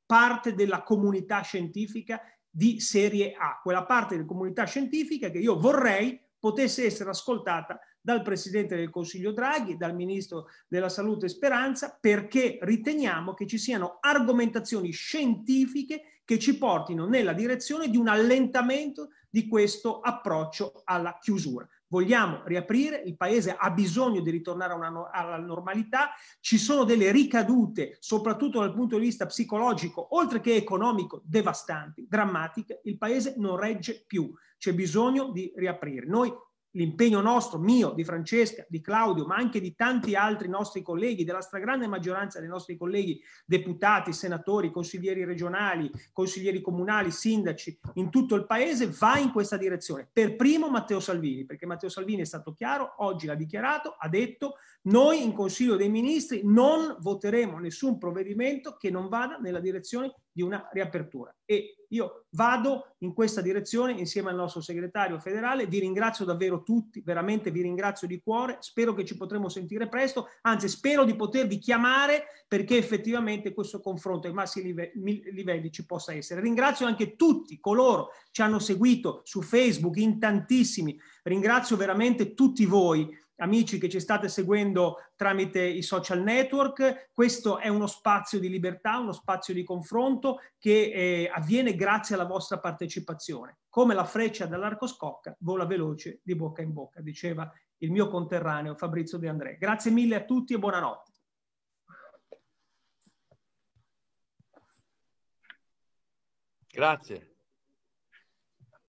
parte della comunità scientifica di serie A, quella parte della comunità scientifica che io vorrei potesse essere ascoltata dal Presidente del Consiglio Draghi, dal Ministro della Salute Speranza, perché riteniamo che ci siano argomentazioni scientifiche che ci portino nella direzione di un allentamento di questo approccio alla chiusura. Vogliamo riaprire, il Paese ha bisogno di ritornare una, alla normalità, ci sono delle ricadute, soprattutto dal punto di vista psicologico, oltre che economico, devastanti, drammatiche, il Paese non regge più, c'è bisogno di riaprire. Noi l'impegno nostro, mio, di Francesca, di Claudio, ma anche di tanti altri nostri colleghi, della stragrande maggioranza dei nostri colleghi deputati, senatori, consiglieri regionali, consiglieri comunali, sindaci in tutto il paese, va in questa direzione. Per primo Matteo Salvini, perché Matteo Salvini è stato chiaro, oggi l'ha dichiarato, ha detto noi in Consiglio dei Ministri non voteremo nessun provvedimento che non vada nella direzione di una riapertura. E io vado in questa direzione insieme al nostro segretario federale. Vi ringrazio davvero tutti, veramente vi ringrazio di cuore. Spero che ci potremo sentire presto, anzi spero di potervi chiamare perché effettivamente questo confronto ai massimi livelli ci possa essere. Ringrazio anche tutti coloro che ci hanno seguito su Facebook, in tantissimi. Ringrazio veramente tutti voi amici che ci state seguendo tramite i social network. Questo è uno spazio di libertà, uno spazio di confronto che eh, avviene grazie alla vostra partecipazione. Come la freccia dall'arco scocca vola veloce di bocca in bocca, diceva il mio conterraneo Fabrizio De André. Grazie mille a tutti e buonanotte. Grazie.